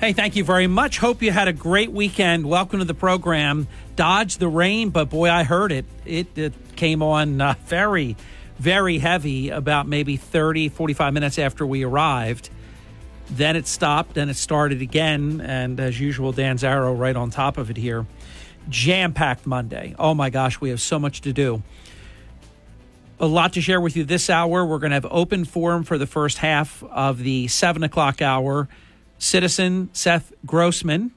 Hey, thank you very much. Hope you had a great weekend. Welcome to the program. Dodge the rain, but boy, I heard it. It, it came on uh, very, very heavy about maybe 30, 45 minutes after we arrived. Then it stopped, then it started again. And as usual, Dan Zarrow right on top of it here. Jam packed Monday. Oh my gosh, we have so much to do. A lot to share with you this hour. We're going to have open forum for the first half of the seven o'clock hour. Citizen Seth Grossman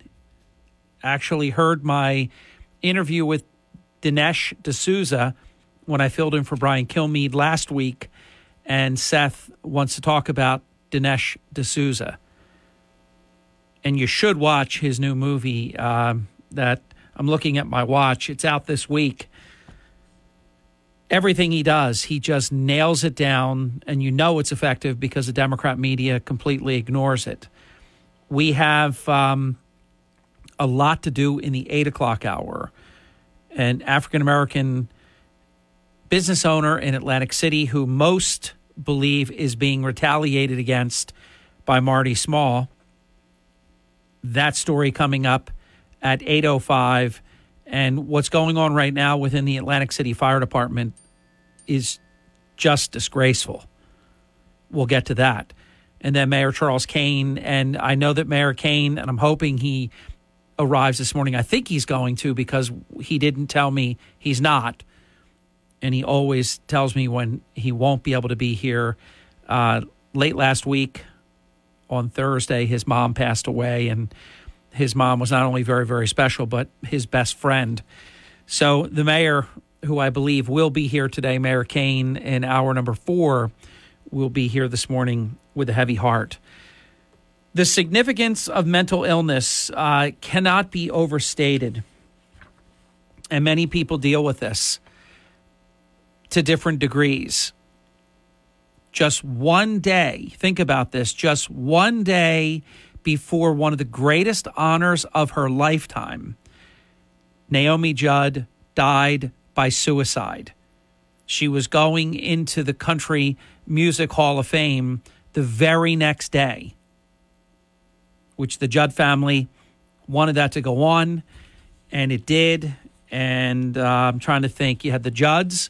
actually heard my interview with Dinesh D'Souza when I filled in for Brian Kilmeade last week, and Seth wants to talk about Dinesh D'Souza. And you should watch his new movie um, that I'm looking at my watch. It's out this week. Everything he does, he just nails it down, and you know it's effective because the Democrat media completely ignores it. We have um, a lot to do in the eight o'clock hour. An African American business owner in Atlantic City who most believe is being retaliated against by Marty Small. That story coming up at 8:05 and what's going on right now within the Atlantic City Fire Department is just disgraceful. We'll get to that. And then Mayor Charles Cain and I know that Mayor Cain and I'm hoping he arrives this morning. I think he's going to because he didn't tell me he's not. And he always tells me when he won't be able to be here. Uh, late last week on Thursday, his mom passed away, and his mom was not only very, very special, but his best friend. So the mayor, who I believe will be here today, Mayor Cain, in hour number four, will be here this morning with a heavy heart. The significance of mental illness uh, cannot be overstated. And many people deal with this to different degrees. Just one day, think about this, just one day before one of the greatest honors of her lifetime, Naomi Judd died by suicide. She was going into the Country Music Hall of Fame the very next day which the Judd family wanted that to go on, and it did. And uh, I'm trying to think. You had the Judds,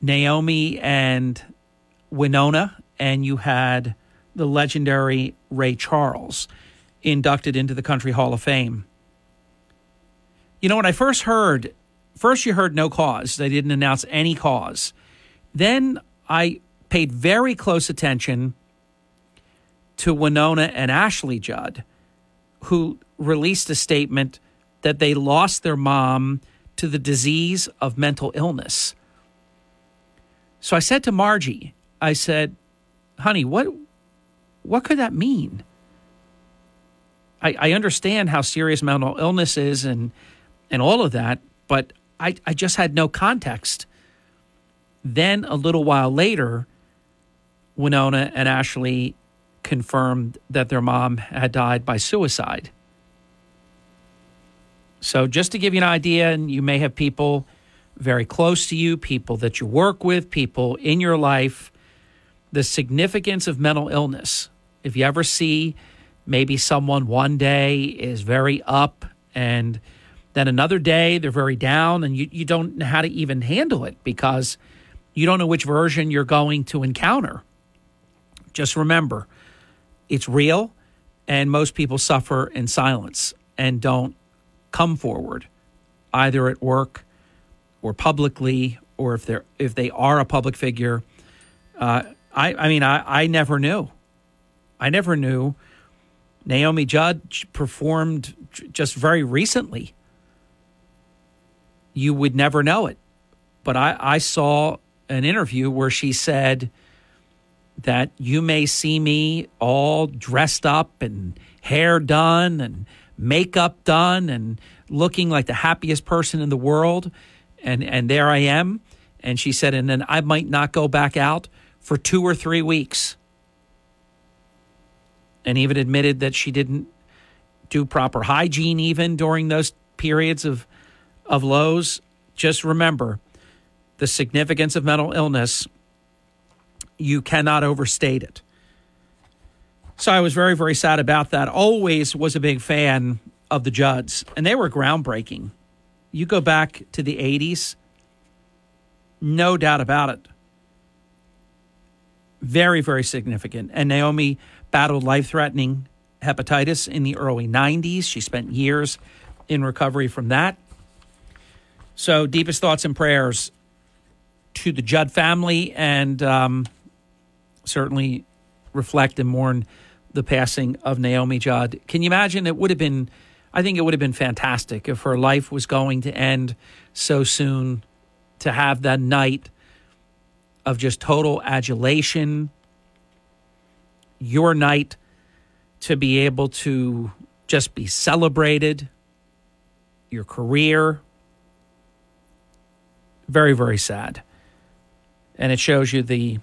Naomi, and Wynonna, and you had the legendary Ray Charles inducted into the Country Hall of Fame. You know, when I first heard, first you heard no cause. They didn't announce any cause. Then I paid very close attention to Wynonna and Ashley Judd, who released a statement that they lost their mom to the disease of mental illness. So I said to Margie, I said, honey, what what could that mean? I, I understand how serious mental illness is and and all of that, but I, I just had no context. Then a little while later, Wynonna and Ashley confirmed that their mom had died by suicide. So, just to give you an idea, and you may have people very close to you, people that you work with, people in your life, the significance of mental illness. If you ever see maybe someone one day is very up and then another day they're very down and you, you don't know how to even handle it because you don't know which version you're going to encounter. Just remember, it's real, and most people suffer in silence and don't come forward, either at work or publicly, or if they're if they are a public figure. Uh, I I mean I I never knew, I never knew. Naomi Judd performed just very recently. You would never know it, but I I saw an interview where she said that you may see me all dressed up and hair done and makeup done and looking like the happiest person in the world. And, and there I am. And she said, and then I might not go back out for two or three weeks. And even admitted that she didn't do proper hygiene even during those periods of, of lows. Just remember the significance of mental illness. You cannot overstate it. So I was very, very sad about that. Always was a big fan of the Judds, and they were groundbreaking. You go back to the 80s, no doubt about it. Very, very significant. And Naomi battled life threatening hepatitis in the early 90s. She spent years in recovery from that. So, deepest thoughts and prayers to the Judd family and um, certainly reflect and mourn the passing of Naomi Judd. Can you imagine? It would have been, I think it would have been fantastic if her life was going to end so soon to have that night of just total adulation, your night to be able to just be celebrated, your career. Very, very sad. And it shows you the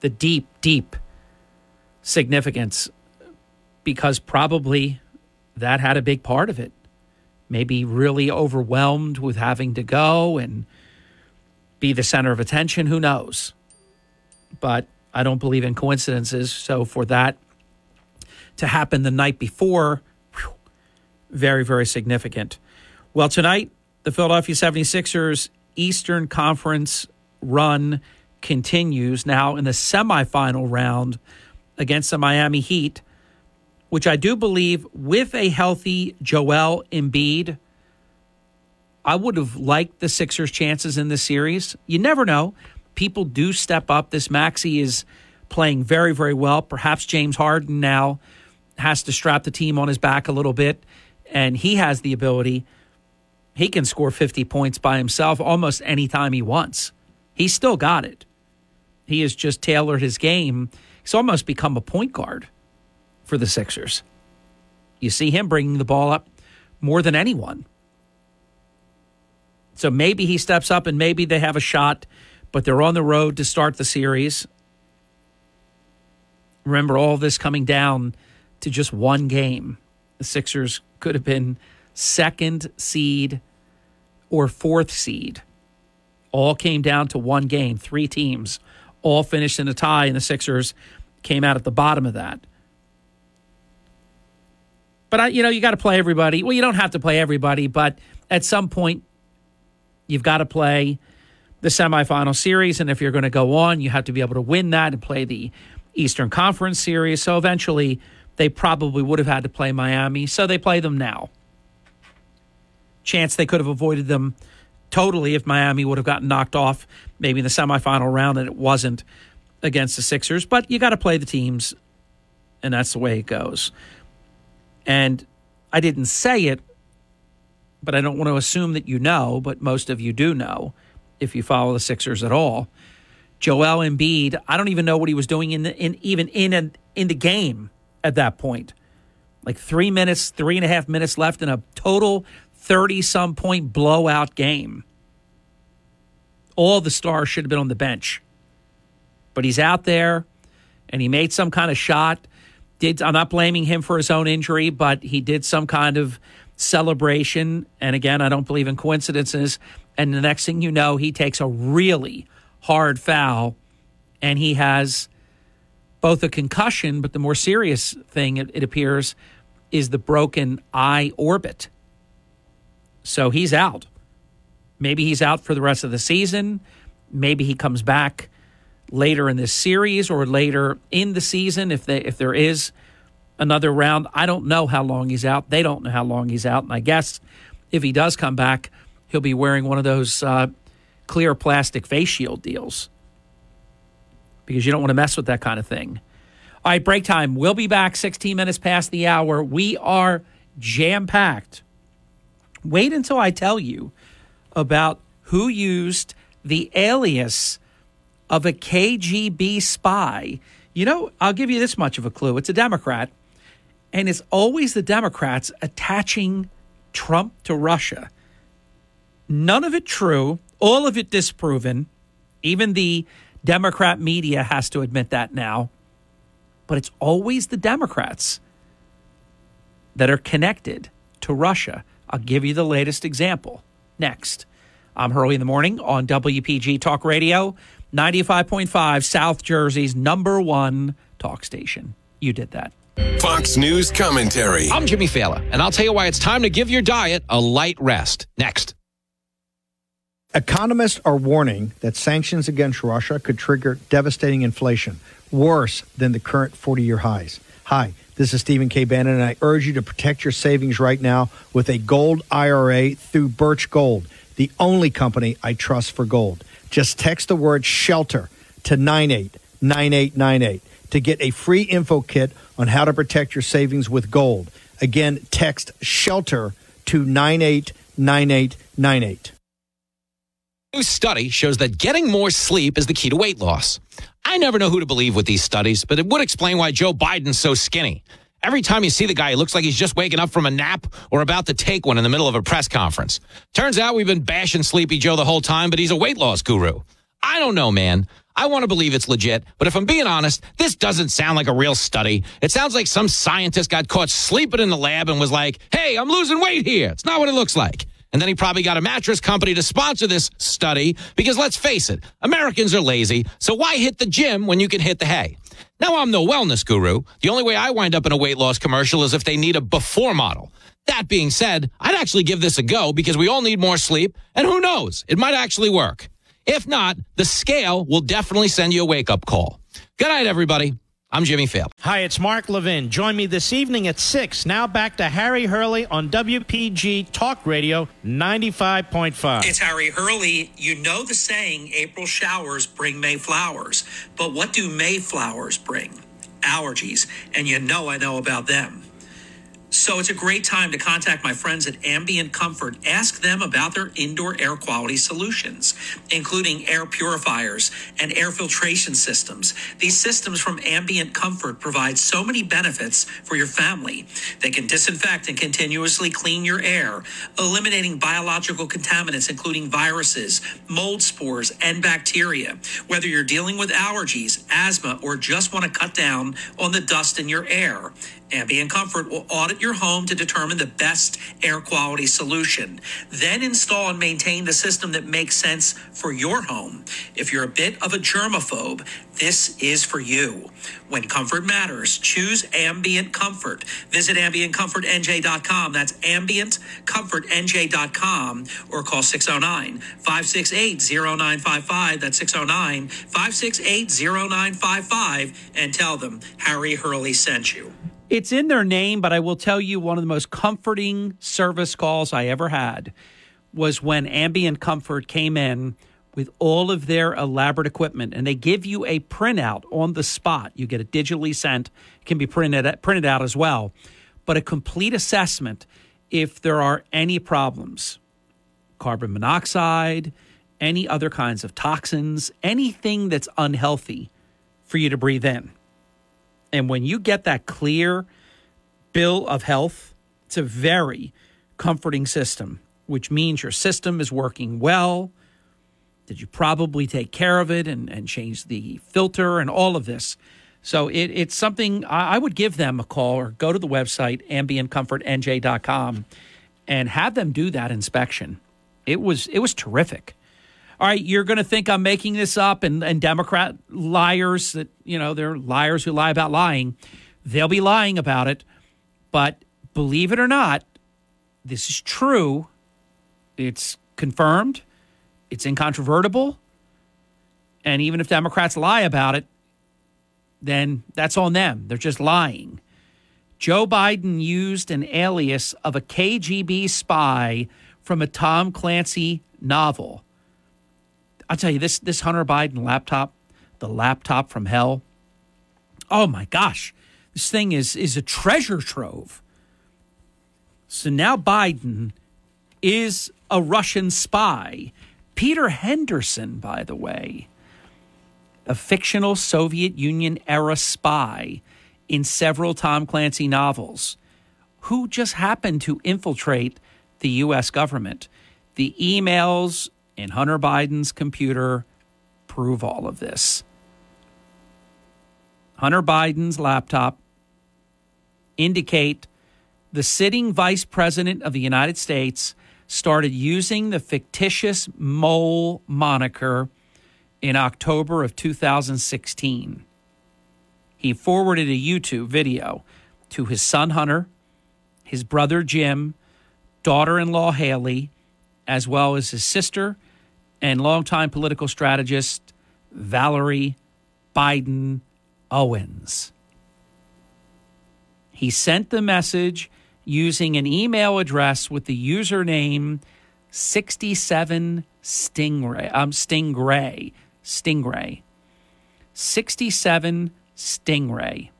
the deep, deep significance because probably that had a big part of it. Maybe really overwhelmed with having to go and be the center of attention. Who knows? But I don't believe in coincidences. So for that to happen the night before, whew, very, very significant. Well, tonight, the Philadelphia 76ers Eastern Conference run continues now in the semifinal round against the Miami Heat, which I do believe with a healthy Joel Embiid, I would have liked the Sixers' chances in this series. You never know. People do step up. This Maxey is playing very, very well. Perhaps James Harden now has to strap the team on his back a little bit, and he has the ability. He can score 50 points by himself almost any time he wants. He's still got it. He has just tailored his game He's almost become a point guard for the Sixers. You see him bringing the ball up more than anyone. So maybe he steps up and maybe they have a shot, but they're on the road to start the series. Remember all this coming down to just one game. The Sixers could have been second seed or fourth seed. All came down to one game, three teams all finished in a tie, and the Sixers came out at the bottom of that. But I, you know, you got to play everybody. Well, you don't have to play everybody, but at some point, you've got to play the semifinal series, and if you're going to go on, you have to be able to win that and play the Eastern Conference series. So eventually, they probably would have had to play Miami, so they play them now. Chance they could have avoided them totally if Miami would have gotten knocked off maybe in the semifinal round and it wasn't against the Sixers. But you got to play the teams, and that's the way it goes. And I didn't say it, but I don't want to assume that you know, but most of you do know if you follow the Sixers at all. Joel Embiid, I don't even know what he was doing in the in even in in the game at that point. Like three minutes, three and a half minutes left in a total 30 some point blowout game. All the stars should have been on the bench. But he's out there and he made some kind of shot. Did I'm not blaming him for his own injury, but he did some kind of celebration. And again, I don't believe in coincidences. And the next thing you know, he takes a really hard foul and he has both a concussion, but the more serious thing, it, it appears, is the broken eye orbit. So he's out. Maybe he's out for the rest of the season. Maybe he comes back later in this series or later in the season if they if there is another round. I don't know how long he's out. They don't know how long he's out. And I guess if he does come back, he'll be wearing one of those uh, clear plastic face shield deals because you don't want to mess with that kind of thing. All right, break time. We'll be back 16 minutes past the hour. We are jam packed Wait until I tell you about who used the alias of a KGB spy. You know, I'll give you this much of a clue it's a Democrat, and it's always the Democrats attaching Trump to Russia. None of it true, all of it disproven. Even the Democrat media has to admit that now. But it's always the Democrats that are connected to Russia. I'll give you the latest example next. I'm Hurley in the Morning on WPG Talk Radio, 95.5, South Jersey's number one talk station. You did that. Fox News commentary. I'm Jimmy Failla, and I'll tell you why it's time to give your diet a light rest. Next. Economists are warning that sanctions against Russia could trigger devastating inflation, worse than the current 40 year highs. Hi, this is Stephen K. Bannon, and I urge you to protect your savings right now with a gold IRA through Birch Gold, the only company I trust for gold. Just text the word shelter to 989898 to get a free info kit on how to protect your savings with gold. Again, text shelter to 989898. New study shows that getting more sleep is the key to weight loss. I never know who to believe with these studies, but it would explain why Joe Biden's so skinny. Every time you see the guy, he looks like he's just waking up from a nap or about to take one in the middle of a press conference. Turns out we've been bashing Sleepy Joe the whole time, but he's a weight loss guru. I don't know, man. I want to believe it's legit, but if I'm being honest, this doesn't sound like a real study. It sounds like some scientist got caught sleeping in the lab and was like, hey, I'm losing weight here. It's not what it looks like. And then he probably got a mattress company to sponsor this study because let's face it, Americans are lazy. So why hit the gym when you can hit the hay? Now, I'm no wellness guru. The only way I wind up in a weight loss commercial is if they need a before model. That being said, I'd actually give this a go because we all need more sleep. And who knows? It might actually work. If not, the scale will definitely send you a wake up call. Good night, everybody. I'm Jimmy Failla. Hi, it's Mark Levin. Join me this evening at 6. Now back to Harry Hurley on WPG Talk Radio 95.5. It's Harry Hurley. You know the saying, April showers bring May flowers. But what do May flowers bring? Allergies. And you know I know about them. So it's a great time to contact my friends at Ambient Comfort. Ask them about their indoor air quality solutions, including air purifiers and air filtration systems. These systems from Ambient Comfort provide so many benefits for your family. They can disinfect and continuously clean your air, eliminating biological contaminants, including viruses, mold spores, and bacteria. Whether you're dealing with allergies, asthma, or just want to cut down on the dust in your air, Ambient Comfort will audit your home to determine the best air quality solution. Then install and maintain the system that makes sense for your home. If you're a bit of a germaphobe, this is for you. When comfort matters, choose Ambient Comfort. Visit ambientcomfortnj.com. That's ambientcomfortnj.com or call 609 568 0955. That's 609 568 0955 and tell them Harry Hurley sent you. It's in their name, but I will tell you one of the most comforting service calls I ever had was when Ambient Comfort came in with all of their elaborate equipment and they give you a printout on the spot. You get it digitally sent, it can be printed printed out as well, but a complete assessment if there are any problems. Carbon monoxide, any other kinds of toxins, anything that's unhealthy for you to breathe in. And when you get that clear bill of health, it's a very comforting system, which means your system is working well. Did you probably take care of it and, and change the filter and all of this? So it, it's something I, I would give them a call or go to the website, ambientcomfortnj.com, and have them do that inspection. It was it was terrific all right, you're going to think I'm making this up and, and Democrat liars that, you know, they're liars who lie about lying. They'll be lying about it. But believe it or not, this is true. It's confirmed, it's incontrovertible. And even if Democrats lie about it, then that's on them. They're just lying. Joe Biden used an alias of a KGB spy from a Tom Clancy novel. I'll tell you this this Hunter Biden laptop, the laptop from hell. Oh my gosh. This thing is is a treasure trove. So now Biden is a Russian spy. Peter Henderson, by the way, a fictional Soviet Union era spy in several Tom Clancy novels, who just happened to infiltrate the U.S. government. The emails in Hunter Biden's computer prove all of this. Hunter Biden's laptop indicate the sitting vice president of the United States started using the fictitious mole moniker in October of 2016. He forwarded a YouTube video to his son Hunter, his brother Jim, daughter in law Haley, as well as his sister and longtime political strategist Valerie Biden Owens. He sent the message using an email address with the username 67 Stingray. Um, Stingray. Stingray. 67 Stingray.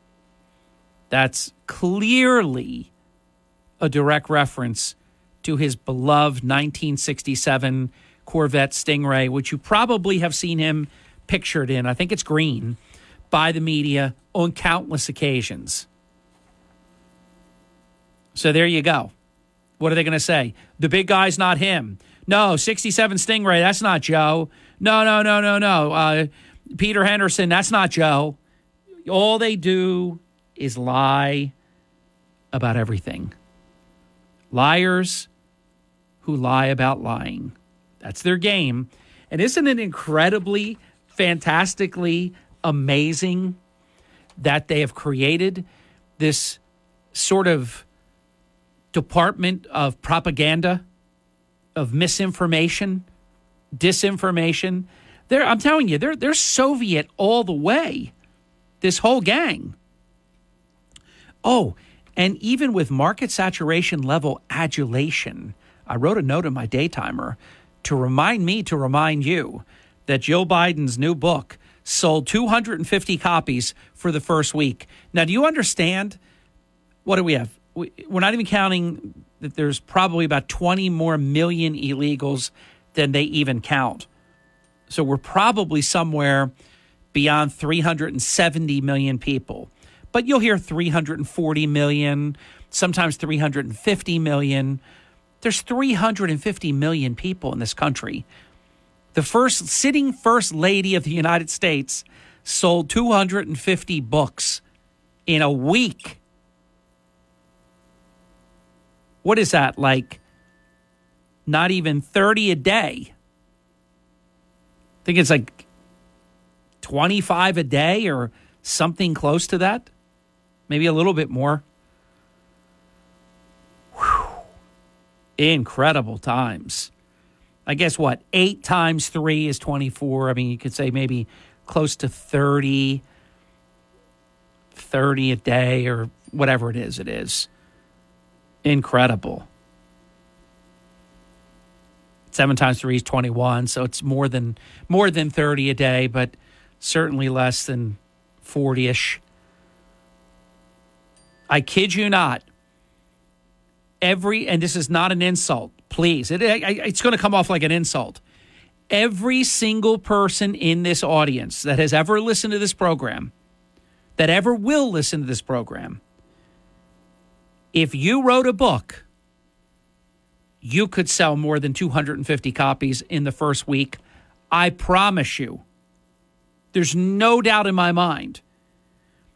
That's clearly a direct reference to his beloved 1967 Corvette Stingray, which you probably have seen him pictured in. I think it's green by the media on countless occasions. So there you go. What are they going to say? The big guy's not him. No, 67 Stingray, that's not Joe. No, no, no, no, no. Uh, Peter Henderson, that's not Joe. All they do is lie about everything. Liars who lie about lying. That's their game. And isn't it incredibly, fantastically amazing that they have created this sort of department of propaganda, of misinformation, disinformation. They're, I'm telling you, they're, they're Soviet all the way, this whole gang. Oh, and even with market saturation level adulation, I wrote a note in my daytimer to remind me to remind you that Joe Biden's new book sold 250 copies for the first week. Now, do you understand? What do we have? We're not even counting that there's probably about 20 more million illegals than they even count. So we're probably somewhere beyond 370 million people. But you'll hear 340 million, sometimes 350 million. There's 350 million people in this country. The first sitting first lady of the United States sold 250 books in a week. What is that like? Not even 30 a day. I think it's like 25 a day or something close to that. Maybe a little bit more. Incredible times. I guess what? Eight times three is 24. I mean, you could say maybe close to 30, 30 a day or whatever it is, it is. Incredible. Seven times three is 21. So it's more than, more than 30 a day, but certainly less than 40 ish. I kid you not. Every, and this is not an insult, please. It, it's going to come off like an insult. Every single person in this audience that has ever listened to this program, that ever will listen to this program, if you wrote a book, you could sell more than 250 copies in the first week. I promise you. There's no doubt in my mind.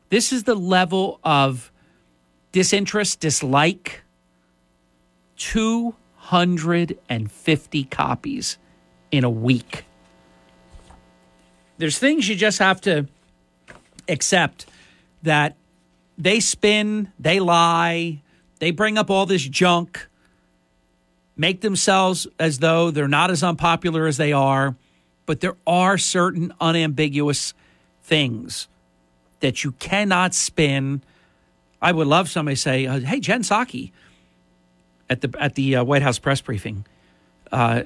This is the level of disinterest, dislike. 250 copies in a week. There's things you just have to accept that they spin, they lie, they bring up all this junk, make themselves as though they're not as unpopular as they are, but there are certain unambiguous things that you cannot spin. I would love somebody to say, uh, "Hey, Jen Psaki," at the at the uh, White House press briefing. Uh,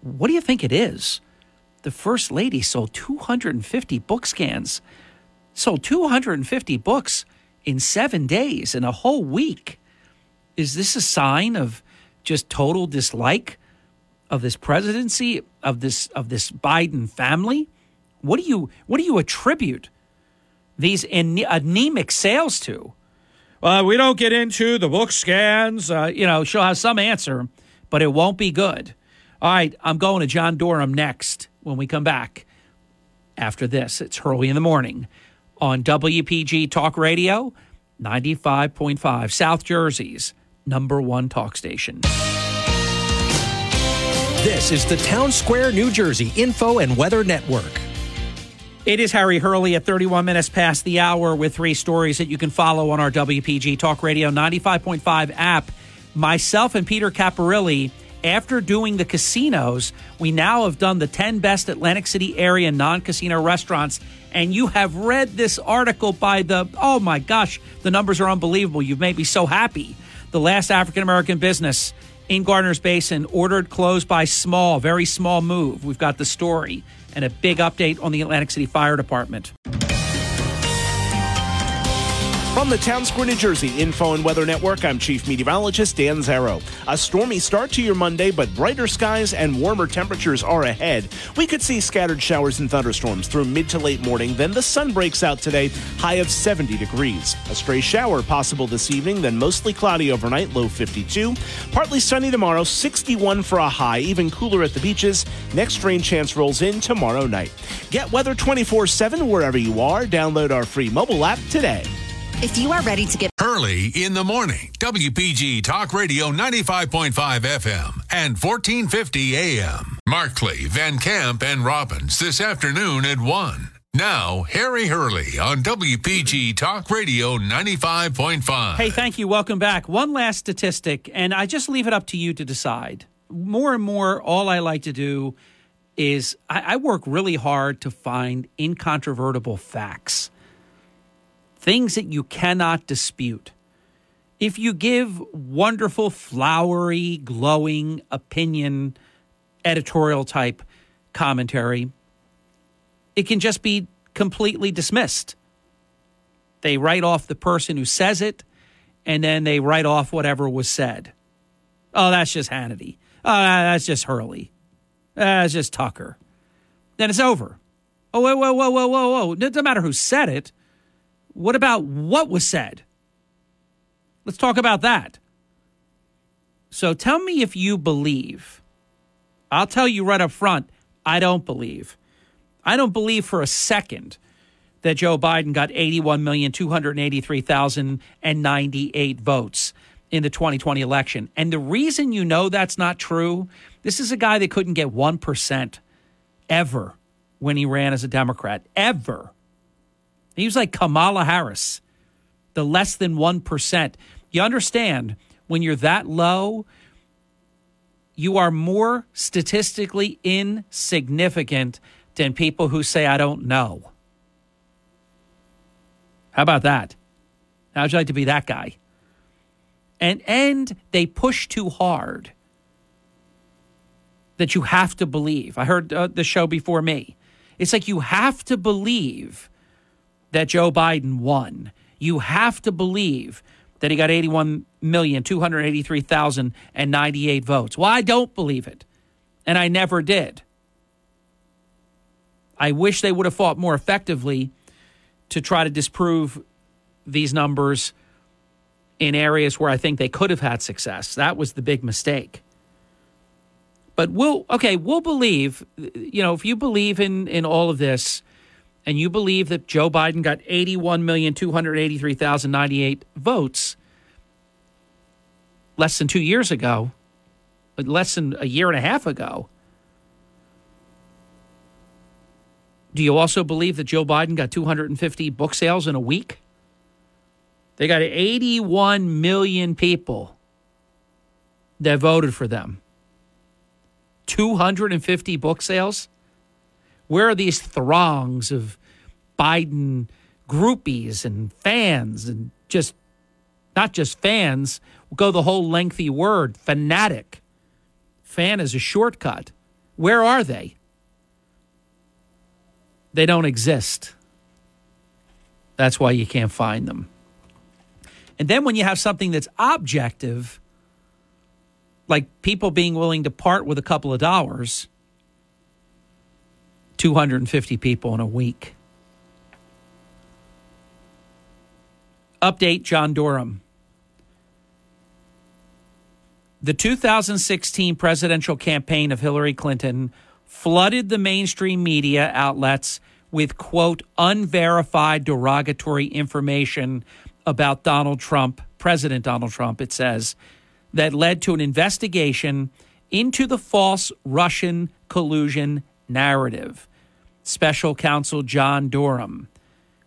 what do you think it is? The first lady sold 250 book scans, sold 250 books in seven days in a whole week. Is this a sign of just total dislike of this presidency of this of this Biden family? What do you what do you attribute these anemic sales to? Well, we don't get into the book scans. Uh, you know, she'll have some answer, but it won't be good. All right, I'm going to John Durham next when we come back after this. It's Hurley in the Morning on WPG Talk Radio, 95.5, South Jersey's number one talk station. This is the Town Square, New Jersey Info and Weather Network. It is Harry Hurley at 31 minutes past the hour with three stories that you can follow on our WPG Talk Radio 95.5 app. Myself and Peter Caparilli, after doing the casinos, we now have done the 10 best Atlantic City area non casino restaurants. And you have read this article by the, oh my gosh, the numbers are unbelievable. You've made me so happy. The last African American business in Gardner's Basin ordered closed by small, very small move. We've got the story and a big update on the Atlantic City Fire Department. From the Town Square, New Jersey Info and Weather Network, I'm Chief Meteorologist Dan Zarrow. A stormy start to your Monday, but brighter skies and warmer temperatures are ahead. We could see scattered showers and thunderstorms through mid to late morning, then the sun breaks out today, high of 70 degrees. A stray shower possible this evening, then mostly cloudy overnight, low 52. Partly sunny tomorrow, 61 for a high, even cooler at the beaches. Next rain chance rolls in tomorrow night. Get weather 24 7 wherever you are. Download our free mobile app today. If you are ready to get Hurley in the morning, WPG Talk Radio 95.5 FM and 1450 AM. Markley, Van Camp, and Robbins this afternoon at 1. Now, Harry Hurley on WPG Talk Radio 95.5. Hey, thank you. Welcome back. One last statistic, and I just leave it up to you to decide. More and more, all I like to do is I, I work really hard to find incontrovertible facts things that you cannot dispute. If you give wonderful, flowery, glowing opinion, editorial type commentary, it can just be completely dismissed. They write off the person who says it, and then they write off whatever was said. Oh, that's just Hannity. Oh, that's just Hurley. That's just Tucker. Then it's over. Oh, whoa, whoa, whoa, whoa, whoa, whoa. It doesn't matter who said it. What about what was said? Let's talk about that. So tell me if you believe. I'll tell you right up front, I don't believe. I don't believe for a second that Joe Biden got 81,283,098 votes in the 2020 election. And the reason you know that's not true, this is a guy that couldn't get 1% ever when he ran as a Democrat. Ever. He was like Kamala Harris, the less than 1%. You understand, when you're that low, you are more statistically insignificant than people who say, I don't know. How about that? How'd you like to be that guy? And and they push too hard that you have to believe. I heard uh, the show before me. It's like you have to believe that Joe Biden won. You have to believe that he got 81,283,098 votes. Well, I don't believe it. And I never did. I wish they would have fought more effectively to try to disprove these numbers in areas where I think they could have had success. That was the big mistake. But we'll okay, we'll believe, you know, if you believe in in all of this, and you believe that Joe Biden got 81,283,098 votes less than two years ago, less than a year and a half ago, do you also believe that Joe Biden got 250 book sales in a week? They got 81 million people that voted for them. 250 book sales? Where are these throngs of Biden groupies and fans and just not just fans, we'll go the whole lengthy word, fanatic. Fan is a shortcut. Where are they? They don't exist. That's why you can't find them. And then when you have something that's objective, like people being willing to part with a couple of dollars, 250 people in a week. Update John Durham. The 2016 presidential campaign of Hillary Clinton flooded the mainstream media outlets with, quote, unverified derogatory information about Donald Trump, President Donald Trump, it says, that led to an investigation into the false Russian collusion narrative. Special counsel John Durham.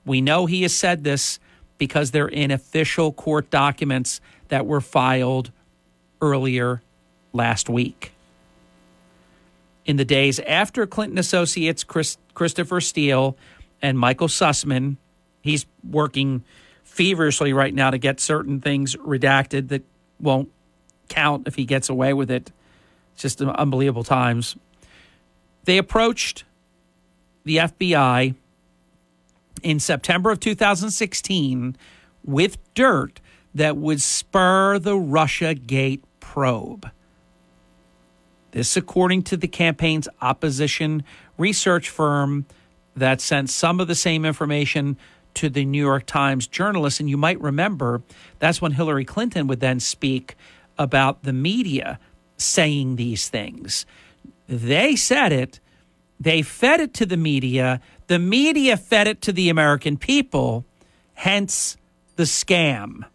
We know he has said this because they're in official court documents that were filed earlier last week. In the days after Clinton associates Chris, Christopher Steele and Michael Sussmann, he's working feverishly right now to get certain things redacted that won't count if he gets away with it. It's just unbelievable times. They approached the FBI in September of 2016 with dirt that would spur the Russia Gate probe. This, according to the campaign's opposition research firm that sent some of the same information to the New York Times journalists. And you might remember that's when Hillary Clinton would then speak about the media saying these things. They said it, they fed it to the media, the media fed it to the American people, hence the scam.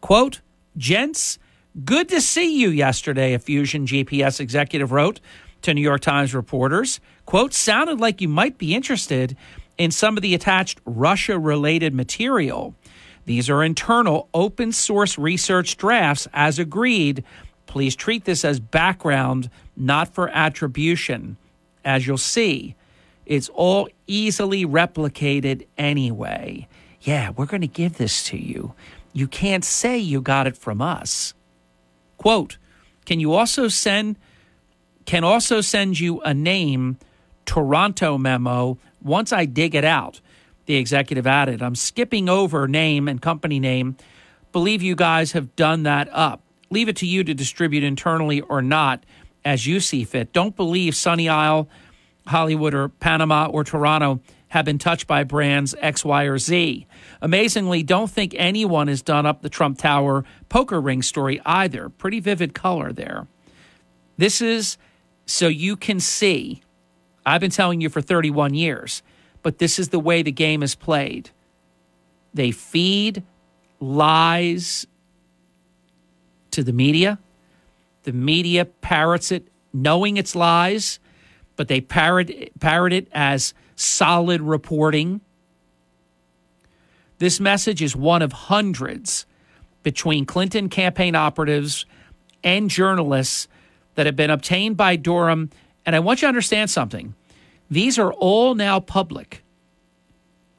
Quote, gents, good to see you yesterday, a Fusion GPS executive wrote to New York Times reporters. Quote, sounded like you might be interested in some of the attached Russia related material. These are internal open source research drafts as agreed. Please treat this as background, not for attribution. As you'll see, it's all easily replicated anyway. Yeah, we're going to give this to you. You can't say you got it from us. Quote, can you also send can also send you a name Toronto memo once I dig it out the executive added. I'm skipping over name and company name. Believe you guys have done that up. Leave it to you to distribute internally or not as you see fit. Don't believe Sunny Isle, Hollywood, or Panama or Toronto have been touched by brands X, Y, or Z. Amazingly, don't think anyone has done up the Trump Tower poker ring story either. Pretty vivid color there. This is so you can see. I've been telling you for 31 years but this is the way the game is played. They feed lies to the media. The media parrots it knowing it's lies, but they parrot, parrot it as solid reporting. This message is one of hundreds between Clinton campaign operatives and journalists that have been obtained by Durham. And I want you to understand something. These are all now public,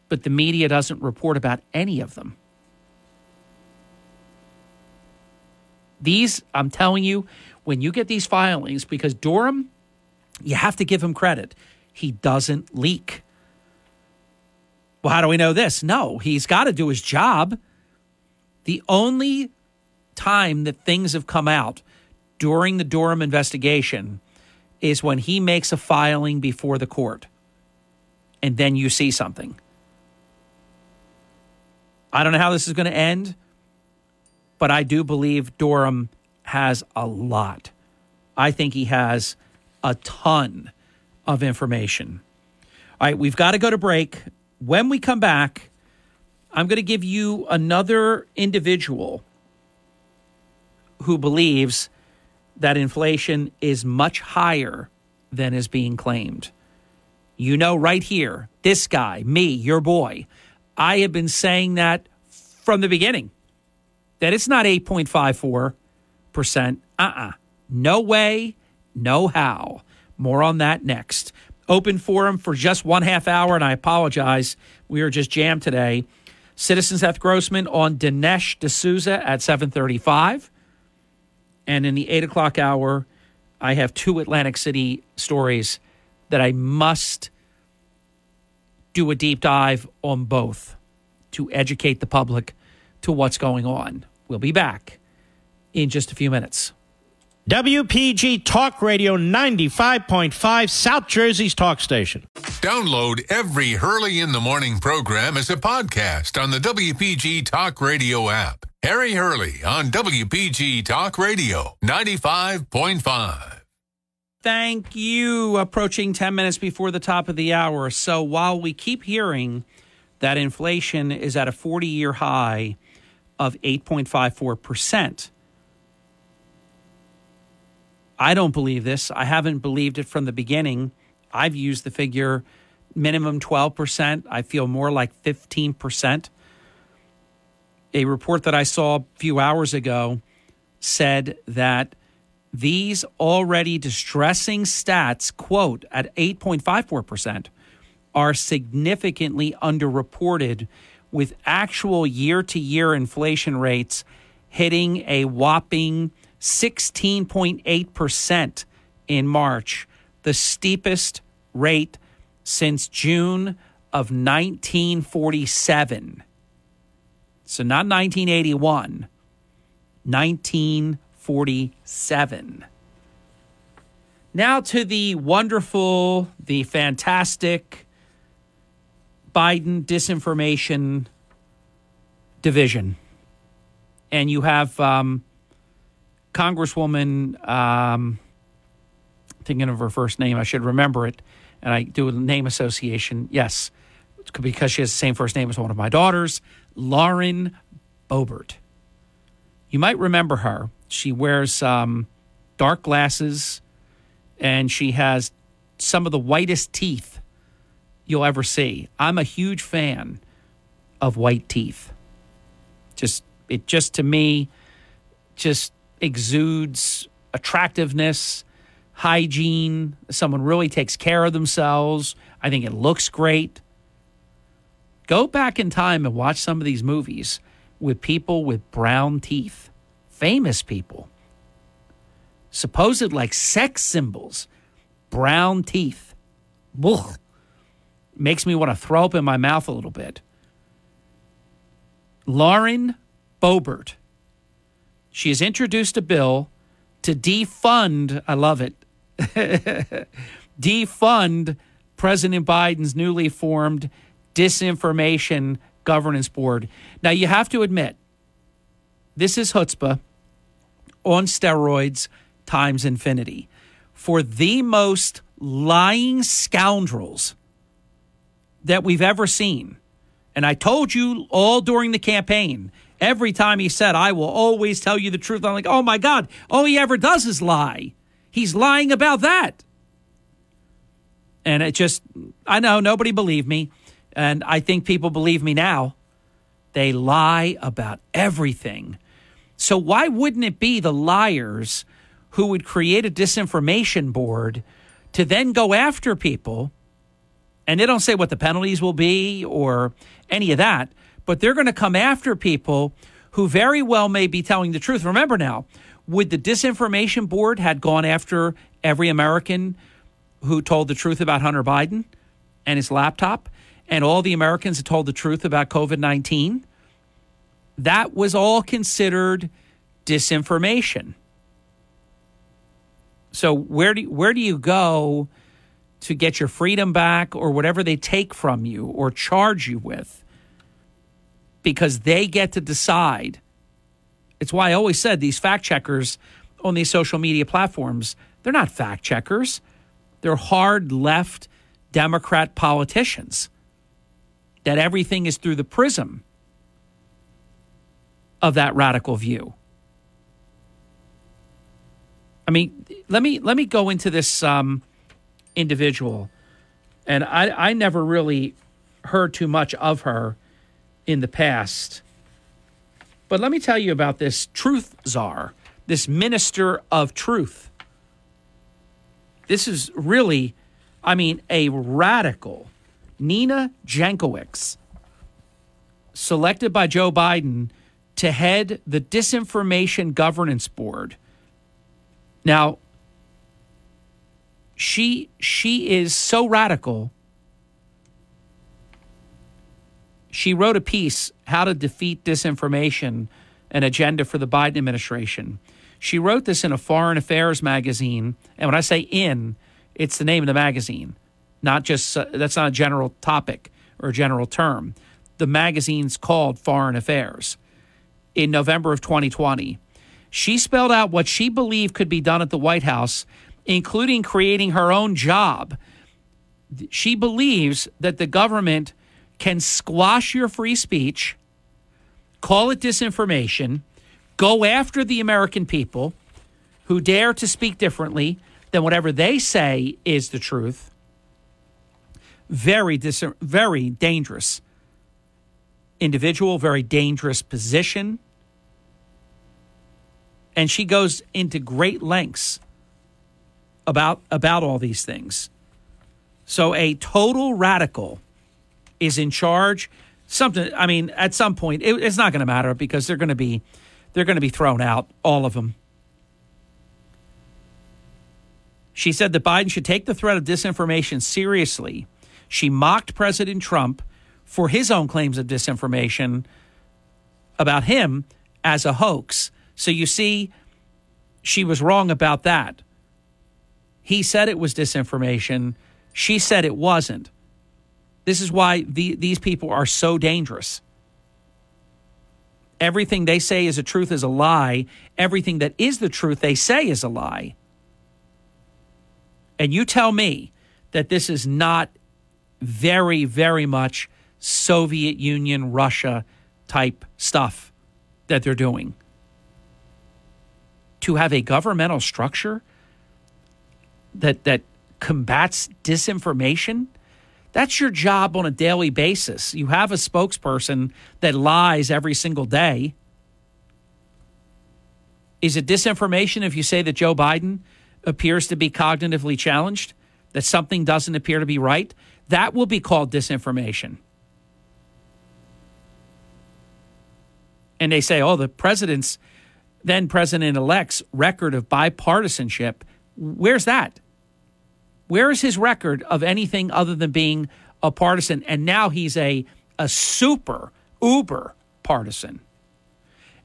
but the media doesn't report about any of them. These, I'm telling you, when you get these filings, because Durham, you have to give him credit. He doesn't leak. Well, how do we know this? No, he's got to do his job. The only time that things have come out during the Durham investigation is when he makes a filing before the court and then you see something. I don't know how this is going to end, but I do believe Durham has a lot. I think he has a ton of information. All right, we've got to go to break. When we come back, I'm going to give you another individual who believes that inflation is much higher than is being claimed. You know, right here, this guy, me, your boy, I have been saying that from the beginning that it's not 8.54%. Uh uh-uh. uh No way, no how. More on that next. Open forum for just one half hour, and I apologize. We are just jammed today. Citizen Seth Grossman on Dinesh D'Souza at 735. And in the eight o'clock hour, I have two Atlantic City stories that I must do a deep dive on both to educate the public to what's going on. We'll be back in just a few minutes. WPG Talk Radio 95.5, South Jersey's talk station. Download every Hurley in the Morning program as a podcast on the WPG Talk Radio app. Harry Hurley on WPG Talk Radio 95.5. Thank you. Approaching 10 minutes before the top of the hour. So while we keep hearing that inflation is at a 40 year high of 8.54%, I don't believe this. I haven't believed it from the beginning. I've used the figure minimum 12%. I feel more like 15%. A report that I saw a few hours ago said that these already distressing stats, quote, at 8.54%, are significantly underreported, with actual year to year inflation rates hitting a whopping 16.8% in March, the steepest rate since June of 1947. So not 1981, 1947. Now to the wonderful, the fantastic Biden disinformation division. And you have um, Congresswoman, um, thinking of her first name, I should remember it, and I do a name association. Yes, because she has the same first name as one of my daughters, Lauren Boebert. You might remember her. She wears um, dark glasses and she has some of the whitest teeth you'll ever see. I'm a huge fan of white teeth. Just it just to me just exudes attractiveness, hygiene. Someone really takes care of themselves. I think it looks great. Go back in time and watch some of these movies with people with brown teeth, famous people, supposed like sex symbols, brown teeth. Makes me want to throw up in my mouth a little bit. Lauren Boebert she has introduced a bill to defund, I love it, defund President Biden's newly formed disinformation governance board. Now, you have to admit, this is chutzpah on steroids times infinity for the most lying scoundrels that we've ever seen. And I told you all during the campaign Every time he said, I will always tell you the truth, I'm like, oh my God, all he ever does is lie. He's lying about that. And it just, I know nobody believed me. And I think people believe me now. They lie about everything. So why wouldn't it be the liars who would create a disinformation board to then go after people? And they don't say what the penalties will be or any of that but they're going to come after people who very well may be telling the truth. Remember now, would the disinformation board had gone after every American who told the truth about Hunter Biden and his laptop and all the Americans who told the truth about COVID-19? That was all considered disinformation. So where do where do you go to get your freedom back or whatever they take from you or charge you with? because they get to decide. It's why I always said these fact checkers on these social media platforms, they're not fact checkers. They're hard left Democrat politicians that everything is through the prism of that radical view. I mean, let me let me go into this um, individual, and I, I never really heard too much of her in the past. But let me tell you about this truth czar, this minister of truth. This is really, I mean, a radical Nina Jankowicz, selected by Joe Biden to head the Disinformation Governance Board. Now, she she is so radical she wrote a piece, How to Defeat Disinformation, an agenda for the Biden administration. She wrote this in a foreign affairs magazine. And when I say in, it's the name of the magazine. not just uh, that's not a general topic or a general term. The magazine's called Foreign Affairs in November of 2020. She spelled out what she believed could be done at the White House, including creating her own job. She believes that the government can squash your free speech, call it disinformation, go after the American people who dare to speak differently than whatever they say is the truth. Very dis- very dangerous individual, very dangerous position. And she goes into great lengths about about all these things. So a total radical is in charge. Something. I mean, at some point, it, it's not going to matter because they're going to be they're going to be thrown out, all of them. She said that Biden should take the threat of disinformation seriously. She mocked President Trump for his own claims of disinformation about him as a hoax. So you see, she was wrong about that. He said it was disinformation. She said it wasn't. This is why the, these people are so dangerous. Everything they say is a truth is a lie. Everything that is the truth they say is a lie. And you tell me that this is not very, very much Soviet Union, Russia type stuff that they're doing to have a governmental structure that that combats disinformation? That's your job on a daily basis. You have a spokesperson that lies every single day. Is it disinformation if you say that Joe Biden appears to be cognitively challenged that something doesn't appear to be right? That will be called disinformation. And they say oh the president's then President elect's record of bipartisanship, where's that? Where is his record of anything other than being a partisan? And now he's a, a super, uber partisan.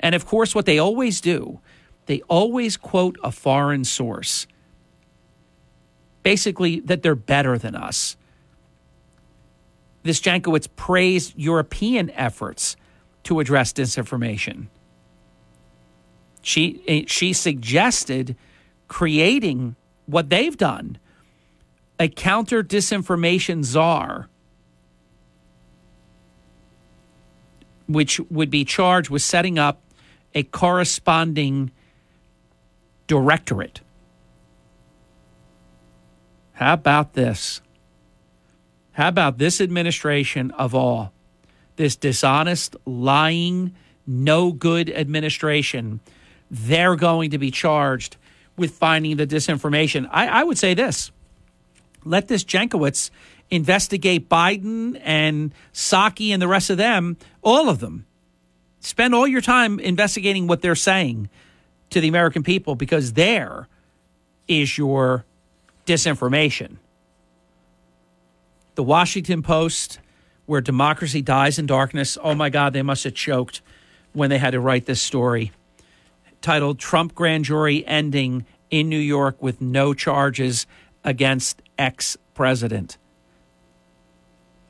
And of course, what they always do, they always quote a foreign source, basically, that they're better than us. This Jankowicz praised European efforts to address disinformation. She eh, she suggested creating what they've done, a counter disinformation czar, which would be charged with setting up a corresponding directorate. How about this? How about this administration of all? This dishonest, lying, no good administration they're going to be charged with finding the disinformation. I, I would say this let this Jankowicz investigate Biden and Psaki and the rest of them, all of them. Spend all your time investigating what they're saying to the American people because there is your disinformation. The Washington Post, where democracy dies in darkness. Oh my God, they must have choked when they had to write this story titled Trump Grand Jury Ending in New York with No Charges Against Ex President.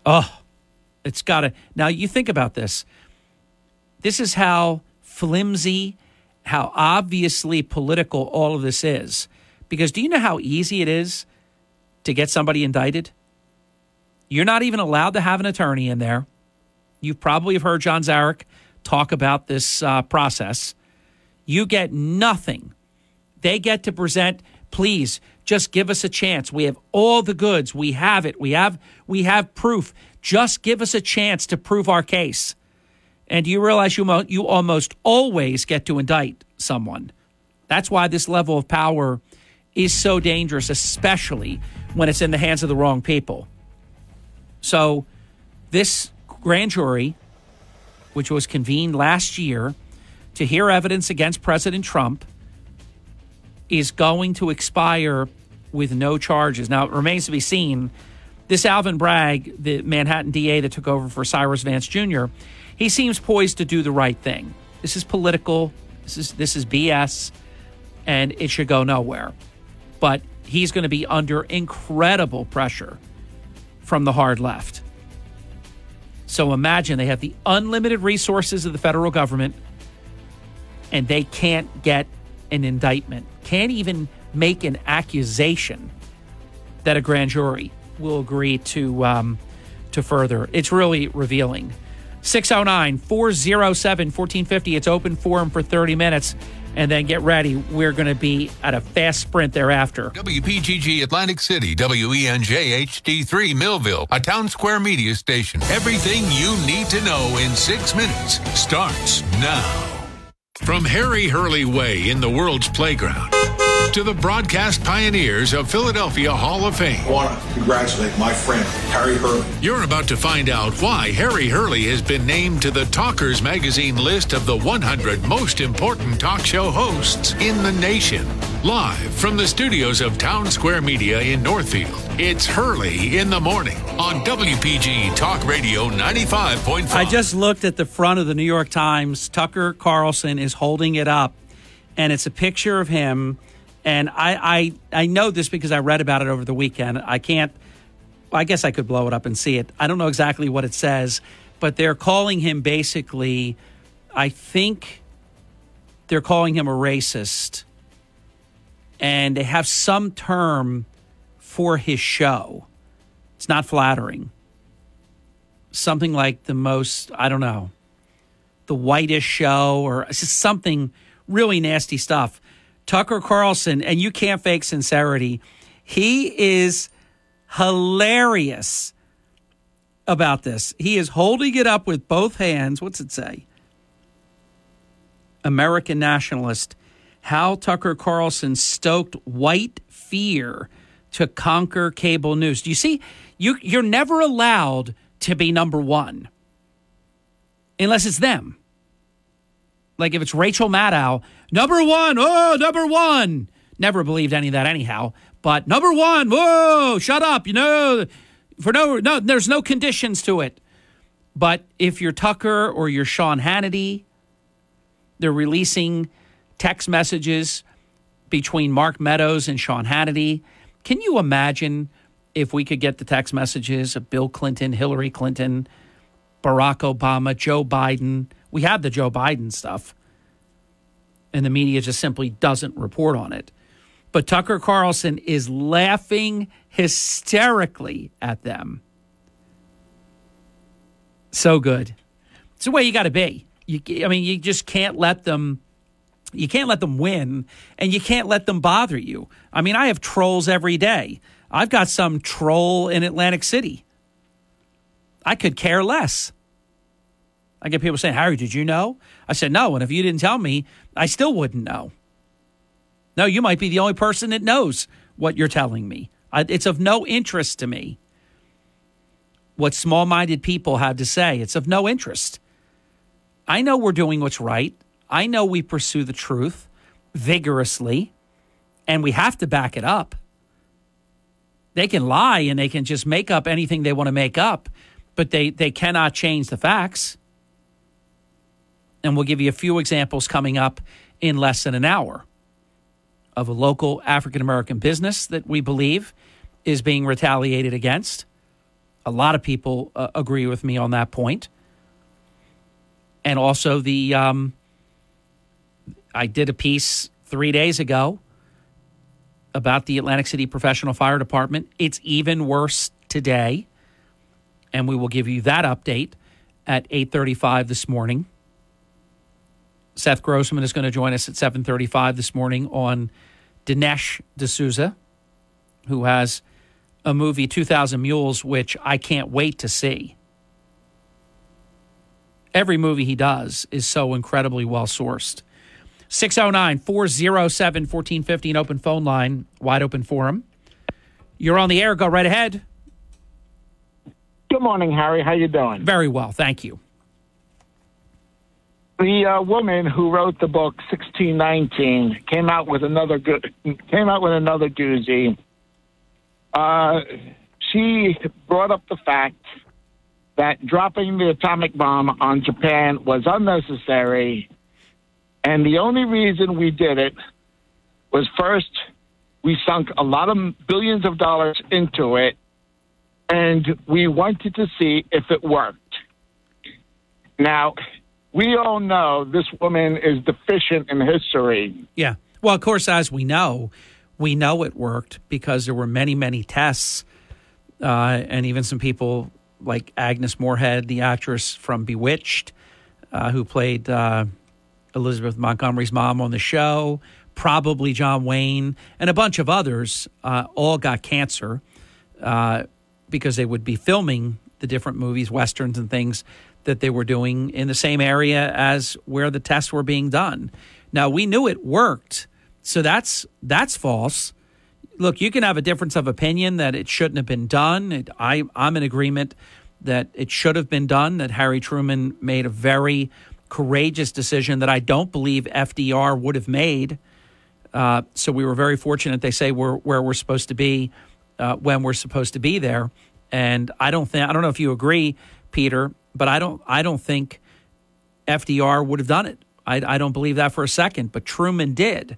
Oh, it's got to. Now, you think about this. This is how flimsy, how obviously political all of this is. Because do you know how easy it is to get somebody indicted? You're not even allowed to have an attorney in there. You probably have heard John Zarych talk about this uh, process. You get nothing. They get to present, please just give us a chance. We have all the goods. We have it. We have we have proof. Just give us a chance to prove our case. And you realize you mo- you almost always get to indict someone. That's why this level of power is so dangerous, especially when it's in the hands of the wrong people. So, this grand jury, which was convened last year, to hear evidence against President Trump is going to expire with no charges. Now, it remains to be seen. This Alvin Bragg, the Manhattan DA that took over for Cyrus Vance Jr., he seems poised to do the right thing. This is political. This is this is BS, and it should go nowhere. But he's going to be under incredible pressure from the hard left. So imagine they have the unlimited resources of the federal government and they can't get an indictment, can't even make an accusation that a grand jury will agree to um, to further. It's really revealing. 609 407 1450. It's open forum for 30 minutes. And then get ready. We're going to be at a fast sprint thereafter. WPGG Atlantic City, WENJ HD3 Millville, a town square media station. Everything you need to know in six minutes starts now. From Harry Hurley Way in the world's playground to the broadcast pioneers of Philadelphia Hall of Fame. I want to congratulate my friend, Harry Hurley. You're about to find out why Harry Hurley has been named to the Talkers Magazine list of the 100 most important talk show hosts in the nation. Live from the studios of Town Square Media in Northfield, it's Hurley in the Morning on WPG Talk Radio 95.5. I just looked at the front of the New York Times. Tucker Carlson is holding it up, and it's a picture of him. And I, I, I know this because I read about it over the weekend. I can't, I guess I could blow it up and see it. I don't know exactly what it says, but they're calling him basically, I think they're calling him a racist. And they have some term for his show. It's not flattering. Something like the most, I don't know, the whitest show, or something really nasty stuff. Tucker Carlson, and you can't fake sincerity. He is hilarious about this. He is holding it up with both hands. What's it say? American nationalist. How Tucker Carlson stoked white fear to conquer cable news. Do you see? You, you're never allowed to be number one unless it's them. Like if it's Rachel Maddow, number one, oh, number one. Never believed any of that anyhow. But number one, whoa, shut up. You know, for no, no, there's no conditions to it. But if you're Tucker or you're Sean Hannity, they're releasing text messages between Mark Meadows and Sean Hannity. Can you imagine if we could get the text messages of Bill Clinton, Hillary Clinton, Barack Obama, Joe Biden? We have the Joe Biden stuff, and the media just simply doesn't report on it. But Tucker Carlson is laughing hysterically at them. So good. It's the way you got to be. You, I mean, you just can't let them. You can't let them win, and you can't let them bother you. I mean, I have trolls every day. I've got some troll in Atlantic City. I could care less. I get people saying, Harry, did you know? I said, no. And if you didn't tell me, I still wouldn't know. No, you might be the only person that knows what you're telling me. I, it's of no interest to me what small minded people have to say. It's of no interest. I know we're doing what's right. I know we pursue the truth vigorously, and we have to back it up. They can lie and they can just make up anything they want to make up, but they, they cannot change the facts. And we'll give you a few examples coming up in less than an hour of a local African American business that we believe is being retaliated against. A lot of people uh, agree with me on that point. And also, the um, I did a piece three days ago about the Atlantic City Professional Fire Department. It's even worse today, and we will give you that update at 8:35 this morning. Seth Grossman is going to join us at 7:35 this morning on Dinesh D'Souza, who has a movie 2000 Mules which I can't wait to see. Every movie he does is so incredibly well sourced. 609 407 1450, an open phone line, wide open forum. You're on the air. Go right ahead. Good morning, Harry. How you doing? Very well, thank you. The uh, woman who wrote the book 1619 came out with another good came out with another doozy. Uh, she brought up the fact that dropping the atomic bomb on Japan was unnecessary and the only reason we did it was first, we sunk a lot of billions of dollars into it. and we wanted to see if it worked. Now, we all know this woman is deficient in history. Yeah. Well, of course, as we know, we know it worked because there were many, many tests, uh, and even some people like Agnes Moorehead, the actress from Bewitched, uh, who played uh, Elizabeth Montgomery's mom on the show, probably John Wayne, and a bunch of others, uh, all got cancer uh, because they would be filming the different movies, westerns, and things that they were doing in the same area as where the tests were being done. Now we knew it worked, so that's that's false. Look, you can have a difference of opinion that it shouldn't have been done. It, I I'm in agreement that it should have been done. That Harry Truman made a very courageous decision that I don't believe FDR would have made. Uh, so we were very fortunate. They say we're where we're supposed to be uh, when we're supposed to be there. And I don't think I don't know if you agree, Peter, but I don't I don't think FDR would have done it. I, I don't believe that for a second. But Truman did.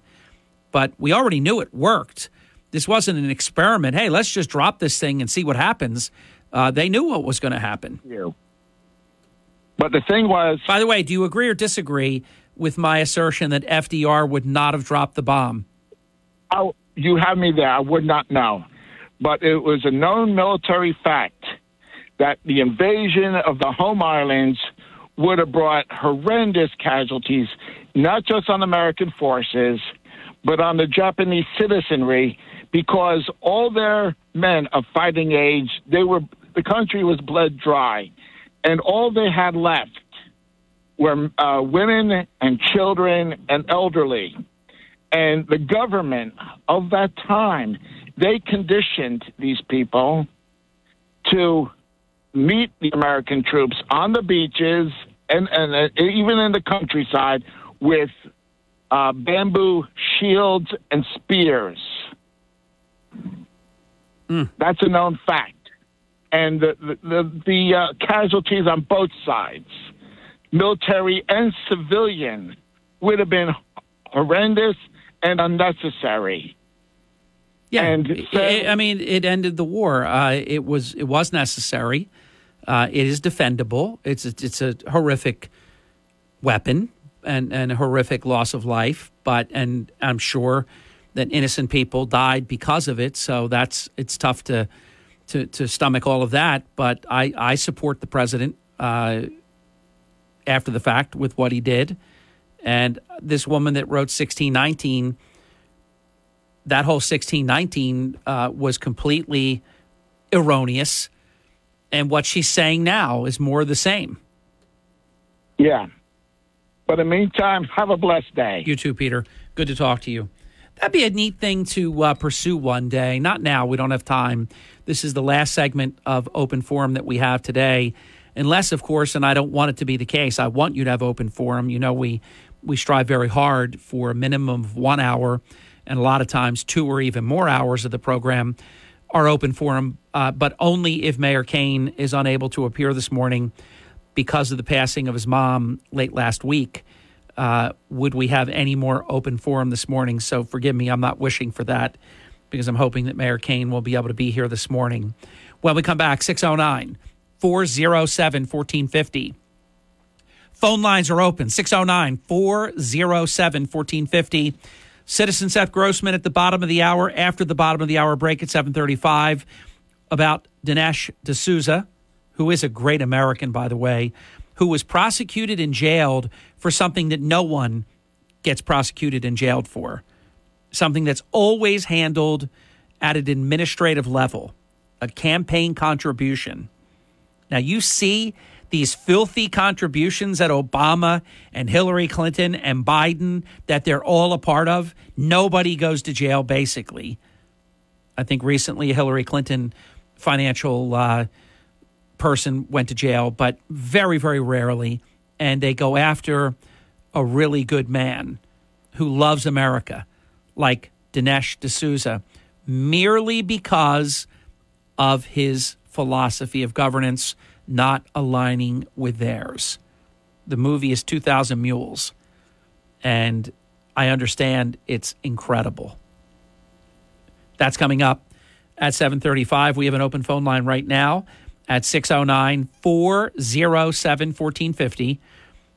But we already knew it worked. This wasn't an experiment. Hey, let's just drop this thing and see what happens. Uh, they knew what was going to happen. You. But the thing was. By the way, do you agree or disagree with my assertion that FDR would not have dropped the bomb? Oh, you have me there. I would not know. But it was a known military fact that the invasion of the home islands would have brought horrendous casualties, not just on American forces, but on the Japanese citizenry, because all their men of fighting age, they were the country was bled dry, and all they had left were uh, women and children and elderly. And the government of that time, they conditioned these people to meet the American troops on the beaches and, and uh, even in the countryside with uh, bamboo shields and spears. Mm. That's a known fact. And the, the, the, the uh, casualties on both sides, military and civilian, would have been horrendous and unnecessary. Yeah, and so, it, I mean, it ended the war. Uh, it was it was necessary. Uh, it is defendable. It's a, it's a horrific weapon and and a horrific loss of life. But and I'm sure that innocent people died because of it. So that's it's tough to to, to stomach all of that. But I I support the president uh, after the fact with what he did, and this woman that wrote 1619 that whole 1619 uh, was completely erroneous. And what she's saying now is more the same. Yeah. But in the meantime, have a blessed day. You too, Peter. Good to talk to you. That'd be a neat thing to uh, pursue one day. Not now. We don't have time. This is the last segment of open forum that we have today. Unless, of course, and I don't want it to be the case. I want you to have open forum. You know, we we strive very hard for a minimum of one hour, and a lot of times two or even more hours of the program are open forum, uh, but only if Mayor Kane is unable to appear this morning because of the passing of his mom late last week. Uh, would we have any more open forum this morning? So forgive me, I'm not wishing for that because I'm hoping that Mayor Kane will be able to be here this morning. When we come back, 609 407 1450. Phone lines are open 609 407 1450. Citizen Seth Grossman at the bottom of the hour, after the bottom of the hour break at 735, about Dinesh D'Souza, who is a great American, by the way, who was prosecuted and jailed for something that no one gets prosecuted and jailed for, something that's always handled at an administrative level, a campaign contribution. Now, you see these filthy contributions that Obama and Hillary Clinton and Biden that they're all a part of, nobody goes to jail basically. I think recently Hillary Clinton financial uh, person went to jail, but very, very rarely. And they go after a really good man who loves America, like Dinesh D'Souza, merely because of his philosophy of governance not aligning with theirs. The movie is 2000 Mules, and I understand it's incredible. That's coming up. At 7:35. We have an open phone line right now at 609-407-1450.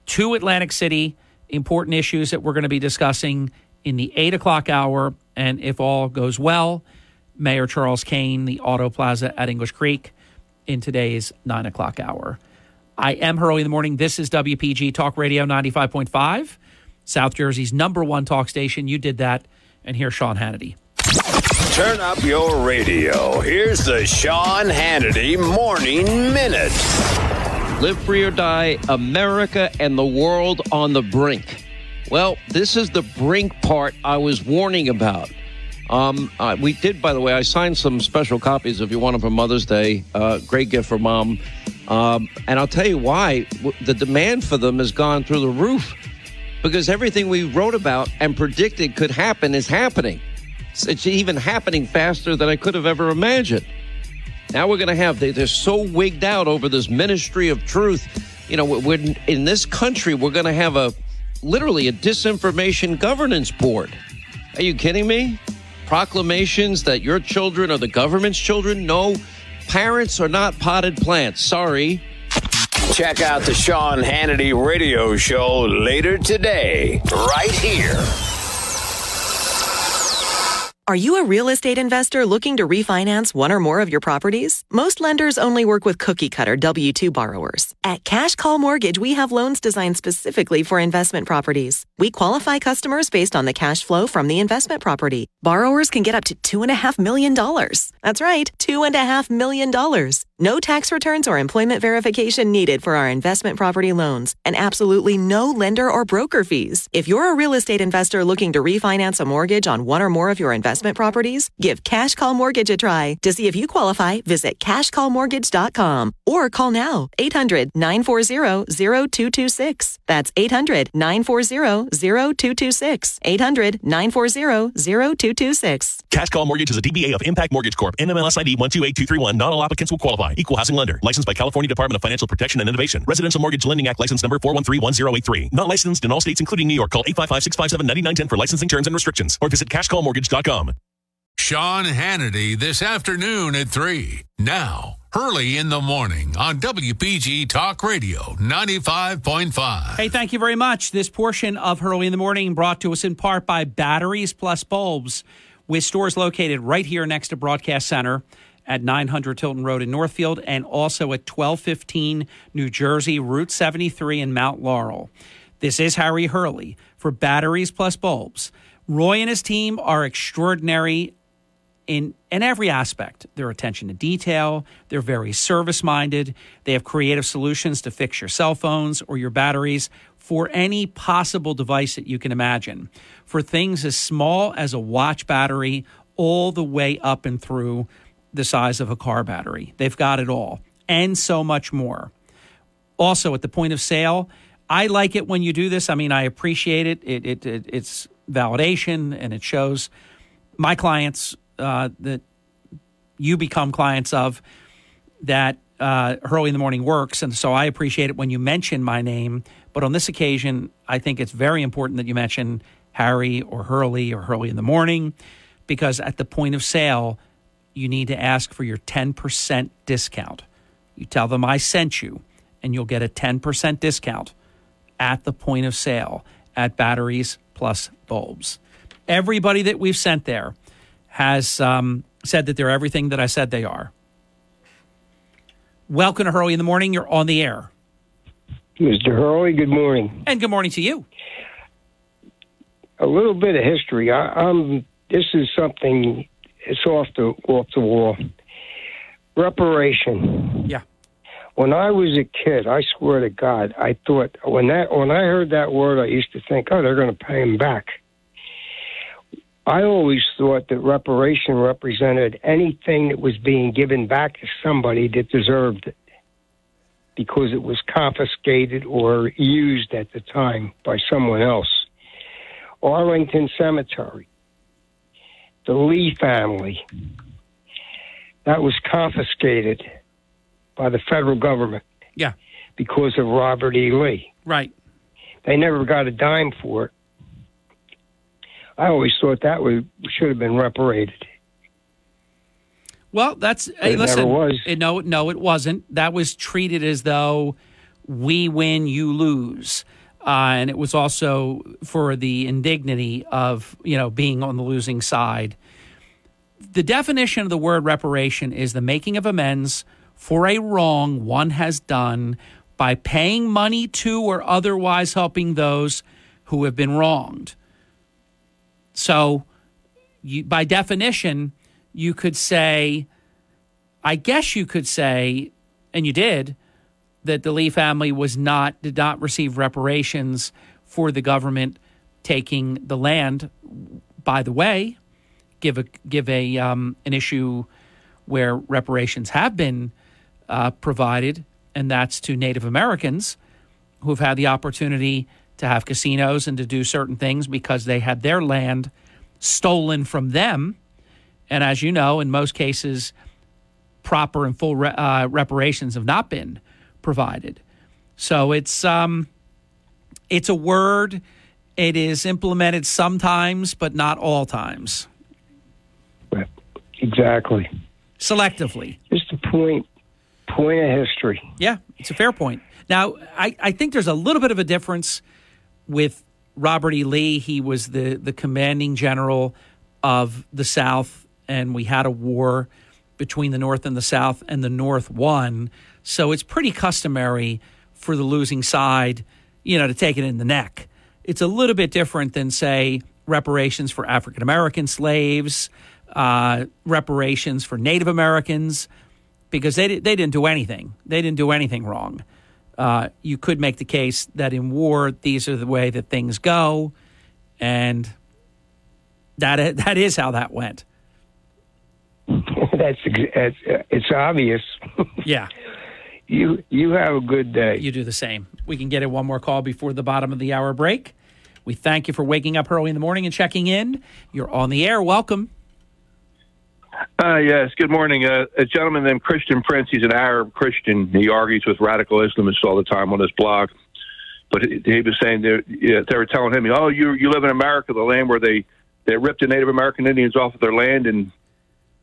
Two Atlantic City important issues that we're going to be discussing in the eight o'clock hour, and if all goes well, Mayor Charles Cain, the Auto Plaza at English Creek, in today's nine o'clock hour. I am Hurley in the morning. This is WPG Talk Radio 95.5, South Jersey's number one talk station. You did that. And here's Sean Hannity. Turn up your radio. Here's the Sean Hannity Morning Minute. Live free or die, America and the world on the brink. Well, this is the brink part I was warning about. Um, we did, by the way, I signed some special copies if you want them for Mother's Day. Uh, great gift for mom. Um, and I'll tell you why. The demand for them has gone through the roof because everything we wrote about and predicted could happen is happening. It's even happening faster than I could have ever imagined. Now we're going to have, they, are so wigged out over this ministry of truth. You know, we're, in this country, we're going to have a literally a disinformation governance board. Are you kidding me? Proclamations that your children are the government's children? No, parents are not potted plants. Sorry. Check out the Sean Hannity radio show later today, right here. Are you a real estate investor looking to refinance one or more of your properties? Most lenders only work with cookie cutter W 2 borrowers. At Cash Call Mortgage, we have loans designed specifically for investment properties. We qualify customers based on the cash flow from the investment property. Borrowers can get up to $2.5 million. That's right, $2.5 million. No tax returns or employment verification needed for our investment property loans, and absolutely no lender or broker fees. If you're a real estate investor looking to refinance a mortgage on one or more of your investment properties, give Cash Call Mortgage a try. To see if you qualify, visit cashcallmortgage.com or call now 800 940 0226. That's 800 940 0226. 800 940 0226. Cash Call Mortgage is a DBA of Impac Mortgage Corp. NMLS ID 128231. Not all applicants will qualify. Equal housing lender. Licensed by California Department of Financial Protection and Innovation. Residential Mortgage Lending Act license number 4131083. Not licensed in all states including New York. Call 855-657-9910 for licensing terms and restrictions or visit cashcallmortgage.com. Sean Hannity this afternoon at 3. Now, Hurley in the morning on WPG Talk Radio 95.5. Hey, thank you very much. This portion of Hurley in the morning brought to us in part by Batteries Plus Bulbs with stores located right here next to Broadcast Center at 900 Tilton Road in Northfield and also at 1215 New Jersey, Route 73 in Mount Laurel. This is Harry Hurley for Batteries Plus Bulbs. Roy and his team are extraordinary in, in every aspect their attention to detail, they're very service minded, they have creative solutions to fix your cell phones or your batteries for any possible device that you can imagine. For things as small as a watch battery, all the way up and through the size of a car battery. They've got it all and so much more. Also, at the point of sale, I like it when you do this. I mean, I appreciate it. It, it, it it's validation and it shows my clients uh, that you become clients of that uh, Hurley in the Morning works. And so I appreciate it when you mention my name. But on this occasion, I think it's very important that you mention Harry or Hurley or Hurley in the Morning because at the point of sale, you need to ask for your 10% discount. You tell them I sent you, and you'll get a 10% discount at the point of sale at batteries plus bulbs. Everybody that we've sent there has um, said that they're everything that I said they are. Welcome to Hurley in the Morning. You're on the air. Mr. Hurley, good morning. And good morning to you. A little bit of history. I, I'm. This is something it's off the off the wall. Reparation. Yeah. When I was a kid, I swear to God, I thought when that when I heard that word, I used to think, oh, they're going to pay him back. I always thought that reparation represented anything that was being given back to somebody that deserved it because it was confiscated or used at the time by someone else. Arlington Cemetery the Lee family. That was confiscated by the federal government. Yeah. Because of Robert E. Lee. Right. They never got a dime for it. I always thought that would should have been reparated. Well, that's hey, it listen. never was. it- no, no, it wasn't. That was treated as though we win, you lose, uh, and it was also for the indignity of you know being on the losing side. The definition of the word reparation is the making of amends for a wrong one has done by paying money to or otherwise helping those who have been wronged. So, you, by definition, you could say, I guess you could say, and you did, that the Lee family was not did not receive reparations for the government taking the land. By the way, give a give a um, an issue where reparations have been uh, provided, and that's to Native Americans who have had the opportunity to have casinos and to do certain things because they had their land stolen from them. And as you know, in most cases, proper and full re- uh, reparations have not been provided. So it's um, it's a word. It is implemented sometimes, but not all times. Exactly. Selectively. Just a point point of history. Yeah, it's a fair point. Now, I, I think there's a little bit of a difference with Robert E. Lee. He was the, the commanding general of the South, and we had a war between the North and the South, and the North won. So it's pretty customary for the losing side, you know, to take it in the neck. It's a little bit different than, say, reparations for African American slaves, uh, reparations for Native Americans, because they, they didn't do anything. They didn't do anything wrong. Uh, you could make the case that in war, these are the way that things go, and that that is how that went. that's, that's it's obvious. Yeah. You you have a good day. You do the same. We can get in one more call before the bottom of the hour break. We thank you for waking up early in the morning and checking in. You're on the air. Welcome. Uh, yes, good morning. Uh, a gentleman named Christian Prince, he's an Arab Christian. He argues with radical Islamists all the time on his blog. But he, he was saying they, they were telling him, oh, you you live in America, the land where they, they ripped the Native American Indians off of their land. And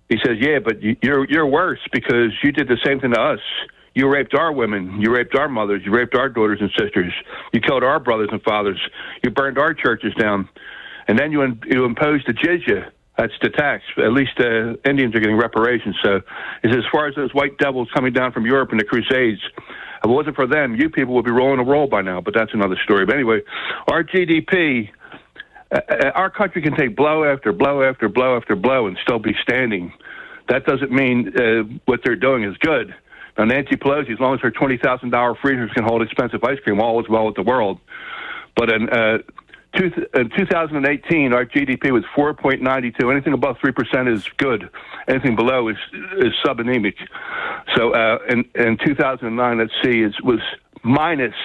he says, yeah, but you- you're, you're worse because you did the same thing to us. You raped our women. You raped our mothers. You raped our daughters and sisters. You killed our brothers and fathers. You burned our churches down. And then you, you imposed the jizya. That's the tax. At least uh, Indians are getting reparations. So, as far as those white devils coming down from Europe in the Crusades, if it wasn't for them, you people would be rolling a roll by now. But that's another story. But anyway, our GDP, uh, uh, our country can take blow after blow after blow after blow and still be standing. That doesn't mean uh, what they're doing is good. Now, Nancy Pelosi, as long as her twenty thousand dollar freezers can hold expensive ice cream, all is well with the world. But in, uh, two, in 2018, our GDP was 4.92. Anything above three percent is good. Anything below is is subanemic. So uh, in in 2009, let's see, it was minus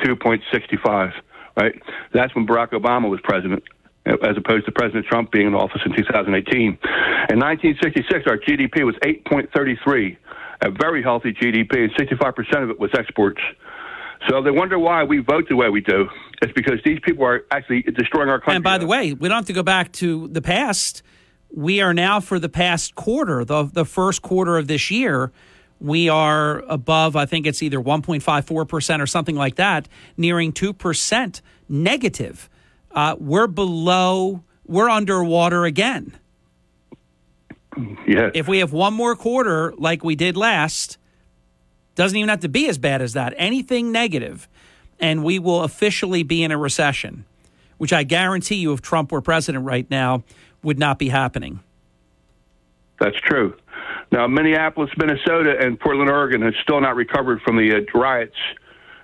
2.65. Right, that's when Barack Obama was president as opposed to President Trump being in office in 2018. In 1966, our GDP was 8.33, a very healthy GDP, and 65% of it was exports. So they wonder why we vote the way we do. It's because these people are actually destroying our country. And by the way, we don't have to go back to the past. We are now for the past quarter, the the first quarter of this year, we are above. I think it's either 1.54 percent or something like that, nearing two percent negative. Uh, we're below. We're underwater again. Yeah. If we have one more quarter like we did last, doesn't even have to be as bad as that. Anything negative, and we will officially be in a recession, which I guarantee you, if Trump were president right now, would not be happening. That's true. Now, Minneapolis, Minnesota, and Portland, Oregon have still not recovered from the uh, riots,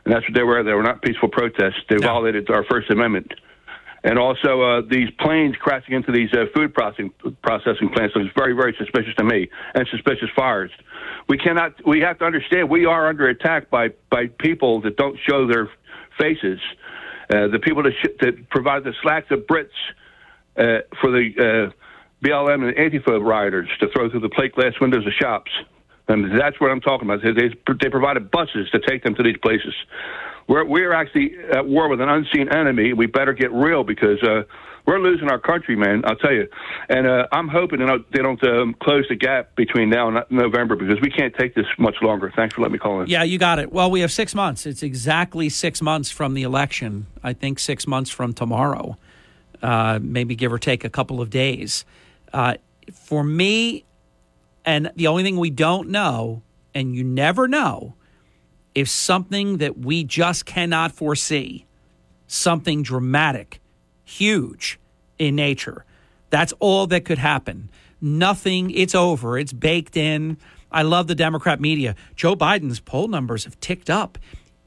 and that's what they were. They were not peaceful protests. They violated our First Amendment. And also, uh, these planes crashing into these uh, food processing processing plants looks very, very suspicious to me, and suspicious fires. We cannot. We have to understand we are under attack by by people that don't show their faces. Uh, the people that, sh- that provide the slacks of Brits uh, for the uh, BLM and Antifa rioters to throw through the plate glass windows of shops. And that's what I'm talking about. They, they provided buses to take them to these places. We're we're actually at war with an unseen enemy. We better get real because uh, we're losing our country, man. I'll tell you. And uh, I'm hoping they don't, they don't um, close the gap between now and November because we can't take this much longer. Thanks for letting me call in. Yeah, you got it. Well, we have six months. It's exactly six months from the election. I think six months from tomorrow, uh, maybe give or take a couple of days. Uh, for me, and the only thing we don't know, and you never know, if something that we just cannot foresee, something dramatic, huge in nature, that's all that could happen. Nothing, it's over, it's baked in. I love the Democrat media. Joe Biden's poll numbers have ticked up.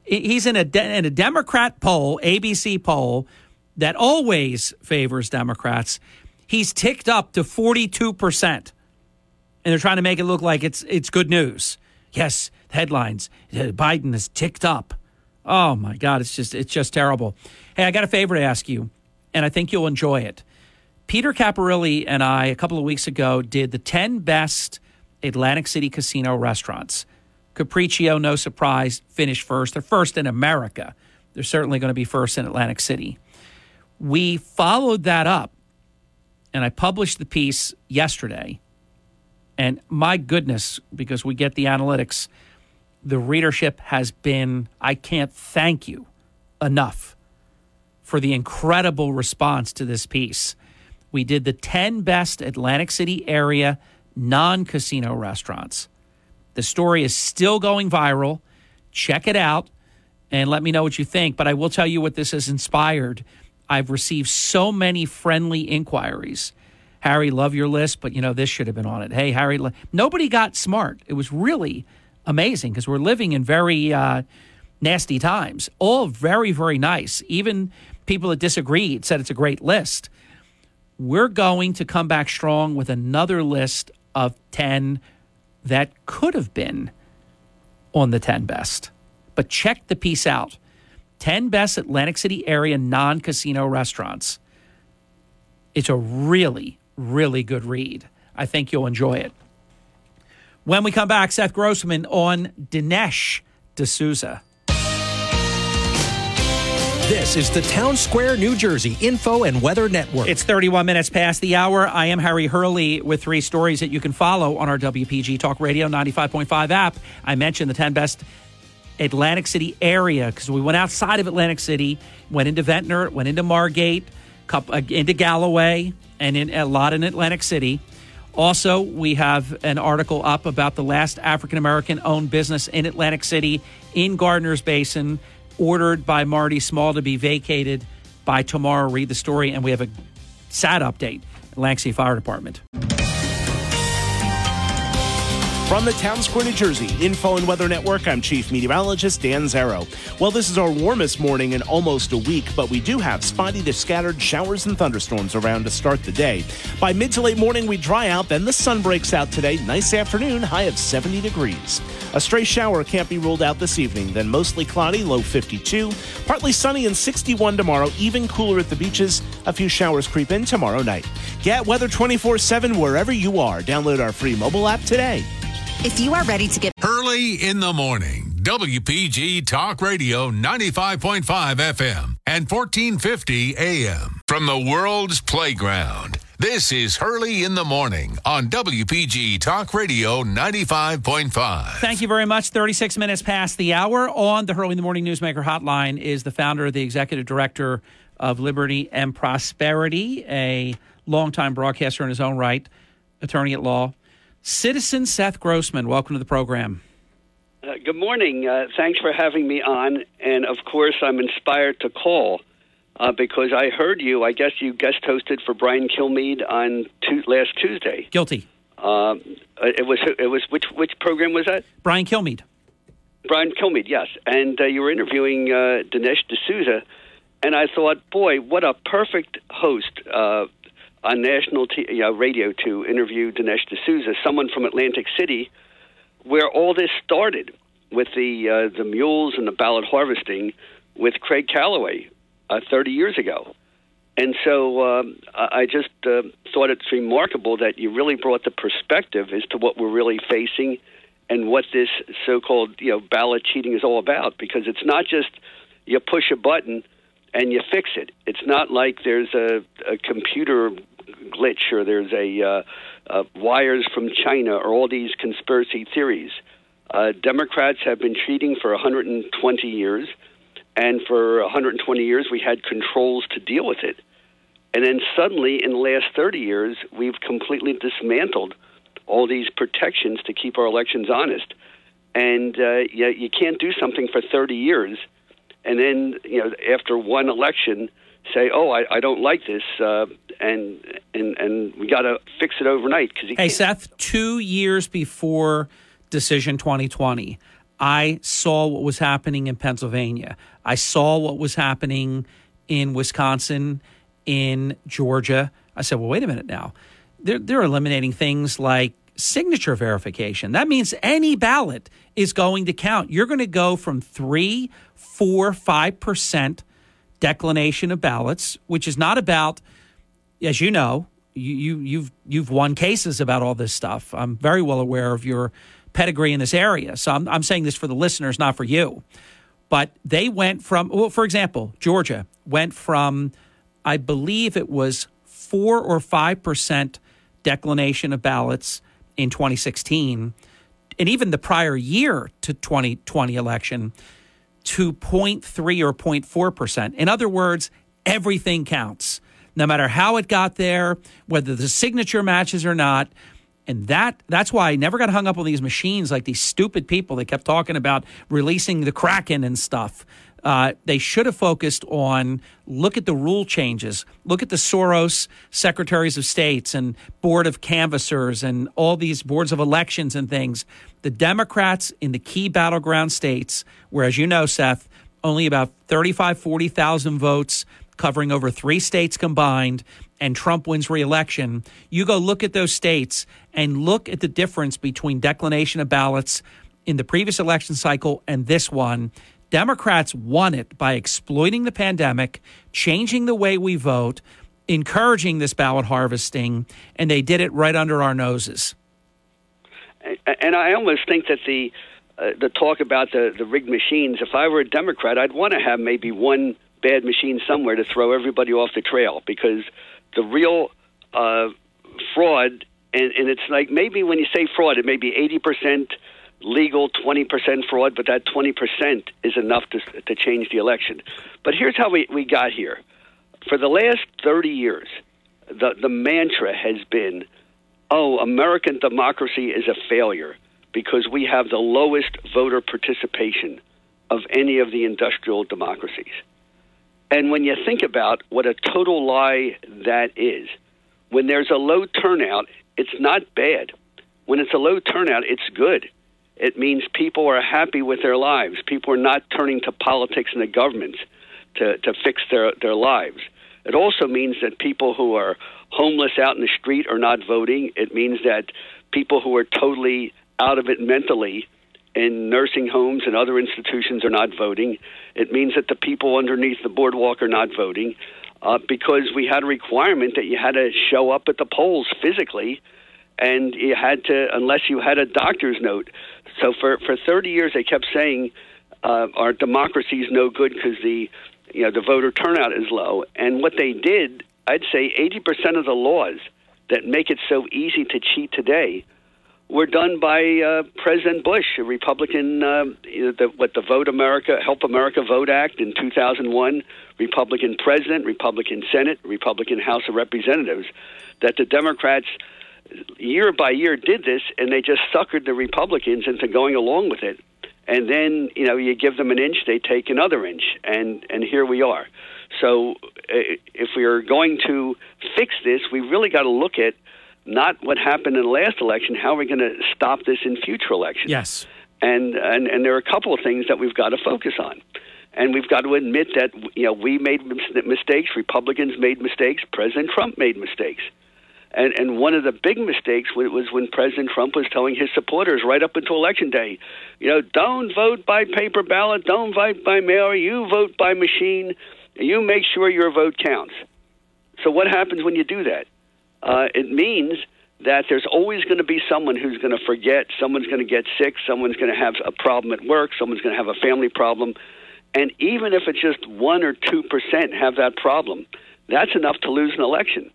He's in a, de- in a Democrat poll, ABC poll, that always favors Democrats. He's ticked up to 42%. And they're trying to make it look like it's it's good news. Yes, headlines. Biden has ticked up. Oh my God, it's just it's just terrible. Hey, I got a favor to ask you, and I think you'll enjoy it. Peter Caparilli and I a couple of weeks ago did the 10 best Atlantic City casino restaurants. Capriccio, no surprise, finished first. They're first in America. They're certainly going to be first in Atlantic City. We followed that up, and I published the piece yesterday and my goodness, because we get the analytics, the readership has been, I can't thank you enough for the incredible response to this piece. We did the 10 best Atlantic City area non casino restaurants. The story is still going viral. Check it out and let me know what you think. But I will tell you what this has inspired. I've received so many friendly inquiries Harry, love your list, but you know, this should have been on it. Hey, Harry, nobody got smart. It was really amazing because we're living in very uh, nasty times. All very, very nice. Even people that disagreed said it's a great list. We're going to come back strong with another list of 10 that could have been on the 10 best. But check the piece out 10 best Atlantic City area non casino restaurants. It's a really, really good read. I think you'll enjoy it. When we come back, Seth Grossman on Dinesh D'Souza. This is the Town Square, New Jersey Info and Weather Network. It's 31 minutes past the hour. I am Harry Hurley with three stories that you can follow on our WPG Talk Radio 95.5 app. I mentioned the 10 best Atlantic City area because we went outside of Atlantic City, went into Ventnor, went into Margate, uh, into Galloway, and in a lot in Atlantic City. Also, we have an article up about the last African American owned business in Atlantic City in Gardner's Basin, ordered by Marty Small to be vacated by tomorrow. Read the story, and we have a sad update. City Fire Department. From the Town Square, New Jersey Info and Weather Network, I'm Chief Meteorologist Dan Zarrow. Well, this is our warmest morning in almost a week, but we do have spotty to scattered showers and thunderstorms around to start the day. By mid to late morning, we dry out, then the sun breaks out today. Nice afternoon, high of 70 degrees. A stray shower can't be ruled out this evening, then mostly cloudy, low 52. Partly sunny and 61 tomorrow, even cooler at the beaches. A few showers creep in tomorrow night. Get weather 24 7 wherever you are. Download our free mobile app today. If you are ready to get early in the morning, WPG Talk Radio 95.5 FM and 1450 AM from the world's playground. This is Hurley in the Morning on WPG Talk Radio 95.5. Thank you very much. 36 minutes past the hour on the Hurley in the Morning Newsmaker Hotline is the founder, the executive director of Liberty and Prosperity, a longtime broadcaster in his own right, attorney at law Citizen Seth Grossman, welcome to the program. Uh, good morning. Uh, thanks for having me on. And of course, I'm inspired to call uh, because I heard you. I guess you guest hosted for Brian Kilmeade on tu- last Tuesday. Guilty. Um, uh, it was. It was. Which which program was that? Brian Kilmeade. Brian Kilmeade. Yes, and uh, you were interviewing uh, Dinesh D'Souza, and I thought, boy, what a perfect host on national t- radio to interview Dinesh D'Souza, someone from Atlantic City, where all this started with the uh, the mules and the ballot harvesting with Craig Callaway uh, 30 years ago. And so um, I just uh, thought it's remarkable that you really brought the perspective as to what we're really facing and what this so-called you know ballot cheating is all about. Because it's not just you push a button and you fix it. It's not like there's a, a computer glitch or there's a uh, uh, wires from China or all these conspiracy theories. Uh, Democrats have been cheating for 120 years, and for 120 years we had controls to deal with it. And then suddenly, in the last 30 years, we've completely dismantled all these protections to keep our elections honest. And uh, you, you can't do something for 30 years and then, you know, after one election, say, "Oh, I, I don't like this," uh, and and and we got to fix it overnight because Hey, Seth, two years before decision 2020, I saw what was happening in Pennsylvania. I saw what was happening in Wisconsin, in Georgia. I said, well, wait a minute now. They're, they're eliminating things like signature verification. That means any ballot is going to count. You're going to go from three, four, five percent declination of ballots, which is not about, as you know, you, you you've you've won cases about all this stuff. I'm very well aware of your pedigree in this area. So I'm, I'm saying this for the listeners, not for you. But they went from, well, for example, Georgia went from, I believe it was four or five percent declination of ballots in 2016, and even the prior year to 2020 election to 0.3 or 0.4 percent. In other words, everything counts, no matter how it got there, whether the signature matches or not. And that that's why I never got hung up on these machines like these stupid people that kept talking about releasing the Kraken and stuff. Uh, they should have focused on look at the rule changes, look at the Soros secretaries of states and board of canvassers and all these boards of elections and things. The Democrats in the key battleground states, where, as you know, Seth, only about 35, 40,000 votes covering over three states combined, and Trump wins reelection, you go look at those states and look at the difference between declination of ballots in the previous election cycle and this one. Democrats won it by exploiting the pandemic, changing the way we vote, encouraging this ballot harvesting, and they did it right under our noses. And I almost think that the uh, the talk about the the rigged machines. If I were a Democrat, I'd want to have maybe one bad machine somewhere to throw everybody off the trail because the real uh, fraud, and, and it's like maybe when you say fraud, it may be eighty percent legal, 20% fraud, but that 20% is enough to, to change the election. But here's how we, we got here. For the last 30 years, the, the mantra has been oh, American democracy is a failure because we have the lowest voter participation of any of the industrial democracies. And when you think about what a total lie that is, when there's a low turnout, it's not bad. When it's a low turnout, it's good it means people are happy with their lives. People are not turning to politics and the government to, to fix their, their lives. It also means that people who are homeless out in the street are not voting. It means that people who are totally out of it mentally in nursing homes and other institutions are not voting. It means that the people underneath the boardwalk are not voting uh, because we had a requirement that you had to show up at the polls physically and you had to, unless you had a doctor's note. So for for 30 years, they kept saying uh, our democracy is no good because the you know the voter turnout is low. And what they did, I'd say 80% of the laws that make it so easy to cheat today were done by uh, President Bush, a Republican. Uh, the, what the Vote America, Help America Vote Act in 2001, Republican President, Republican Senate, Republican House of Representatives, that the Democrats year by year did this, and they just suckered the Republicans into going along with it. And then you know you give them an inch, they take another inch, and and here we are. So uh, if we are going to fix this, we really got to look at not what happened in the last election. How are we going to stop this in future elections? Yes. And and and there are a couple of things that we've got to focus on. And we've got to admit that you know we made mistakes, Republicans made mistakes, President Trump made mistakes. And, and one of the big mistakes was when President Trump was telling his supporters right up until Election Day, you know, don't vote by paper ballot, don't vote by mail, you vote by machine, you make sure your vote counts. So what happens when you do that? Uh, it means that there's always going to be someone who's going to forget, someone's going to get sick, someone's going to have a problem at work, someone's going to have a family problem. And even if it's just 1 or 2% have that problem, that's enough to lose an election,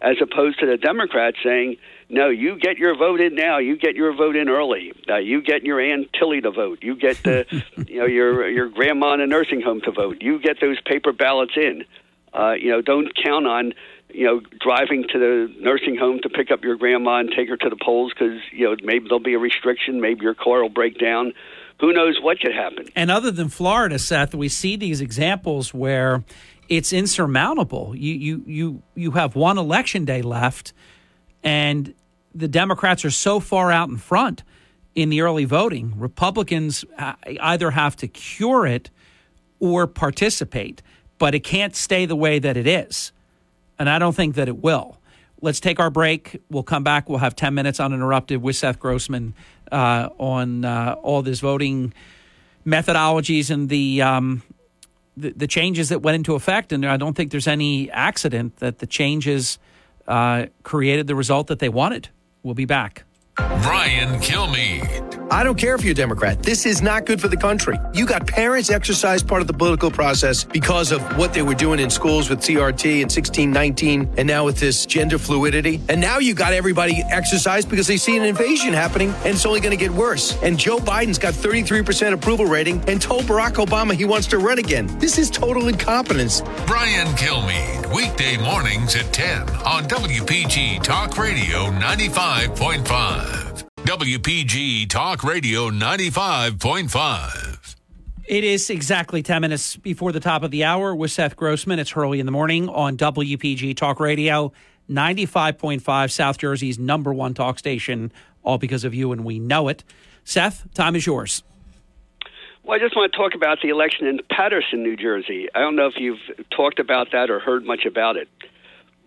as opposed to the Democrats saying, no, you get your vote in now. You get your vote in early. Uh, you get your Aunt Tilly to vote. You get the, you know, your your grandma in a nursing home to vote. You get those paper ballots in. Uh, you know, don't count on you know driving to the nursing home to pick up your grandma and take her to the polls because you know maybe there'll be a restriction. Maybe your car will break down. Who knows what could happen? And other than Florida, Seth, we see these examples where it's insurmountable. You you you you have one election day left, and the Democrats are so far out in front in the early voting. Republicans uh, either have to cure it or participate, but it can't stay the way that it is. And I don't think that it will. Let's take our break. We'll come back. We'll have 10 minutes uninterrupted with Seth Grossman uh, on uh, all this voting methodologies and the, um, the, the changes that went into effect. And I don't think there's any accident that the changes uh, created the result that they wanted. We'll be back. Brian Kilmeade. I don't care if you're a Democrat. This is not good for the country. You got parents exercise part of the political process because of what they were doing in schools with CRT and 1619 and now with this gender fluidity. And now you got everybody exercise because they see an invasion happening and it's only going to get worse. And Joe Biden's got 33% approval rating and told Barack Obama he wants to run again. This is total incompetence. Brian Kilmeade, weekday mornings at 10 on WPG Talk Radio 95.5. WPG Talk Radio 95.5. It is exactly 10 minutes before the top of the hour with Seth Grossman. It's early in the morning on WPG Talk Radio 95.5, South Jersey's number one talk station, all because of you, and we know it. Seth, time is yours. Well, I just want to talk about the election in Paterson, New Jersey. I don't know if you've talked about that or heard much about it,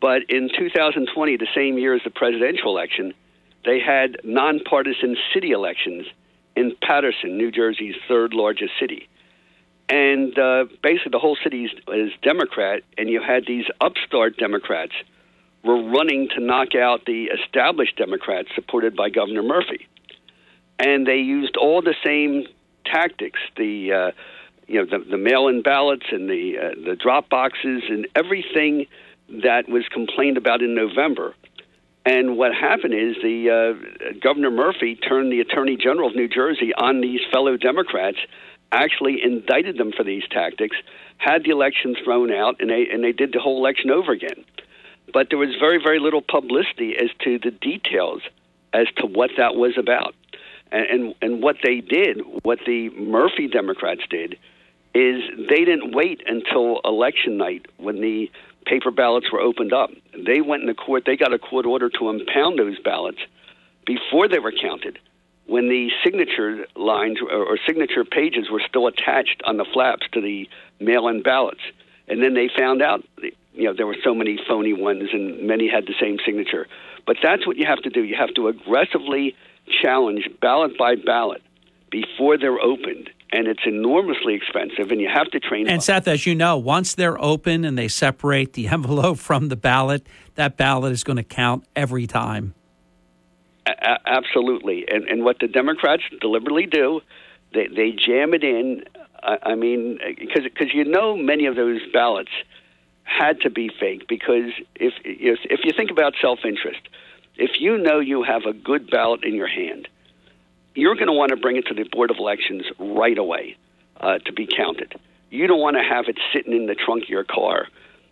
but in 2020, the same year as the presidential election, they had nonpartisan city elections in Paterson, New Jersey's third largest city. And uh, basically, the whole city is Democrat, and you had these upstart Democrats were running to knock out the established Democrats supported by Governor Murphy. And they used all the same tactics the uh, you know the, the mail-in ballots and the uh, the drop boxes and everything that was complained about in November and what happened is the uh, Governor Murphy turned the Attorney General of New Jersey on these fellow Democrats, actually indicted them for these tactics, had the election thrown out, and they and they did the whole election over again. But there was very very little publicity as to the details as to what that was about, and and, and what they did, what the Murphy Democrats did, is they didn't wait until election night when the paper ballots were opened up. They went into court, they got a court order to impound those ballots before they were counted when the signature lines or, signature pages were still attached on the flaps to the mail in ballots. And then they found out, you know, there were so many phony ones and many had the same signature. But that's what you have to do. You have to aggressively challenge ballot by ballot before they're opened and it's enormously expensive, and you have to train. And Seth, as you know, once they're open and they separate the envelope from the ballot, that ballot is going to count every time. A- absolutely, and and what the Democrats deliberately do, they they jam it in. I, I mean, because because you know many of those ballots had to be fake because if if, if you think about self interest, if you know you have a good ballot in your hand you're going to want to bring it to the Board of Elections right away uh, to be counted. You don't want to have it sitting in the trunk of your car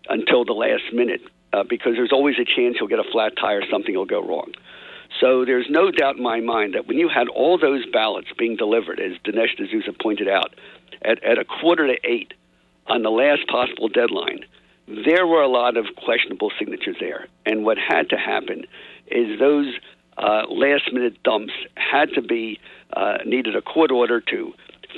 until the last minute uh, because there's always a chance you'll get a flat tire, or something will go wrong. So there's no doubt in my mind that when you had all those ballots being delivered, as Dinesh D'Souza pointed out, at, at a quarter to eight on the last possible deadline, there were a lot of questionable signatures there. And what had to happen is those uh, last minute dumps had to be uh, needed a court order to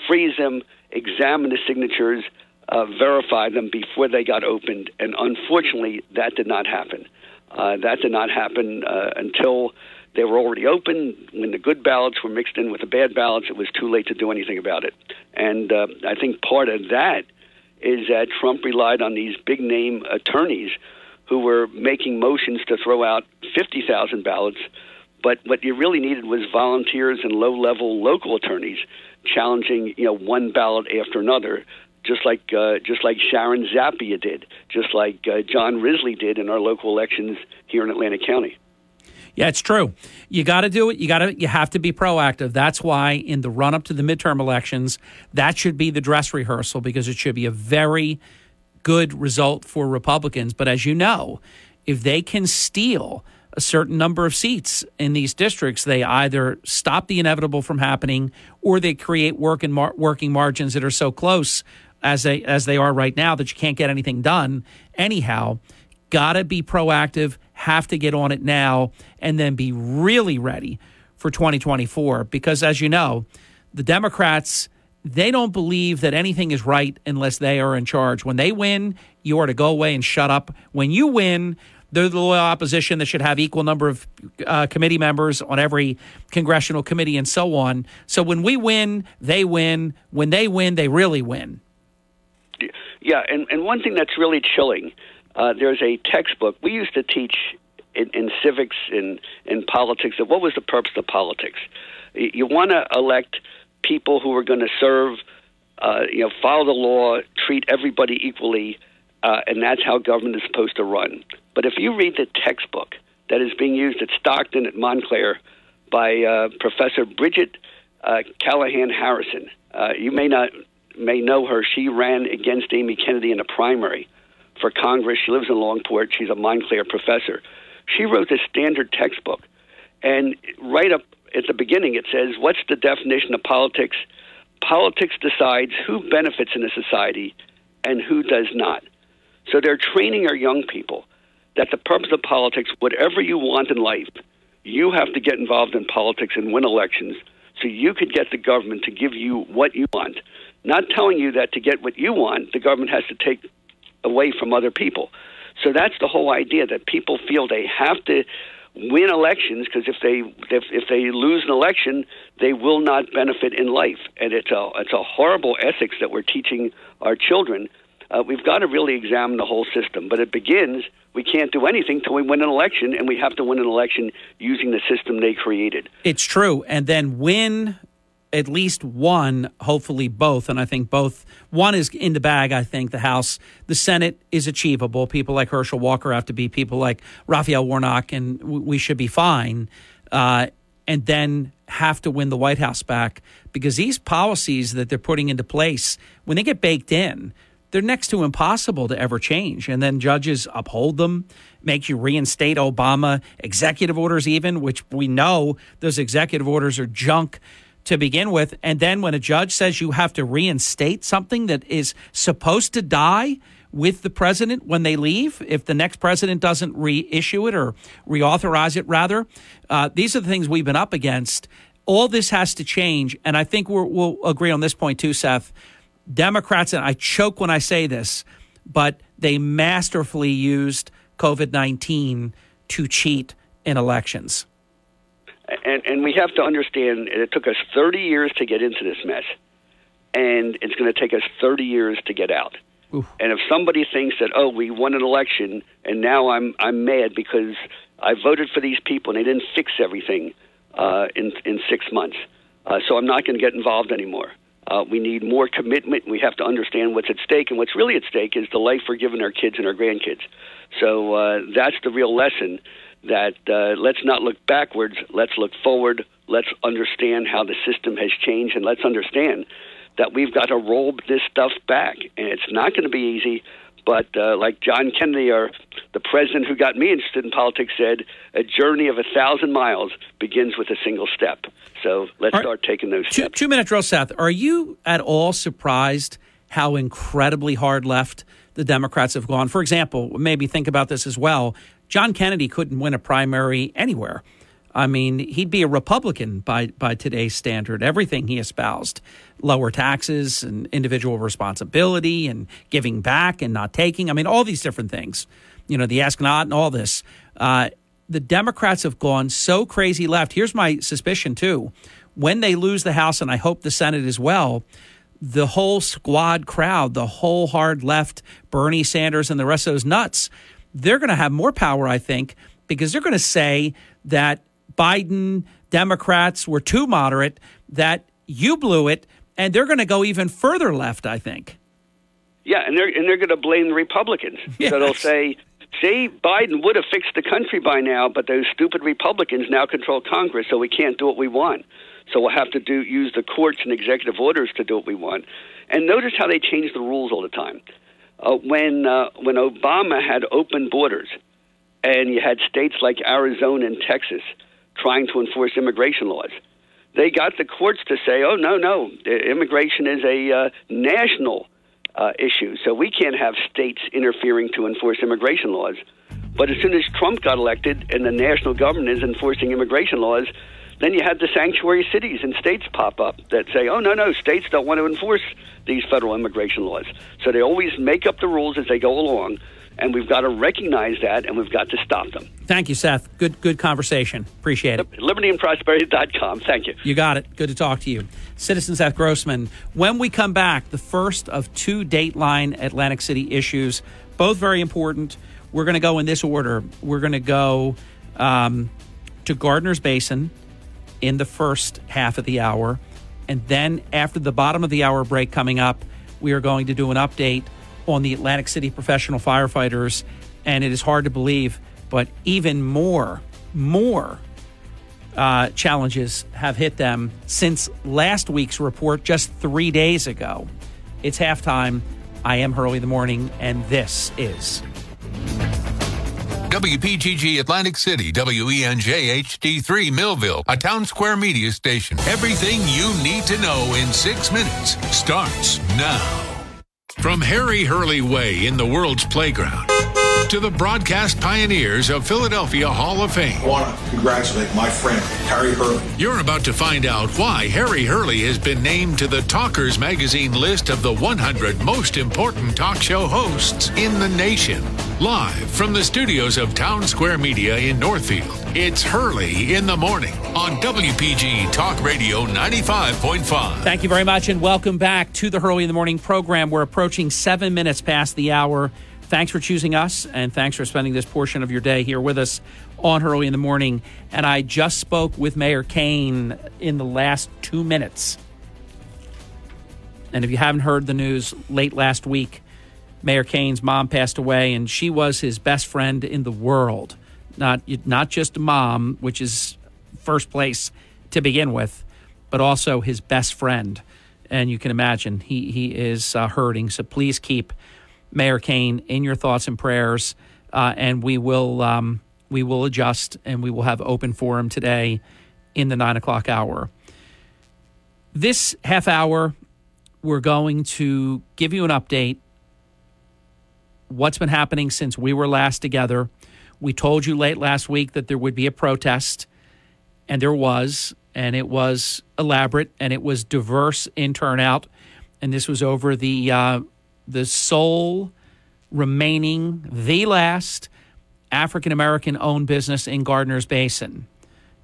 freeze them, examine the signatures, uh, verify them before they got opened, and unfortunately, that did not happen. Uh, that did not happen uh, until they were already open. When the good ballots were mixed in with the bad ballots, it was too late to do anything about it. And uh, I think part of that is that Trump relied on these big name attorneys who were making motions to throw out 50,000 ballots but what you really needed was volunteers and low-level local attorneys challenging, you know, one ballot after another just like uh, just like Sharon Zappia did, just like uh, John Risley did in our local elections here in Atlantic County. Yeah, it's true. You got to do it. You got to. You have to be proactive. That's why in the run up to the midterm elections, that should be the dress rehearsal because it should be a very good result for Republicans. But as you know, if they can steal a certain number of seats in these districts, they either stop the inevitable from happening or they create work and mar- working margins that are so close as they as they are right now that you can't get anything done anyhow. Got to be proactive, have to get on it now, and then be really ready for 2024. Because as you know, the Democrats, they don't believe that anything is right unless they are in charge. When they win, you are to go away and shut up. When you win, they're the loyal opposition that should have equal number of uh, committee members on every congressional committee and so on. So when we win, they win. When they win, they really win. Yeah, and, and one thing that's really chilling uh, there's a textbook we used to teach in, in civics in in politics of what was the purpose of politics. You want to elect people who are going to serve, uh, you know, follow the law, treat everybody equally, uh, and that's how government is supposed to run. But if you read the textbook that is being used at Stockton at Montclair by uh, Professor Brigid uh, Callahan Harrison, uh, you may not may know her. She ran against Amy Kennedy in a primary for Congress. She lives in Longport. She's a Montclair professor. She wrote this standard textbook, and right up at the beginning it says, "What's the definition of politics? Politics decides who benefits in a society and who does not." So they're training our young people that the purpose of politics, whatever you want in life, you have to get involved in politics and win elections so you could get the government to give you what you want. Not telling you that to get what you want, the government has to take away from other people. So that's the whole idea that people feel they have to win elections because if they if, if they lose an election, they will not benefit in life, and it's a it's a horrible ethics that we're teaching our children. Uh, we've got to really examine the whole system, but it begins. We can't do anything till we win an election, and we have to win an election using the system they created. It's true, and then win at least one, hopefully both. And I think both, one is in the bag, I think, the House. The Senate is achievable. People like Herschel Walker have to be people like Raphael Warnock, and we should be fine. Uh, and then have to win the White House back because these policies that they're putting into place, when they get baked in, they're next to impossible to ever change. And then judges uphold them, make you reinstate Obama executive orders, even, which we know those executive orders are junk to begin with. And then when a judge says you have to reinstate something that is supposed to die with the president when they leave, if the next president doesn't reissue it or reauthorize it, rather, uh, these are the things we've been up against. All this has to change. And I think we will agree on this point too, Seth. Democrats, and I choke when I say this, but they masterfully used COVID 19 to cheat in elections and and we have to understand it took us 30 years to get into this mess, and it's going to take us 30 years to get out. Oof. And if somebody thinks that oh we won an election and now I'm I'm mad because I voted for these people and they didn't fix everything uh, in in six months, uh, so I'm not going to get involved anymore. Uh, we need more commitment. We have to understand what's at stake, and what's really at stake is the life we're giving our kids and our grandkids. So uh, that's the real lesson that uh, let's not look backwards, let's look forward, let's understand how the system has changed, and let's understand that we've got to roll this stuff back. And it's not going to be easy, but uh, like John Kennedy, or the president who got me interested in politics, said, a journey of a thousand miles begins with a single step. So let's start taking those two, steps. Two minutes, drill, Seth. Are you at all surprised how incredibly hard left the Democrats have gone? For example, maybe think about this as well. John Kennedy couldn't win a primary anywhere. I mean, he'd be a Republican by, by today's standard. Everything he espoused lower taxes and individual responsibility and giving back and not taking. I mean, all these different things, you know, the ask not and all this. Uh, the Democrats have gone so crazy left. Here's my suspicion, too. When they lose the House, and I hope the Senate as well, the whole squad crowd, the whole hard left, Bernie Sanders and the rest of those nuts, they're going to have more power, I think, because they're going to say that Biden Democrats were too moderate, that you blew it, and they're going to go even further left, I think. Yeah, and they're and they're going to blame the Republicans. Yes. So they'll say, "See, Biden would have fixed the country by now, but those stupid Republicans now control Congress, so we can't do what we want. So we'll have to do use the courts and executive orders to do what we want." And notice how they change the rules all the time. Uh, when uh, when Obama had open borders, and you had states like Arizona and Texas trying to enforce immigration laws, they got the courts to say, "Oh no, no, immigration is a uh, national uh, issue, so we can't have states interfering to enforce immigration laws." But as soon as Trump got elected and the national government is enforcing immigration laws, then you had the sanctuary cities and states pop up that say, "Oh no, no, states don't want to enforce these federal immigration laws." So they always make up the rules as they go along, and we've got to recognize that, and we've got to stop them. Thank you, Seth. Good good conversation. Appreciate it. LibertyandProsperity.com. Thank you. You got it. Good to talk to you. Citizen Seth Grossman. When we come back, the first of two Dateline Atlantic City issues, both very important. We're going to go in this order. We're going to go um, to Gardner's Basin in the first half of the hour. And then after the bottom of the hour break coming up, we are going to do an update on the Atlantic City professional firefighters. And it is hard to believe, but even more, more uh, challenges have hit them since last week's report just three days ago. It's halftime. I am Hurley the morning, and this is. WPGG Atlantic City, E WENJ HD3 Millville, a town square media station. Everything you need to know in six minutes starts now. From Harry Hurley Way in the world's playground to the broadcast pioneers of Philadelphia Hall of Fame. I want to congratulate my friend, Harry Hurley. You're about to find out why Harry Hurley has been named to the Talkers Magazine list of the 100 most important talk show hosts in the nation. Live from the studios of Town Square Media in Northfield, it's Hurley in the Morning on WPG Talk Radio 95.5. Thank you very much, and welcome back to the Hurley in the Morning program. We're approaching seven minutes past the hour. Thanks for choosing us, and thanks for spending this portion of your day here with us on Hurley in the Morning. And I just spoke with Mayor Kane in the last two minutes. And if you haven't heard the news, late last week, Mayor Kane's mom passed away, and she was his best friend in the world. Not not just mom, which is first place to begin with, but also his best friend. And you can imagine he he is uh, hurting. So please keep Mayor Kane in your thoughts and prayers, uh, and we will um, we will adjust and we will have open forum today in the nine o'clock hour. This half hour, we're going to give you an update. What's been happening since we were last together? We told you late last week that there would be a protest, and there was, and it was elaborate and it was diverse in turnout. And this was over the uh, the sole remaining, the last African American owned business in Gardner's Basin.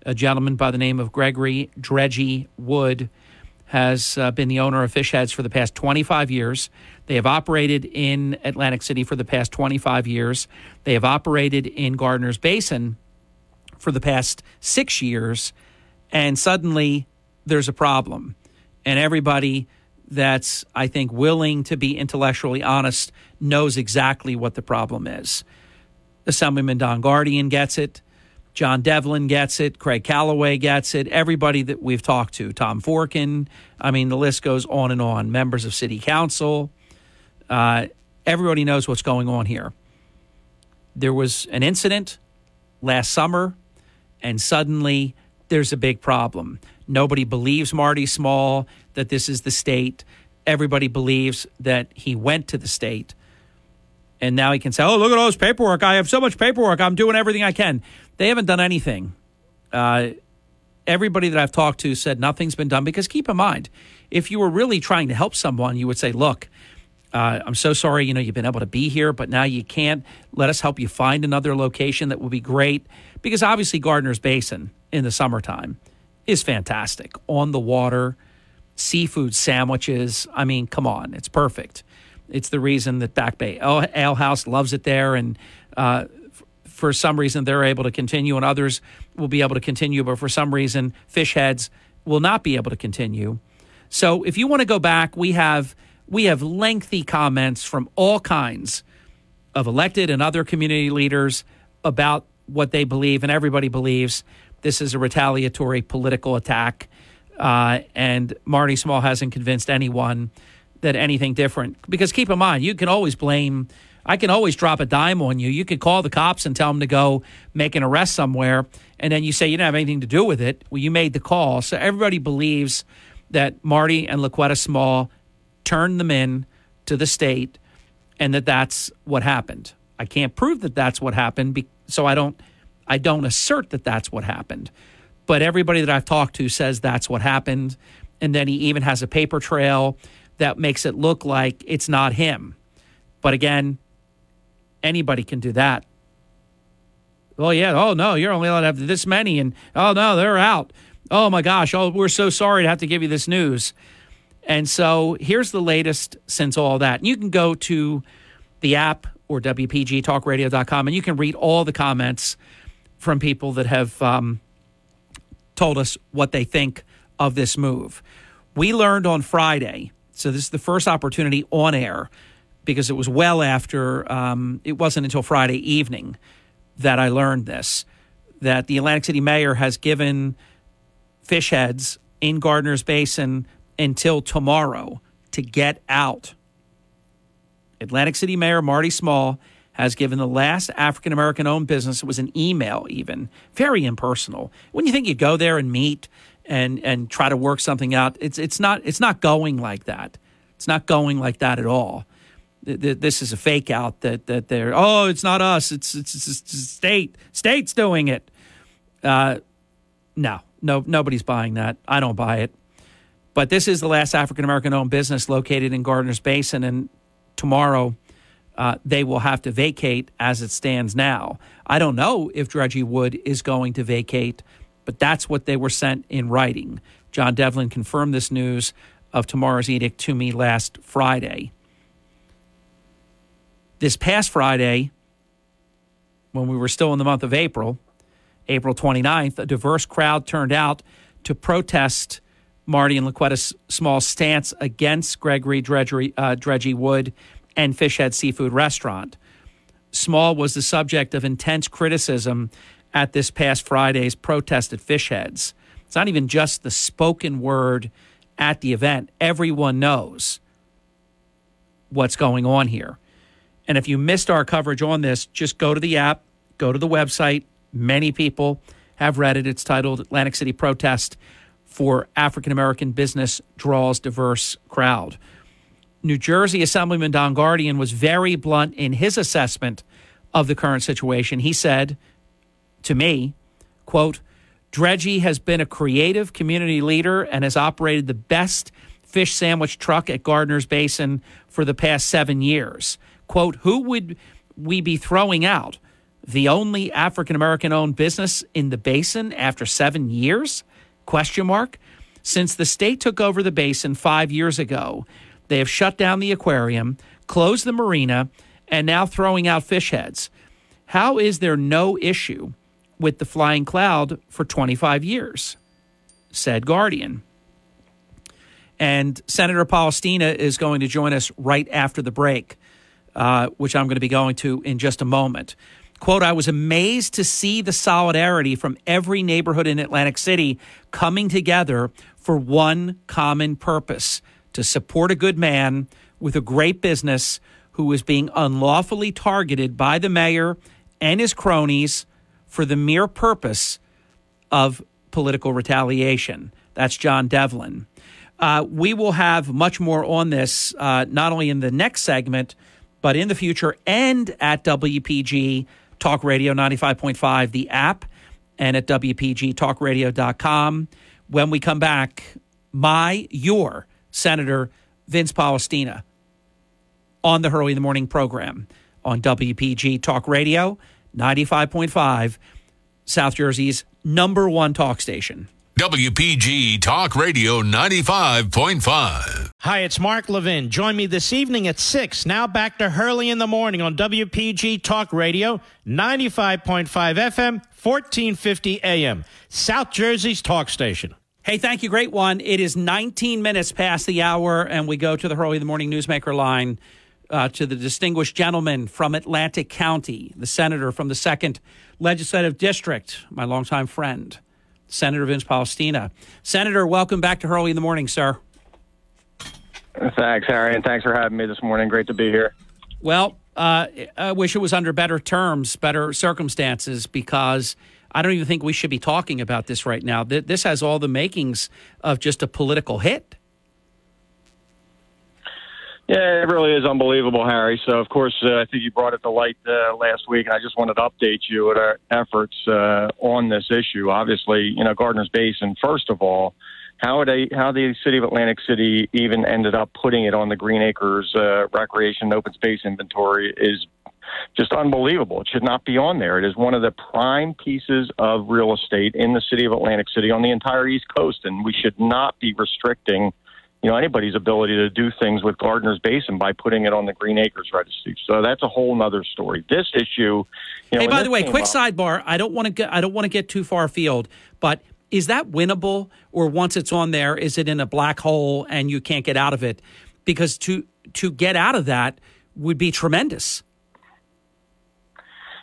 A gentleman by the name of Gregory Dredgy Wood has uh, been the owner of Fish Heads for the past 25 years. They have operated in Atlantic City for the past 25 years. They have operated in Gardner's Basin for the past six years. And suddenly there's a problem. And everybody that's, I think, willing to be intellectually honest knows exactly what the problem is. Assemblyman Don Guardian gets it. John Devlin gets it. Craig Callaway gets it. Everybody that we've talked to, Tom Forkin. I mean, the list goes on and on. Members of city council. Uh, everybody knows what's going on here. There was an incident last summer, and suddenly there's a big problem. Nobody believes Marty Small that this is the state. Everybody believes that he went to the state. And now he can say, oh, look at all this paperwork. I have so much paperwork. I'm doing everything I can. They haven't done anything. Uh, everybody that I've talked to said nothing's been done because keep in mind, if you were really trying to help someone, you would say, look, uh, I'm so sorry, you know, you've been able to be here, but now you can't. Let us help you find another location that would be great. Because obviously, Gardner's Basin in the summertime is fantastic. On the water, seafood sandwiches. I mean, come on, it's perfect. It's the reason that Back Bay Ale House loves it there. And uh, for some reason, they're able to continue, and others will be able to continue. But for some reason, Fish Heads will not be able to continue. So if you want to go back, we have We have lengthy comments from all kinds of elected and other community leaders about what they believe, and everybody believes this is a retaliatory political attack. Uh, and Marty Small hasn't convinced anyone that anything different. Because keep in mind, you can always blame. I can always drop a dime on you. You could call the cops and tell them to go make an arrest somewhere, and then you say you didn't have anything to do with it. Well, you made the call. So everybody believes that Marty and La'Quetta Small turned them in to the state, and that that's what happened. I can't prove that that's what happened, so I don't. I don't assert that that's what happened. But everybody that I've talked to says that's what happened. And then he even has a paper trail that makes it look like it's not him. But again, anybody can do that. Oh, yeah. Oh, no, you're only allowed to have this many. And oh, no, they're out. Oh, my gosh. Oh, we're so sorry to have to give you this news. And so here's the latest since all that. And you can go to the app or WPGTalkRadio.com and you can read all the comments from people that have um, told us what they think of this move. We learned on Friday, so this is the first opportunity on air because it was well after, um, it wasn't until Friday evening that I learned this that the Atlantic City mayor has given fish heads in Gardner's Basin until tomorrow to get out. Atlantic City Mayor Marty Small has given the last African American owned business, it was an email even, very impersonal. When you think you go there and meet and and try to work something out, it's it's not it's not going like that. It's not going like that at all. This is a fake out that that they're oh it's not us it's it's, it's, state state's doing it. Uh, no, no, nobody's buying that. I don't buy it. But this is the last African American owned business located in Gardner's Basin, and tomorrow uh, they will have to vacate as it stands now. I don't know if Dredge Wood is going to vacate, but that's what they were sent in writing. John Devlin confirmed this news of tomorrow's edict to me last Friday. This past Friday, when we were still in the month of April, April 29th, a diverse crowd turned out to protest Marty and La'Quetta small stance against Gregory Dredge, uh, Dredge Wood and Fishhead Seafood Restaurant. Small was the subject of intense criticism at this past Friday's protest at Fishheads. It's not even just the spoken word at the event. Everyone knows what's going on here. And if you missed our coverage on this, just go to the app, go to the website. Many people have read it. It's titled Atlantic City Protest for African American Business Draws Diverse Crowd. New Jersey Assemblyman Don Guardian was very blunt in his assessment of the current situation. He said to me, quote, Dredge has been a creative community leader and has operated the best fish sandwich truck at Gardner's Basin for the past seven years. Quote, who would we be throwing out? The only African American owned business in the basin after seven years? Question mark. Since the state took over the basin five years ago, they have shut down the aquarium, closed the marina, and now throwing out fish heads. How is there no issue with the flying cloud for 25 years? Said Guardian. And Senator Polistina is going to join us right after the break, uh, which I'm going to be going to in just a moment. Quote, I was amazed to see the solidarity from every neighborhood in Atlantic City coming together for one common purpose to support a good man with a great business who is being unlawfully targeted by the mayor and his cronies for the mere purpose of political retaliation. That's John Devlin. Uh, we will have much more on this, uh, not only in the next segment, but in the future and at WPG Talk Radio 95.5, the app, and at WPGTalkRadio.com. When we come back, my, your, Senator Vince Polistina on the Hurley in the Morning program on WPG Talk Radio, 95.5, South Jersey's number one talk station. WPG Talk Radio 95.5. Hi, it's Mark Levin. Join me this evening at 6. Now back to Hurley in the Morning on WPG Talk Radio 95.5 FM, 1450 AM, South Jersey's talk station. Hey, thank you. Great one. It is 19 minutes past the hour, and we go to the Hurley in the Morning Newsmaker line uh, to the distinguished gentleman from Atlantic County, the senator from the 2nd Legislative District, my longtime friend, Senator Vince Polistina. Senator, welcome back to Hurley in the Morning, sir. Thanks, Harry, and thanks for having me this morning. Great to be here. Well, uh, I wish it was under better terms, better circumstances, because I don't even think we should be talking about this right now. This has all the makings of just a political hit. Yeah, it really is unbelievable, Harry. So, of course, uh, I think you brought it to light uh, last week, and I just wanted to update you at our efforts uh, on this issue. Obviously, you know, Gardner's Basin, first of all, how they how the city of Atlantic City even ended up putting it on the Green Acres uh, Recreation Open Space Inventory is just unbelievable. It should not be on there. It is one of the prime pieces of real estate in the city of Atlantic City on the entire East Coast, and we should not be restricting you know anybody's ability to do things with Gardner's Basin by putting it on the Green Acres Registry. So that's a whole other story. This issue. You know, hey, by the way, quick up, sidebar. I don't want to get I don't want to get too far afield, but is that winnable, or once it's on there, is it in a black hole and you can't get out of it? Because to to get out of that would be tremendous.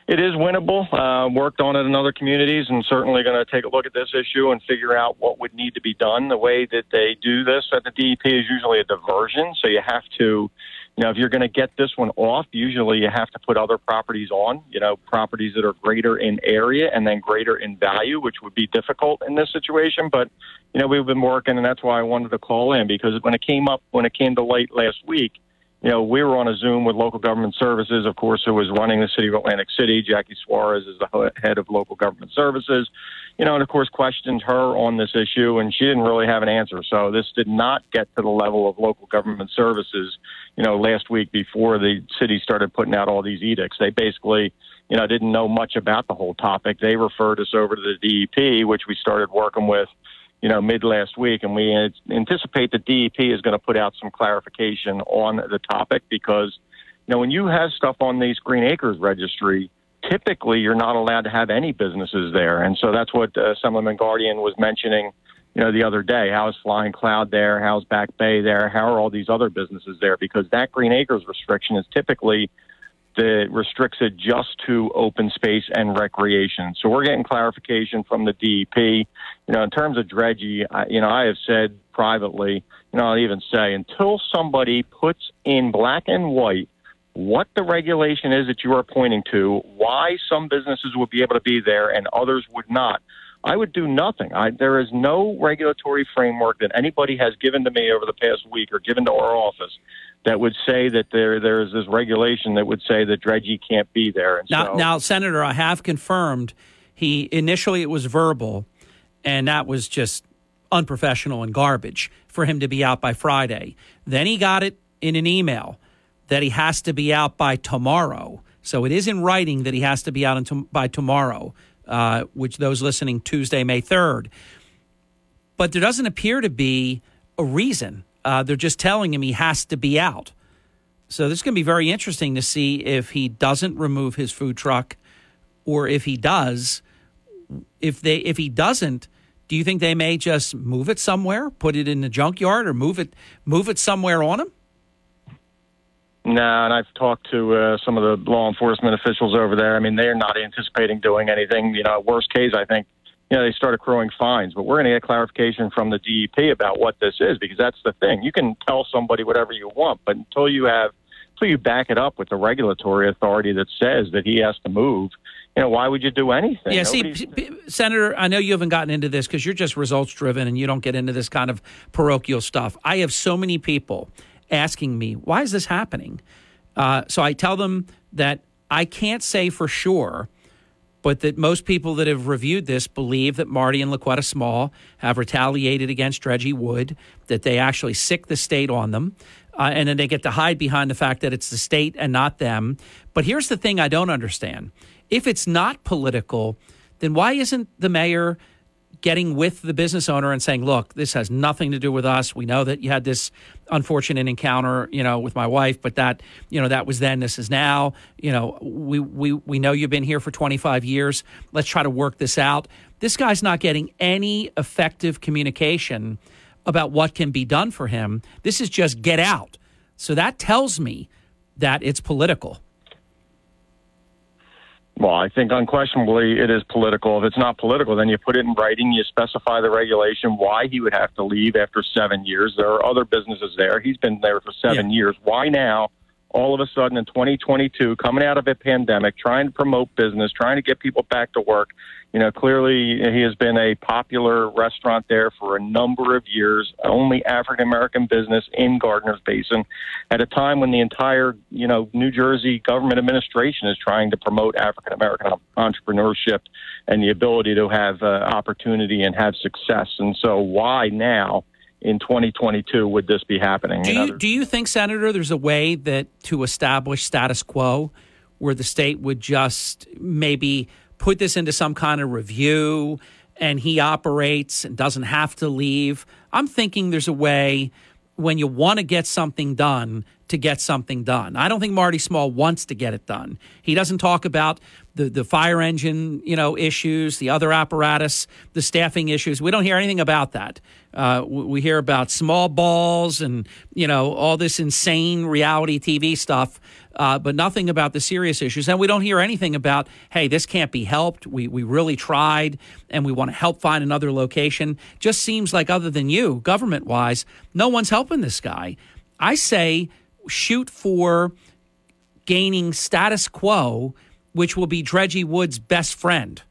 It is winnable. Uh, worked on it in other communities, and certainly going to take a look at this issue and figure out what would need to be done. The way that they do this at the DEP is usually a diversion, so you have to you know, if you're going to get this one off, usually you have to put other properties on, you know, properties that are greater in area and then greater in value, which would be difficult in this situation. But, you know, we've been working, and that's why I wanted to call in because when it came up, when it came to light last week, you know, we were on a Zoom with local government services, of course, who was running the city of Atlantic City. Jackie Suarez is the head of local government services, you know, and of course, questioned her on this issue, and she didn't really have an answer. So this did not get to the level of local government services, you know, last week before the city started putting out all these edicts. They basically, you know, didn't know much about the whole topic. They referred us over to the DEP, which we started working with you know, mid last week, and we anticipate the DEP is going to put out some clarification on the topic because, you know, when you have stuff on these Green Acres registry, typically you're not allowed to have any businesses there, and so that's what uh, Assemblyman Guardian was mentioning, you know, the other day. How is Flying Cloud there? How's Back Bay there? How are all these other businesses there? Because that Green Acres restriction is typically that restricts it just to open space and recreation. So we're getting clarification from the DEP. You know, in terms of dredgy, I, you know, I have said privately, you know, I'll even say until somebody puts in black and white what the regulation is that you are pointing to, why some businesses would be able to be there and others would not. I would do nothing. I, there is no regulatory framework that anybody has given to me over the past week or given to our office that would say that there there is this regulation that would say that dredgy can't be there. And now, so, now, Senator, I have confirmed he initially it was verbal, and that was just unprofessional and garbage for him to be out by Friday. Then he got it in an email that he has to be out by tomorrow. So it is in writing that he has to be out by tomorrow, uh, which those listening Tuesday, May 3rd. But there doesn't appear to be a reason uh, they're just telling him he has to be out. So this is going to be very interesting to see if he doesn't remove his food truck, or if he does. If they if he doesn't, do you think they may just move it somewhere, put it in the junkyard, or move it move it somewhere on him? No, and I've talked to uh, some of the law enforcement officials over there. I mean, they're not anticipating doing anything. You know, worst case, I think you know, they start accruing fines. But we're going to get clarification from the DEP about what this is because that's the thing. You can tell somebody whatever you want, but until you have, until you back it up with the regulatory authority that says that he has to move, you know, why would you do anything? Yeah, Nobody's... see, P- Senator, I know you haven't gotten into this because you're just results driven and you don't get into this kind of parochial stuff. I have so many people asking me, why is this happening? Uh, so I tell them that I can't say for sure but that most people that have reviewed this believe that Marty and La'Quetta Small have retaliated against Reggie Wood, that they actually sick the state on them. Uh, and then they get to hide behind the fact that it's the state and not them. But here's the thing I don't understand. If it's not political, then why isn't the mayor getting with the business owner and saying, look, this has nothing to do with us. We know that you had this unfortunate encounter, you know, with my wife, but that, you know, that was then, this is now. You know, we, we, we know you've been here for 25 years. Let's try to work this out. This guy's not getting any effective communication about what can be done for him. This is just get out. So that tells me that it's political. Well, I think unquestionably it is political. If it's not political, then you put it in writing, you specify the regulation, why he would have to leave after seven years. There are other businesses there. He's been there for seven yeah. years. Why now? all of a sudden in 2022, coming out of a pandemic, trying to promote business, trying to get people back to work. You know, clearly he has been a popular restaurant there for a number of years, only African American business in Gardner's Basin at a time when the entire, you know, New Jersey government administration is trying to promote African American entrepreneurship and the ability to have uh, opportunity and have success. And so why now? in 2022 would this be happening? Do you, do you think, Senator, there's a way that to establish status quo where the state would just maybe put this into some kind of review and he operates and doesn't have to leave? I'm thinking there's a way when you want to get something done to get something done. I don't think Marty Small wants to get it done. He doesn't talk about the, the fire engine, you know, issues, the other apparatus, the staffing issues. We don't hear anything about that. Uh, we hear about small balls and you know all this insane reality TV stuff, uh, but nothing about the serious issues. And we don't hear anything about, hey, this can't be helped. We we really tried, and we want to help find another location. Just seems like other than you, government wise, no one's helping this guy. I say shoot for gaining status quo which will be Dredgy Wood's best friend.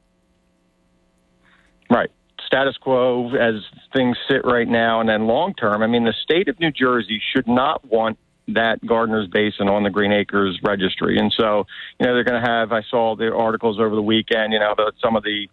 Right. Status quo as things sit right now, and then long term. I mean, the state of New Jersey should not want that Gardner's Basin on the Green Acres registry. And so, you know, they're going to have, I saw the articles over the weekend, you know, that some of the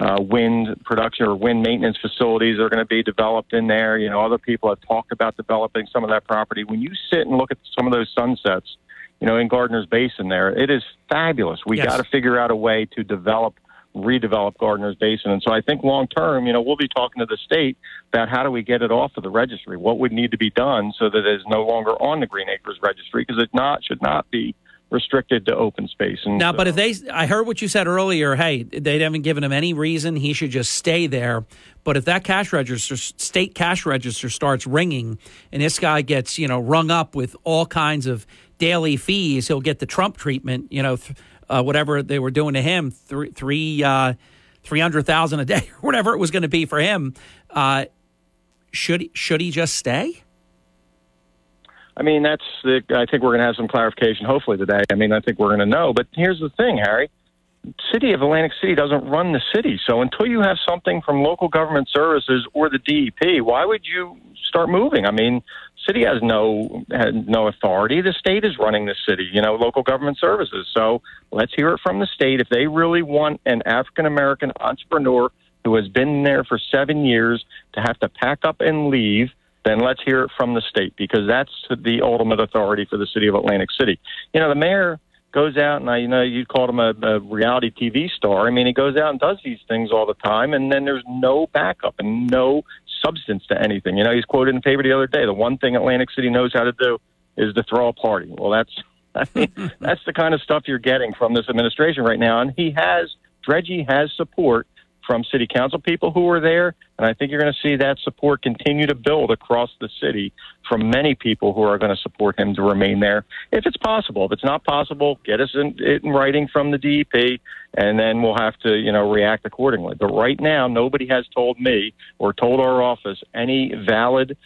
uh, wind production or wind maintenance facilities are going to be developed in there. You know, other people have talked about developing some of that property. When you sit and look at some of those sunsets, you know, in Gardner's Basin there. It is fabulous. We yes. got to figure out a way to develop, redevelop Gardner's Basin. And so I think long term, you know, we'll be talking to the state about how do we get it off of the registry? What would need to be done so that it is no longer on the Green Acres registry because it not should not be restricted to open space. And now, so, but if they, I heard what you said earlier. Hey, they haven't given him any reason. He should just stay there. But if that cash register, state cash register, starts ringing, and this guy gets, you know, rung up with all kinds of daily fees, he'll get the Trump treatment. You know, th- uh, whatever they were doing to him, three, three, uh, three hundred thousand a day, or whatever it was going to be for him. Uh, should should he just stay? I mean, that's the, I think we're going to have some clarification hopefully today. I mean, I think we're going to know. But here's the thing, Harry. City of Atlantic City doesn't run the city. So until you have something from local government services or the DEP, why would you start moving? I mean, city has no has no authority. The state is running the city, you know, local government services. So let's hear it from the state. If they really want an African American entrepreneur who has been there for seven years to have to pack up and leave – then let's hear it from the state because that's the ultimate authority for the city of Atlantic City. You know, the mayor goes out and I, you know, you called him a, a reality TV star. I mean, he goes out and does these things all the time, and then there's no backup and no substance to anything. You know, he's quoted in the paper the other day. The one thing Atlantic City knows how to do is to throw a party. Well, that's I mean, that's the kind of stuff you're getting from this administration right now, and he has Dredgy has support from city council people who were there. And I think you're going to see that support continue to build across the city from many people who are going to support him to remain there if it's possible. If it's not possible, get us in, in writing from the DEP, and then we'll have to, you know, react accordingly. But right now, nobody has told me or told our office any valid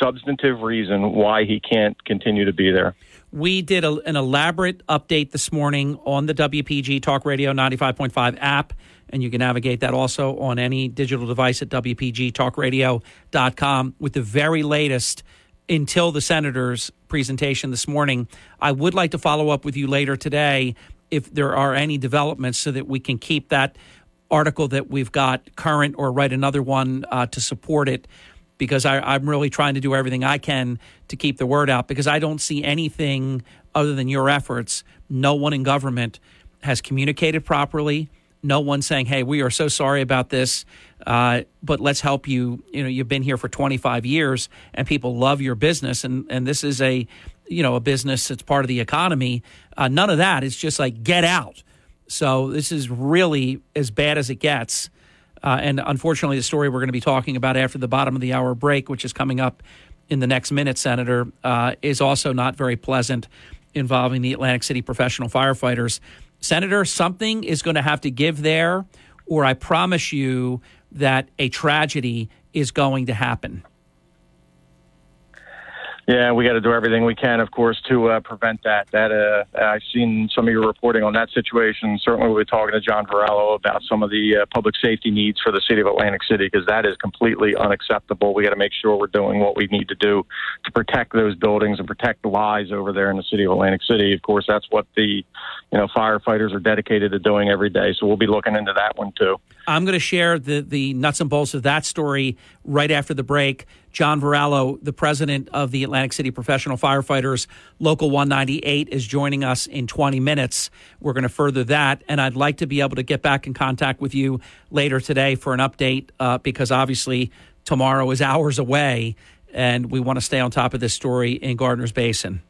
substantive reason why he can't continue to be there. We did a, an elaborate update this morning on the WPG Talk Radio 95.5 app and you can navigate that also on any digital device at WPGTalkRadio.com with the very latest until the senator's presentation this morning. I would like to follow up with you later today if there are any developments so that we can keep that article that we've got current or write another one uh, to support it because I, am really trying to do everything I can to keep the word out because I don't see anything other than your efforts. No one in government has communicated properly no one saying, "Hey, we are so sorry about this, uh, but let's help you." You know, you've been here for 25 years, and people love your business, and and this is a, you know, a business that's part of the economy. Uh, none of that. It's just like get out. So this is really as bad as it gets. Uh, and unfortunately, the story we're going to be talking about after the bottom of the hour break, which is coming up in the next minute, Senator, uh, is also not very pleasant involving the Atlantic City professional firefighters. Senator, something is going to have to give there, or I promise you that a tragedy is going to happen. Yeah, we got to do everything we can, of course, to uh, prevent that. That uh, I've seen some of your reporting on that situation. Certainly, we're talking to John Varallo about some of the uh, public safety needs for the city of Atlantic City because that is completely unacceptable. We got to make sure we're doing what we need to do to protect those buildings and protect the lives over there in the city of Atlantic City. Of course, that's what the you know firefighters are dedicated to doing every day. So we'll be looking into that one too. I'm going to share the the nuts and bolts of that story right after the break. John Varallo, the president of the Atlantic City Professional Firefighters, Local 198, is joining us in 20 minutes. We're going to further that, and I'd like to be able to get back in contact with you later today for an update uh, because obviously tomorrow is hours away, and we want to stay on top of this story in Gardner's Basin.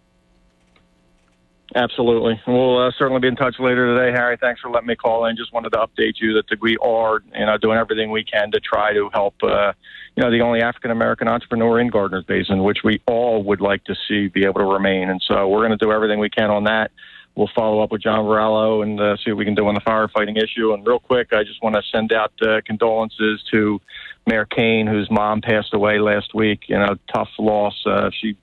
Absolutely. We'll uh, certainly be in touch later today, Harry. Thanks for letting me call in. Just wanted to update you that we are, you know, doing everything we can to try to help, uh, you know, the only African American entrepreneur in Gardner's Basin, which we all would like to see be able to remain. And so we're going to do everything we can on that. We'll follow up with John Varallo and uh, see what we can do on the firefighting issue. And real quick, I just want to send out uh, condolences to Mayor Kane, whose mom passed away last week. You know, tough loss. Uh, she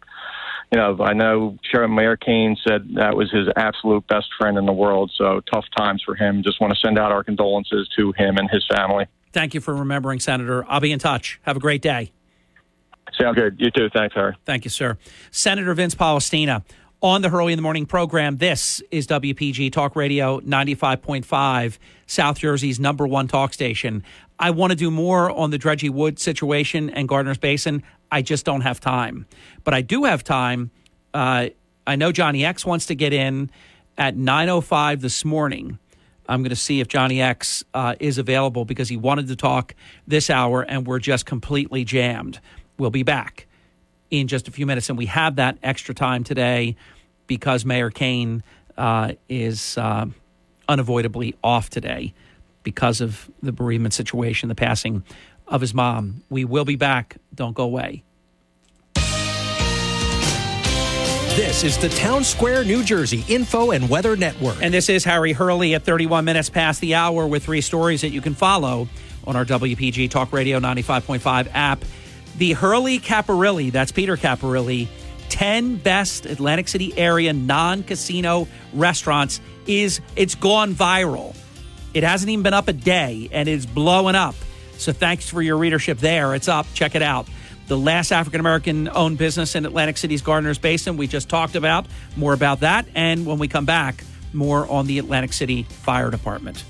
you know, I know Sharon Mayor Kane said that was his absolute best friend in the world. So tough times for him. Just want to send out our condolences to him and his family. Thank you for remembering, Senator. I'll be in touch. Have a great day. Sound good. You too. Thanks, Harry. Thank you, sir. Senator Vince Polistina on the Hurley in the Morning program. This is WPG Talk Radio 95.5, South Jersey's number one talk station. I want to do more on the Dredge Wood situation and Gardner's Basin. I just don't have time. But I do have time. Uh, I know Johnny X wants to get in at 9.05 this morning. I'm going to see if Johnny X uh, is available because he wanted to talk this hour and we're just completely jammed. We'll be back in just a few minutes. And we have that extra time today because Mayor Kane uh, is uh, unavoidably off today because of the bereavement situation, the passing of his mom. We will be back. Don't go away. This is the Town Square, New Jersey Info and Weather Network. And this is Harry Hurley at 31 minutes past the hour with three stories that you can follow on our WPG Talk Radio 95.5 app. The Hurley Caparilli, that's Peter Caparilli, 10 best Atlantic City area non-casino restaurants is it's gone viral. It hasn't even been up a day and it's blowing up. So thanks for your readership there. It's up. Check it out the last African American owned business in Atlantic City's Gardner's Basin. We just talked about more about that. And when we come back, more on the Atlantic City Fire Department.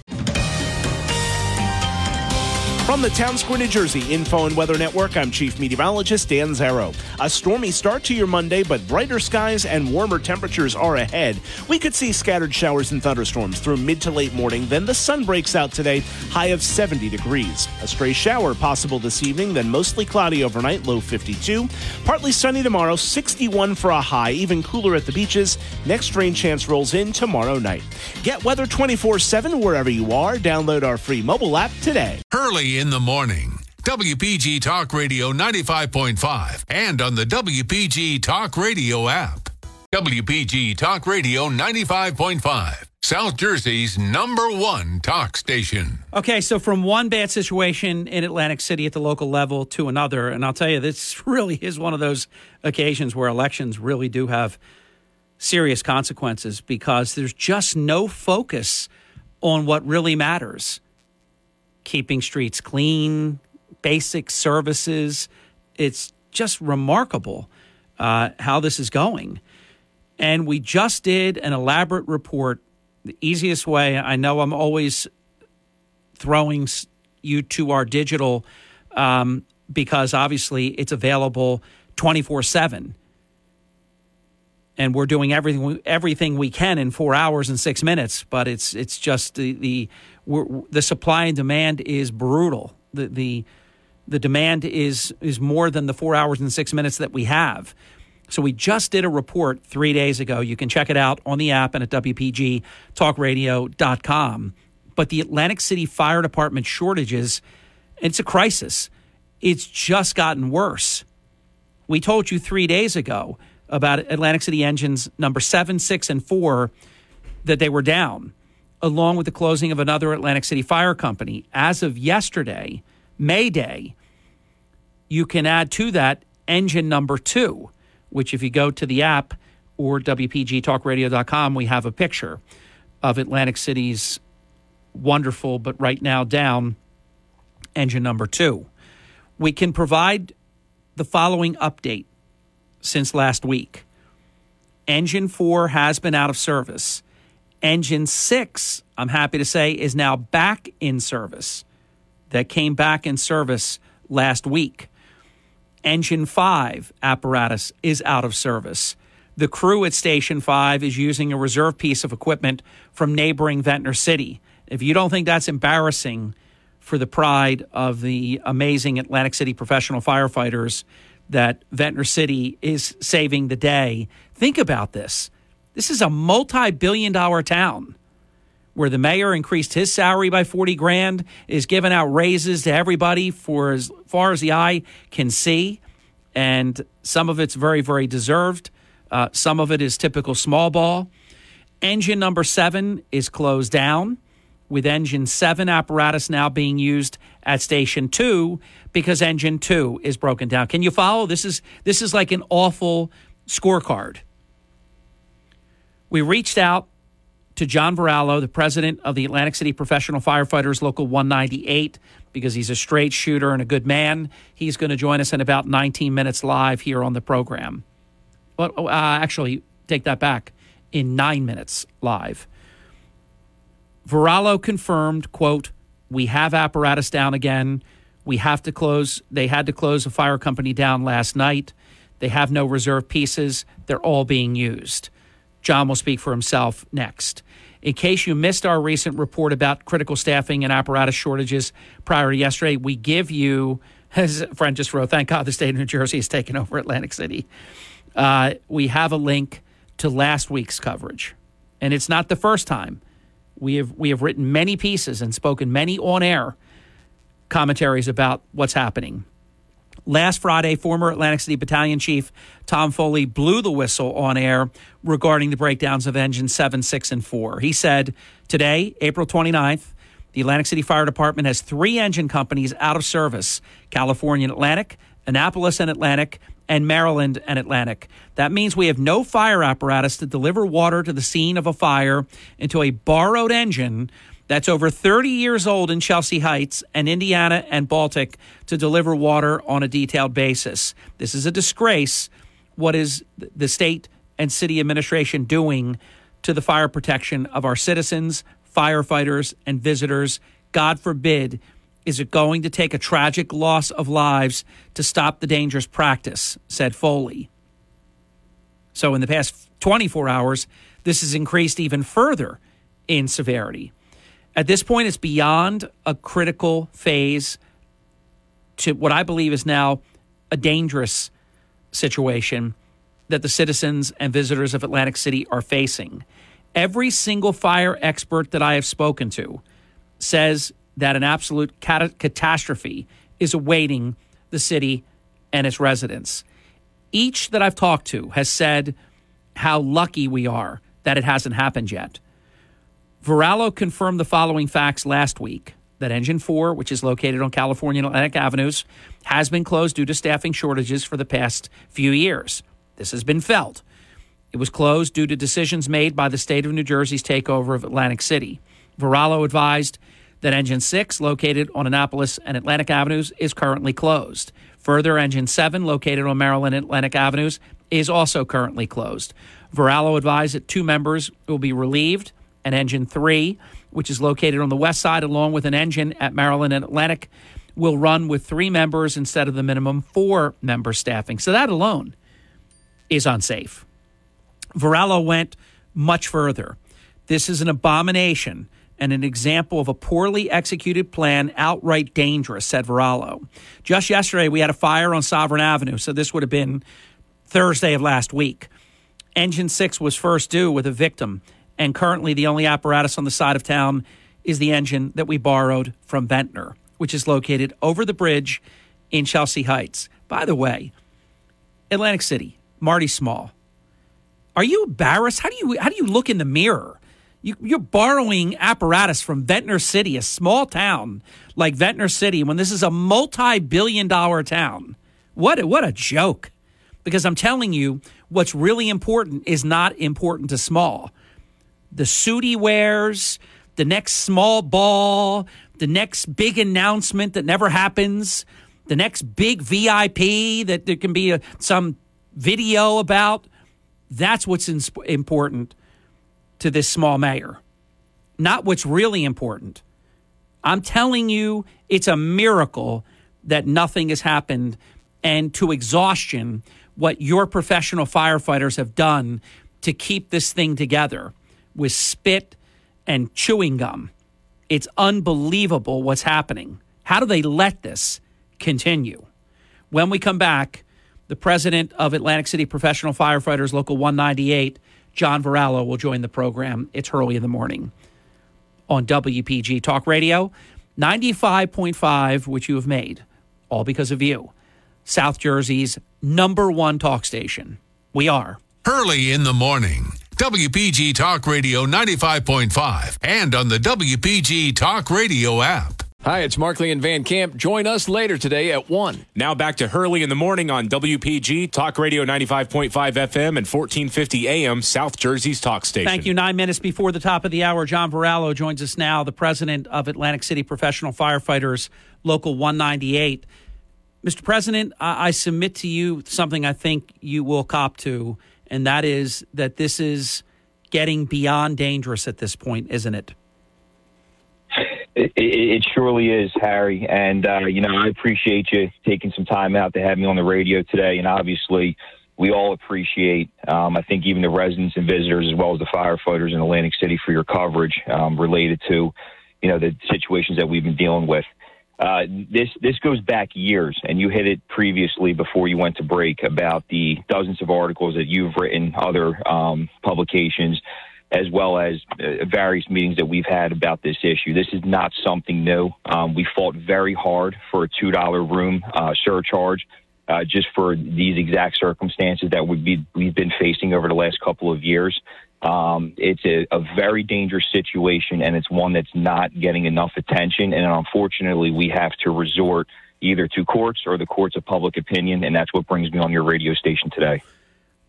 From the Town Square, New Jersey Info and Weather Network, I'm Chief Meteorologist Dan Zarrow. A stormy start to your Monday, but brighter skies and warmer temperatures are ahead. We could see scattered showers and thunderstorms through mid to late morning, then the sun breaks out today, high of 70 degrees. A stray shower possible this evening, then mostly cloudy overnight, low 52. Partly sunny tomorrow, 61 for a high, even cooler at the beaches. Next rain chance rolls in tomorrow night. Get weather 24 7 wherever you are. Download our free mobile app today. Hurley in the morning. WPG Talk Radio 95.5 and on the WPG Talk Radio app. WPG Talk Radio 95.5, South Jersey's number one talk station. Okay, so from one bad situation in Atlantic City at the local level to another, and I'll tell you, this really is one of those occasions where elections really do have serious consequences because there's just no focus on what really matters keeping streets clean, basic services. It's just remarkable uh, how this is going. And we just did an elaborate report. The easiest way, I know I'm always throwing you to our digital um, because obviously it's available 24 7 and we're doing everything everything we can in four hours and six minutes. But it's it's just the the the supply and demand is brutal. The the the demand is is more than the four hours and six minutes that we have. So we just did a report three days ago. You can check it out on the app and at WPGTalkRadio.com. But the Atlantic City Fire Department shortages It's a crisis. It's just gotten worse. We told you three days ago about Atlantic City engines number seven, six, and four that they were down, along with the closing of another Atlantic City fire company. As of yesterday, May Day, you can add to that engine number two, which if you go to the app or WPGTalkRadio.com, we have a picture of Atlantic City's wonderful, but right now down engine number two. We can provide the following update since last week. Engine 4 has been out of service. Engine 6, I'm happy to say, is now back in service. That came back in service last week. Engine 5 apparatus is out of service. The crew at Station 5 is using a reserve piece of equipment from neighboring Ventnor City. If you don't think that's embarrassing for the pride of the amazing Atlantic City professional firefighters that Ventnor City is saving the day, think about this. This is a multi billion dollar town where the mayor increased his salary by 40 grand, is giving out raises to everybody for as far as the eye can see. And some of it's very, very deserved. Uh, some of it is typical small ball. Engine number seven is closed down, with engine seven apparatus now being used at station two because engine two is broken down. Can you follow? This is this is like an awful scorecard. We reached out to John Varallo, the president of the Atlantic City Professional Firefighters Local 198, because he's a straight shooter and a good man. He's going to join us in about 19 minutes live here on the program. Well, uh, actually, take that back in nine minutes live. Varallo confirmed, quote, we have apparatus down again. We have to close. They had to close a fire company down last night. They have no reserve pieces. They're all being used. John will speak for himself next. In case you missed our recent report about critical staffing and apparatus shortages prior to yesterday, we give you, as a friend just wrote, thank God the state of New Jersey has taken over Atlantic City. Uh, we have a link to last week's coverage. And it's not the first time. We have, we have written many pieces and spoken many on air commentaries about what's happening. Last Friday, former Atlantic City Battalion Chief Tom Foley blew the whistle on air regarding the breakdowns of engines 7, 6, and 4. He said, Today, April 29th, the Atlantic City Fire Department has three engine companies out of service California and Atlantic, Annapolis and Atlantic, and Maryland and Atlantic. That means we have no fire apparatus to deliver water to the scene of a fire into a borrowed engine that's over 30 years old in Chelsea Heights and Indiana and Baltic to deliver water on a detailed basis. This is a disgrace. What is the state and city administration doing to the fire protection of our citizens, firefighters, and visitors? God forbid is it going to take a tragic loss of lives to stop the dangerous practice? said Foley. So, in the past 24 hours, this has increased even further in severity. At this point, it's beyond a critical phase to what I believe is now a dangerous situation that the citizens and visitors of Atlantic City are facing. Every single fire expert that I have spoken to says that an absolute cat- catastrophe is awaiting the city and its residents. Each that I've talked to has said how lucky we are that it hasn't happened yet. Varallo confirmed the following facts last week that Engine 4, which is located on California and Atlantic Avenues, has been closed due to staffing shortages for the past few years. This has been felt. It was closed due to decisions made by the state of New Jersey's takeover of Atlantic City. Varallo advised that Engine 6, located on Annapolis and Atlantic Avenues, is currently closed. Further, Engine 7, located on Maryland and Atlantic Avenues, is also currently closed. Varallo advised that two members will be relieved, and Engine 3, which is located on the west side, along with an engine at Maryland and Atlantic, will run with three members instead of the minimum four member staffing. So that alone is unsafe. Varallo went much further. This is an abomination and an example of a poorly executed plan, outright dangerous, said Varallo. Just yesterday, we had a fire on Sovereign Avenue, so this would have been Thursday of last week. Engine 6 was first due with a victim, and currently the only apparatus on the side of town is the engine that we borrowed from Ventnor. which is located over the bridge in Chelsea Heights. By the way, Atlantic City, Marty Small. Are you embarrassed? How do you how do you look in the mirror? You, you're borrowing apparatus from Ventnor City, a small town like Ventnor City, when this is a multi-billion-dollar town. What what a joke! Because I'm telling you, what's really important is not important to small. The suit he wears, the next small ball, the next big announcement that never happens, the next big VIP that there can be a, some video about. That's what's in, important to this small mayor, not what's really important. I'm telling you, it's a miracle that nothing has happened and to exhaustion what your professional firefighters have done to keep this thing together with spit and chewing gum. It's unbelievable what's happening. How do they let this continue? When we come back, the president of Atlantic City Professional Firefighters Local 198, John Varallo, will join the program. It's early in the morning on WPG Talk Radio, 95.5, which you have made, all because of you. South Jersey's number one talk station. We are. Early in the morning. WPG Talk Radio 95.5 and on the WPG Talk Radio app. Hi, it's Markley and Van Camp. Join us later today at 1. Now back to Hurley in the morning on WPG Talk Radio 95.5 FM and 1450 AM, South Jersey's talk station. Thank you. Nine minutes before the top of the hour, John Varallo joins us now, the president of Atlantic City Professional Firefighters, Local 198. Mr. President, I, I submit to you something I think you will cop to and that is that this is getting beyond dangerous at this point, isn't it? It, it, it surely is, Harry. And, uh, you know, I appreciate you taking some time out to have me on the radio today. And obviously, we all appreciate, um, I think, even the residents and visitors, as well as the firefighters in Atlantic City, for your coverage um, related to, you know, the situations that we've been dealing with. Uh, this this goes back years, and you hit it previously before you went to break about the dozens of articles that you've written, other um, publications, as well as uh, various meetings that we've had about this issue. This is not something new. Um, we fought very hard for a two dollar room uh, surcharge. Uh, just for these exact circumstances that we be, we've been facing over the last couple of years. Um, it's a, a, very dangerous situation, and it's one that's not getting enough attention. And unfortunately, we have to resort either to courts or the courts of public opinion, and that's what brings me on your radio station today.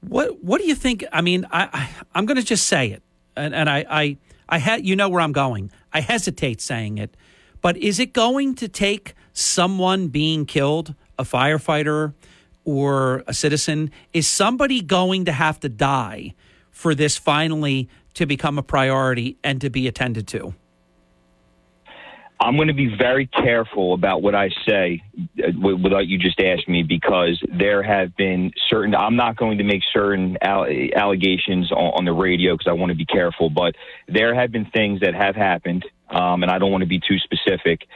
What What do you think? I mean, I, I am going to just say it, and, and I I I had you know where I'm going. I hesitate saying it, but is it going to take someone being killed, a firefighter or a citizen? Is somebody going to have to die? For this finally to become a priority and to be attended to? I'm going to be very careful about what I say uh, without you just asking me because there have been certain, I'm not going to make certain allegations on, the radio because I want to be careful, but there have been things that have happened, um, and I don't want to be too specific.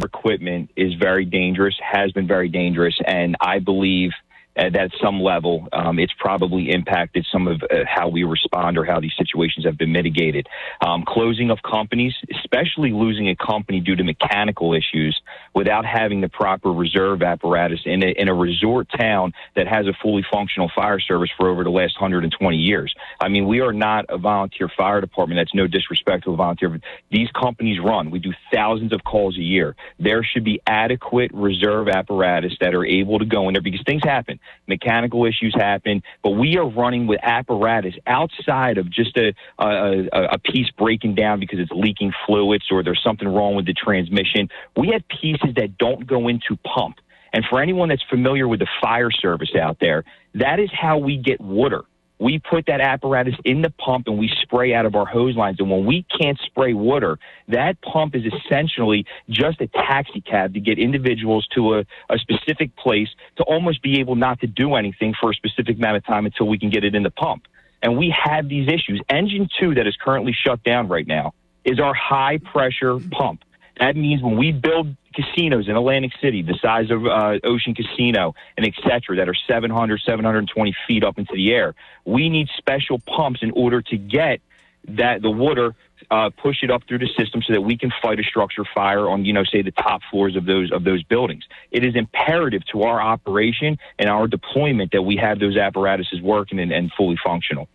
Our equipment is very dangerous, has been very dangerous, and I believe at, at some level, um, it's probably impacted some of uh, how we respond or how these situations have been mitigated. Um, closing of companies, especially losing a company due to mechanical issues without having the proper reserve apparatus in a, in a resort town that has a fully functional fire service for over the last 120 years. I mean, we are not a volunteer fire department. That's no disrespect to a volunteer. These companies run. We do thousands of calls a year. There should be adequate reserve apparatus that are able to go in there because things happen mechanical issues happen, but we are running with apparatus outside of just a, a, a piece breaking down because it's leaking fluids or there's something wrong with the transmission. We have pieces that don't go into pump. And for anyone that's familiar with the fire service out there, that is how we get water we put that apparatus in the pump and we spray out of our hose lines. And when we can't spray water, that pump is essentially just a taxi cab to get individuals to a, a specific place to almost be able not to do anything for a specific amount of time until we can get it in the pump. And we have these issues. Engine two that is currently shut down right now is our high pressure pump. That means when we build casinos in Atlantic City, the size of uh, Ocean Casino and et cetera, that are 700, 720 feet up into the air, we need special pumps in order to get that the water uh, push it up through the system so that we can fight a structure fire on, you know, say the top floors of those of those buildings. It is imperative to our operation and our deployment that we have those apparatuses working and, and fully functional.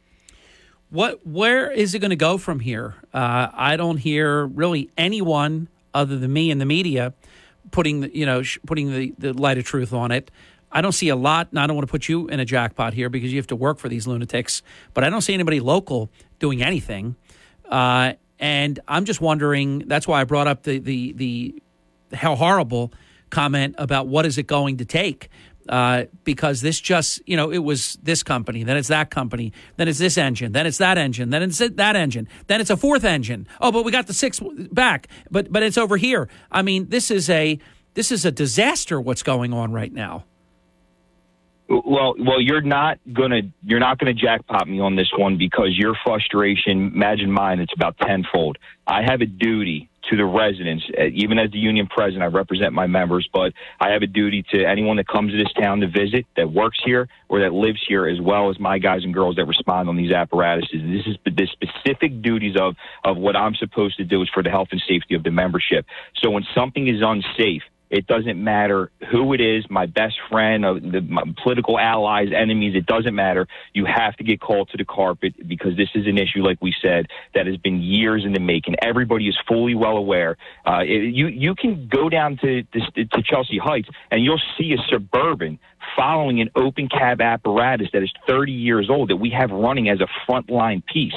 What? Where is it going to go from here? Uh, I don't hear really anyone other than me and the media putting the, you know sh- putting the, the light of truth on it. I don't see a lot, and I don't want to put you in a jackpot here because you have to work for these lunatics. But I don't see anybody local doing anything. Uh, and I'm just wondering. That's why I brought up the the the how horrible comment about what is it going to take. Uh, because this just, you know, it was this company, then it's that company, then it's this engine, then it's that engine, then it's that engine, then it's a fourth engine. Oh, but we got the sixth back, but but it's over here. I mean, this is a this is a disaster. What's going on right now? Well, well, you're not gonna you're not gonna jackpot me on this one because your frustration. Imagine mine; it's about tenfold. I have a duty to the residents, uh, even as the union president. I represent my members, but I have a duty to anyone that comes to this town to visit, that works here, or that lives here, as well as my guys and girls that respond on these apparatuses. This is the specific duties of of what I'm supposed to do is for the health and safety of the membership. So when something is unsafe it doesn't matter who it is, my best friend, uh, the, my political allies, enemies. It doesn't matter. You have to get called to the carpet because this is an issue, like we said, that has been years in the making. Everybody is fully well aware. Uh, it, you you can go down to, to to Chelsea Heights and you'll see a suburban following an open cab apparatus that is 30 years old that we have running as a frontline piece.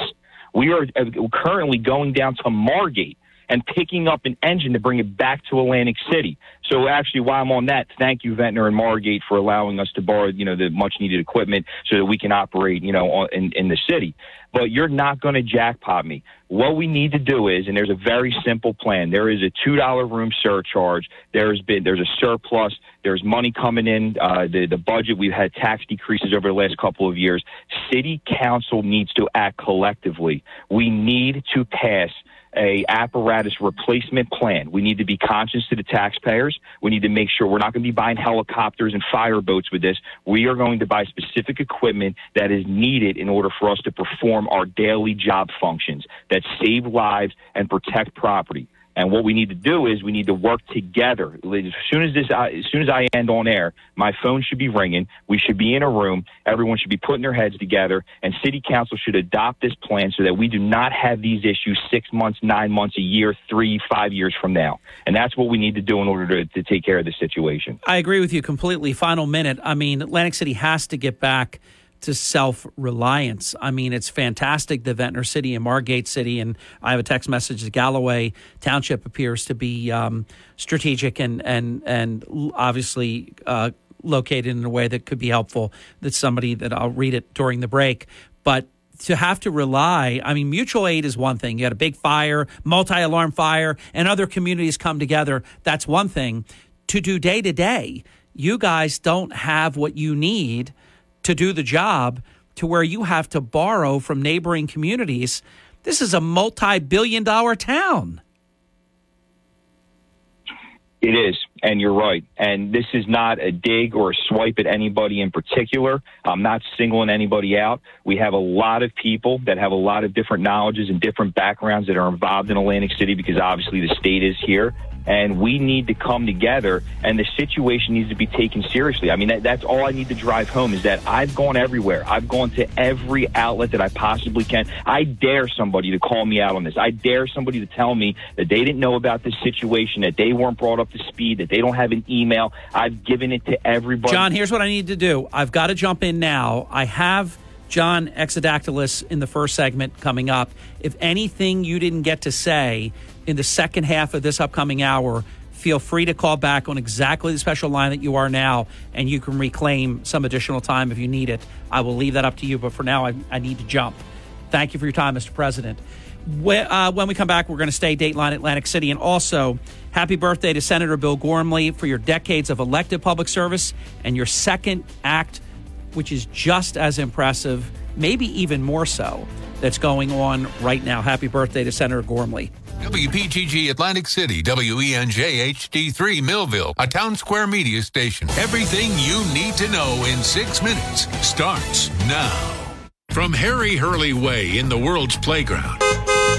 We are uh, currently going down to Margate and picking up an engine to bring it back to Atlantic City. So actually, while I'm on that, thank you, Ventnor and Margate, for allowing us to borrow, you know, the much needed equipment so that we can operate, you know, in, in the city. But you're not going to jackpot me. What we need to do is, and there's a very simple plan. There is a two dollar room surcharge. There's been there's a surplus. There's money coming in. Uh, the the budget we've had tax decreases over the last couple of years. City council needs to act collectively. We need to pass a apparatus replacement plan. We need to be conscious to the taxpayers. We need to make sure we're not going to be buying helicopters and fireboats with this. We are going to buy specific equipment that is needed in order for us to perform our daily job functions that save lives and protect property. And what we need to do is we need to work together. As soon as this, as soon as I end on air, my phone should be ringing. We should be in a room. Everyone should be putting their heads together, and City Council should adopt this plan so that we do not have these issues six months, nine months, a year, three, five years from now. And that's what we need to do in order to, to take care of the situation. I agree with you completely. Final minute. I mean, Atlantic City has to get back to self reliance. I mean, it's fantastic that Ventnor City and Margate City, and I have a text message that Galloway Township appears to be um, strategic and and and obviously uh, located in a way that could be helpful. That somebody that I'll read it during the break, but to have to rely, I mean, mutual aid is one thing. You had a big fire, multi alarm fire, and other communities come together. That's one thing. To do day to day, you guys don't have what you need to do the job to where you have to borrow from neighboring communities. This is a multi billion dollar town. It is, and you're right. And this is not a dig or a swipe at anybody in particular. I'm not singling anybody out. We have a lot of people that have a lot of different knowledges and different backgrounds that are involved in Atlantic City because obviously the state is here and we need to come together and the situation needs to be taken seriously. I mean, that, that's all I need to drive home is that I've gone everywhere. I've gone to every outlet that I possibly can. I dare somebody to call me out on this. I dare somebody to tell me that they didn't know about this situation, that they weren't brought up to speed, that they don't have an email. I've given it to everybody. John, here's what I need to do. I've got to jump in now. I have John Exodactylus in the first segment coming up. If anything you didn't get to say, in the second half of this upcoming hour, feel free to call back on exactly the special line that you are now, and you can reclaim some additional time if you need it. I will leave that up to you, but for now, I, I need to jump. Thank you for your time, Mr. President. When, uh, when we come back, we're going to stay Dateline Atlantic City. And also, happy birthday to Senator Bill Gormley for your decades of elected public service and your second act, which is just as impressive, maybe even more so, that's going on right now. Happy birthday to Senator Gormley. WPGG Atlantic City, WENJ HD3 Millville, a town square media station. Everything you need to know in six minutes starts now. From Harry Hurley Way in the world's playground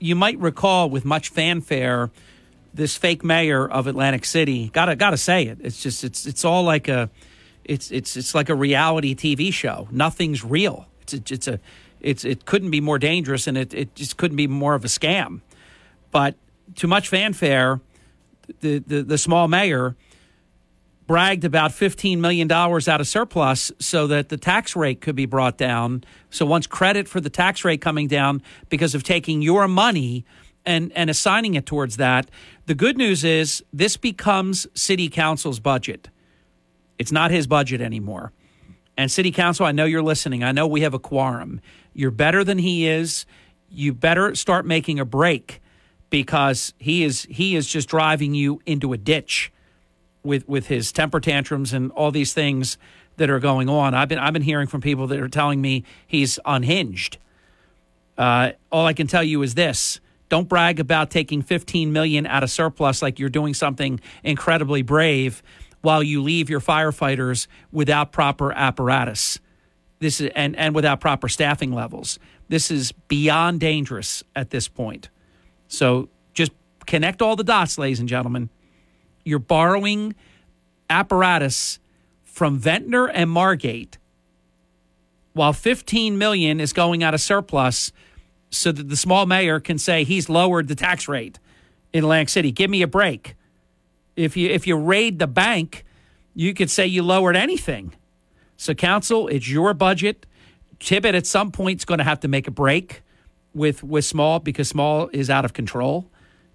you might recall with much fanfare this fake mayor of Atlantic City. Gotta gotta say it. It's just it's it's all like a it's it's it's like a reality TV show. Nothing's real. It's a, it's a it's it couldn't be more dangerous and it it just couldn't be more of a scam. But too much fanfare. The the, the small mayor bragged about $15 million out of surplus so that the tax rate could be brought down. So, once credit for the tax rate coming down because of taking your money and, and assigning it towards that, the good news is this becomes city council's budget. It's not his budget anymore. And city council, I know you're listening. I know we have a quorum. You're better than he is. You better start making a break because he is he is just driving you into a ditch with with his temper tantrums and all these things that are going on. I've been I've been hearing from people that are telling me he's unhinged. Uh, all I can tell you is this: don't brag about taking 15 million out of surplus like you're doing something incredibly brave, while you leave your firefighters without proper apparatus. This is and and without proper staffing levels. This is beyond dangerous at this point. So just connect all the dots, ladies and gentlemen you're borrowing apparatus from Ventnor and Margate while 15 million is going out of surplus so that the small mayor can say he's lowered the tax rate in Atlantic City. Give me a break. If you if you raid the bank, you could say you lowered anything. So council, it's your budget. Tibbitt at some point is going to have to make a break with with small because small is out of control.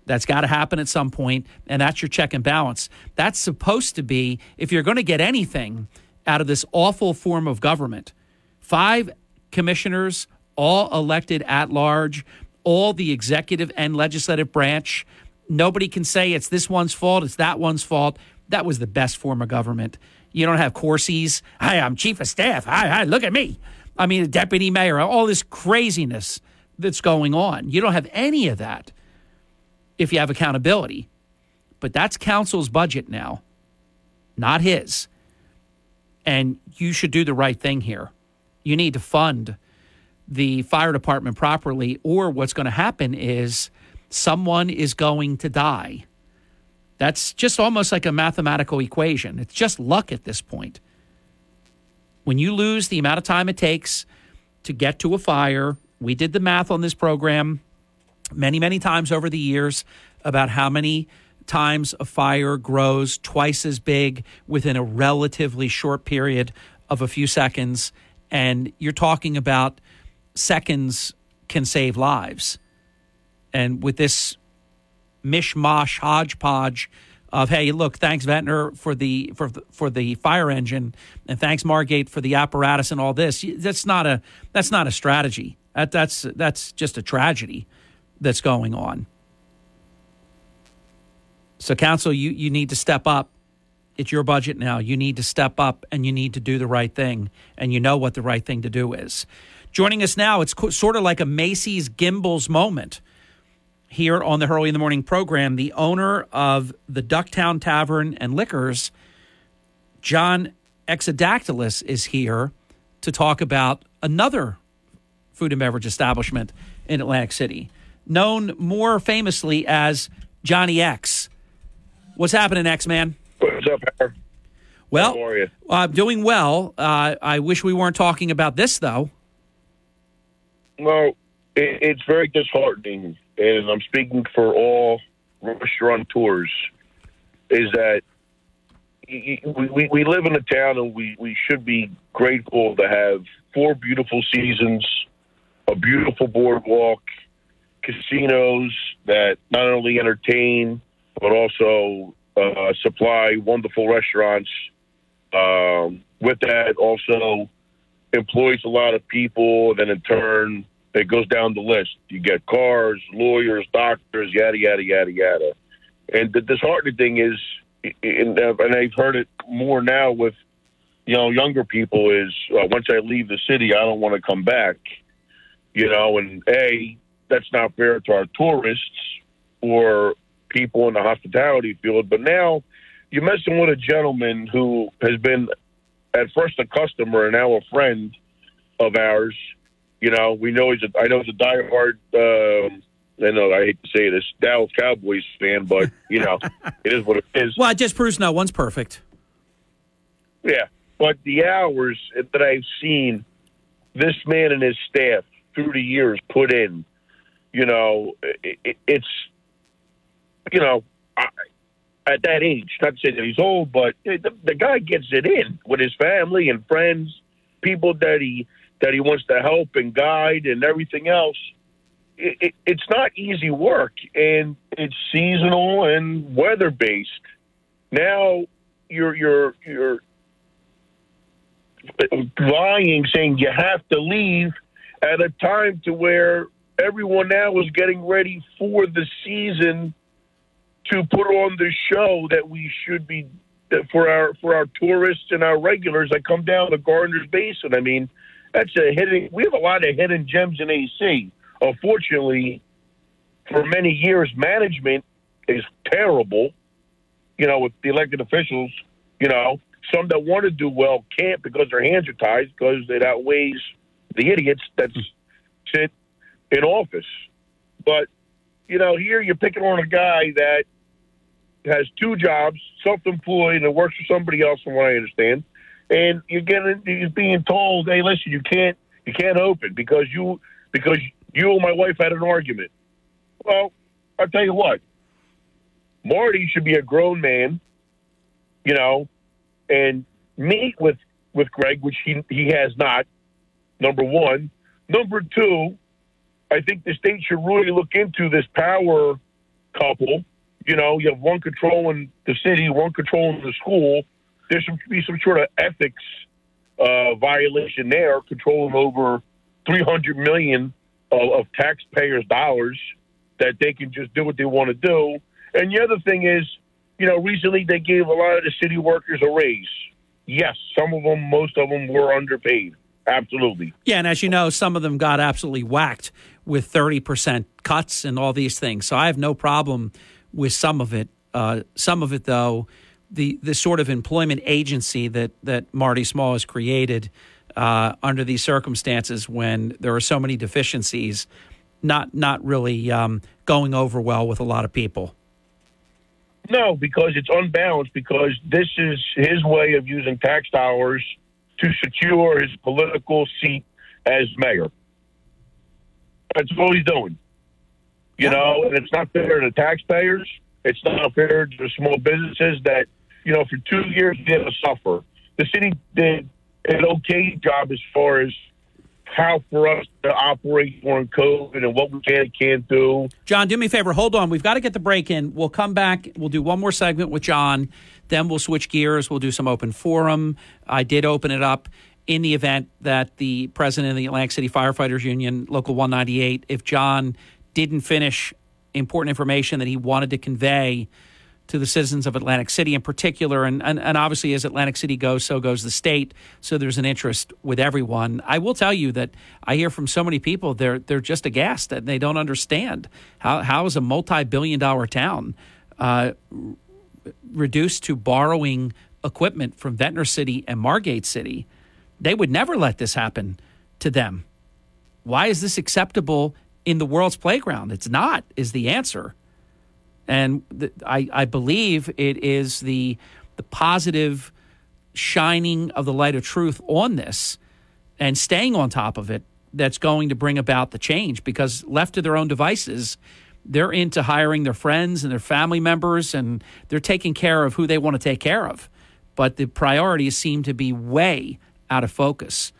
That's got to happen at some point, and that's your check and balance. That's supposed to be, if you're going to get anything out of this awful form of government, five commissioners, all elected at large, all the executive and legislative branch. Nobody can say it's this one's fault, it's that one's fault. That was the best form of government. You don't have Corsies. Hi, I'm chief of staff. Hi, hi, look at me. I mean, a deputy mayor, all this craziness that's going on. You don't have any of that if you have accountability. But that's council's budget now, not his. And you should do the right thing here. You need to fund the fire department properly, or what's going to happen is someone is going to die. That's just almost like a mathematical equation. It's just luck at this point. When you lose the amount of time it takes to get to a fire, we did the math on this program many, many times over the years about how many times a fire grows twice as big within a relatively short period of a few seconds. And you're talking about seconds can save lives. And with this mishmash hodgepodge of hey look thanks Ventnor for the for for the fire engine and thanks Margate for the apparatus and all this that's not a that's not a strategy that that's that's just a tragedy that's going on. So, council, you, you need to step up. It's your budget now. You need to step up and you need to do the right thing. And you know what the right thing to do is. Joining us now, it's sort of like a Macy's Gimbels moment here on the Hurley in the Morning program. The owner of the Ducktown Tavern and Liquors, John Exodactylus, is here to talk about another food and beverage establishment in Atlantic City known more famously as Johnny X. What's happening, X Man? What's up? Well, How are you? I'm doing well. Uh, I wish we weren't talking about this, though. Well, it, it's very disheartening, and I'm speaking for all restaurateurs, is that we, we, we live in a town and we, we should be grateful to have four beautiful seasons, a beautiful boardwalk, casinos that not only entertain but also uh, supply wonderful restaurants. Um, with that, also employs a lot of people. Then in turn, It goes down the list. You get cars, lawyers, doctors, yada yada yada yada. And the disheartening thing is, and, I've heard it more now with you know younger people is uh, once I leave the city, I don't want to come back. You know, and a that's not fair to our tourists or people in the hospitality field. But now you're messing with a gentleman who has been at first a customer and now a friend of ours. You know, we know he's a, I know he's a diehard. Um, I know I hate to say this, Dallas Cowboys fan, but you know, it is what it is. Well, it just proves no one's perfect. Yeah, but the hours that I've seen this man and his staff through the years put in, you know, it, it's, you know, I, at that age, not to say that he's old, but the, the guy gets it in with his family and friends, people that he that he wants to help and guide and everything else. It, it, it's not easy work, and it's seasonal and weather based. Now you're you're you're lying, saying you have to leave at a time to where everyone now is getting ready for the season to put on the show that we should be for our for our tourists and our regulars that come down the Gardner's Basin. I mean, that's a hidden. We have a lot of hidden gems in AC. Unfortunately, for many years, management is terrible. You know, with the elected officials, you know, some that want to do well can't because their hands are tied because it outweighs the idiots that hmm. sit in office. But you know, here you're picking on a guy that has two jobs, self-employed, and works for somebody else, from what I understand. And you're getting, you're being told, "Hey, listen, you can't, you can't open because you, because you and my wife had an argument." Well, I'll tell you what, Marty should be a grown man, you know, and meet with with Greg, which he he has not. Number one, number two, I think the state should really look into this power couple you know, you have one controlling the city, one controlling the school. There should be some sort of ethics uh, violation there, controlling over 300 million of, of taxpayers' dollars that they can just do what they want to do. And the other thing is, you know, recently they gave a lot of the city workers a raise. Yes, some of them, most of them were underpaid. Absolutely. Yeah, and as you know, some of them got absolutely whacked with 30% cuts and all these things. So I have no problem with some of it. Uh, some of it, though, the the sort of employment agency that that Marty Small has created uh, under these circumstances, when there are so many deficiencies, not not really um, going over well with a lot of people. No, because it's unbalanced. Because this is his way of using tax dollars to secure his political seat as mayor. That's all he's doing. You know, and it's not fair to taxpayers. It's not fair to small businesses that, you know, for two years they had to suffer. The city did an okay job as far as how for us to operate during COVID and what we can and can't do. John, do me a favor. Hold on. We've got to get the break in. We'll come back. We'll do one more segment with John. Then we'll switch gears. We'll do some open forum. I did open it up in the event that the president of the Atlantic City Firefighters Union, Local 198, if John didn't finish important information that he wanted to convey to the citizens of Atlantic City in particular. And, and, and, obviously, as Atlantic City goes, so goes the state. So there's an interest with everyone. I will tell you that I hear from so many people, they're, they're just aghast and they don't understand how, how is a multi billion dollar town uh, reduced to borrowing equipment from Ventnor City and Margate City. They would never let this happen to them. Why is this acceptable in the world's playground. It's not, is the answer. And the, I, I believe it is the, the positive shining of the light of truth on this and staying on top of it that's going to bring about the change because left to their own devices, they're into hiring their friends and their family members and they're taking care of who they want to take care of. But the priorities seem to be way out of focus.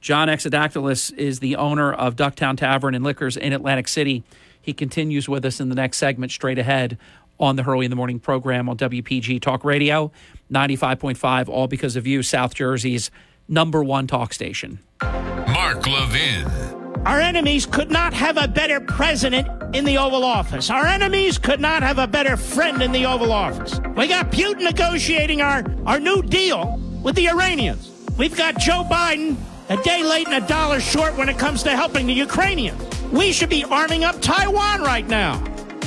John Exodactylus is the owner of Ducktown Tavern and Liquors in Atlantic City. He continues with us in the next segment straight ahead on the Hurley in the Morning program on WPG Talk Radio, 95.5, all because of you, South Jersey's number one talk station. Mark Levin. Our enemies could not have a better president in the Oval Office. Our enemies could not have a better friend in the Oval Office. We got Putin negotiating our, our new deal with the Iranians. We've got Joe Biden a day late and a dollar short when it comes to helping the Ukrainians. We should be arming up Taiwan right now.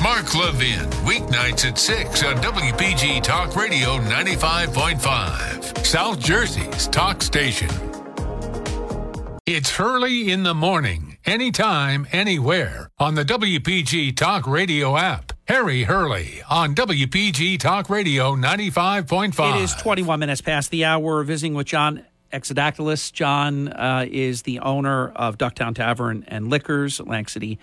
Mark Levin, weeknights at 6 on WPG Talk Radio 95.5, South Jersey's talk station. It's Hurley in the morning, anytime, anywhere, on the WPG Talk Radio app. Harry Hurley on WPG Talk Radio 95.5. It is 21 minutes past the hour. We're visiting with John Exadactylis. John uh, is the owner of Ducktown Tavern and Liquors, Atlantic City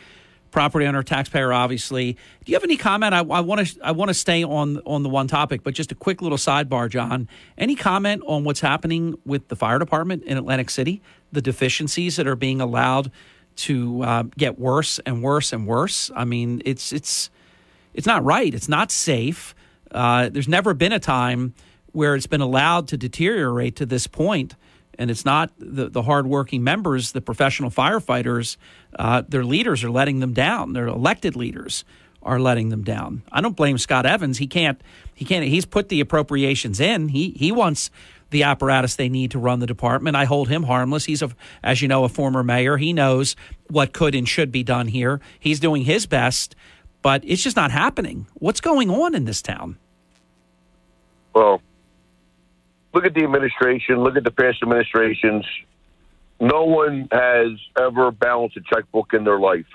property owner, taxpayer, obviously. Do you have any comment? I want to I want to stay on on the one topic, but just a quick little sidebar, John. Any comment on what's happening with the fire department in Atlantic City? The deficiencies that are being allowed to uh, get worse and worse and worse. I mean, it's it's it's not right. It's not safe. Uh, there's never been a time where it's been allowed to deteriorate to this point and it's not the, the hardworking members, the professional firefighters, uh, their leaders are letting them down. Their elected leaders are letting them down. I don't blame Scott Evans. He can't. He can't. He's put the appropriations in. He he wants the apparatus they need to run the department. I hold him harmless. He's a, as you know, a former mayor. He knows what could and should be done here. He's doing his best, but it's just not happening. What's going on in this town? Well, look at the administration, look at the past administrations. No one has ever balanced a checkbook in their life.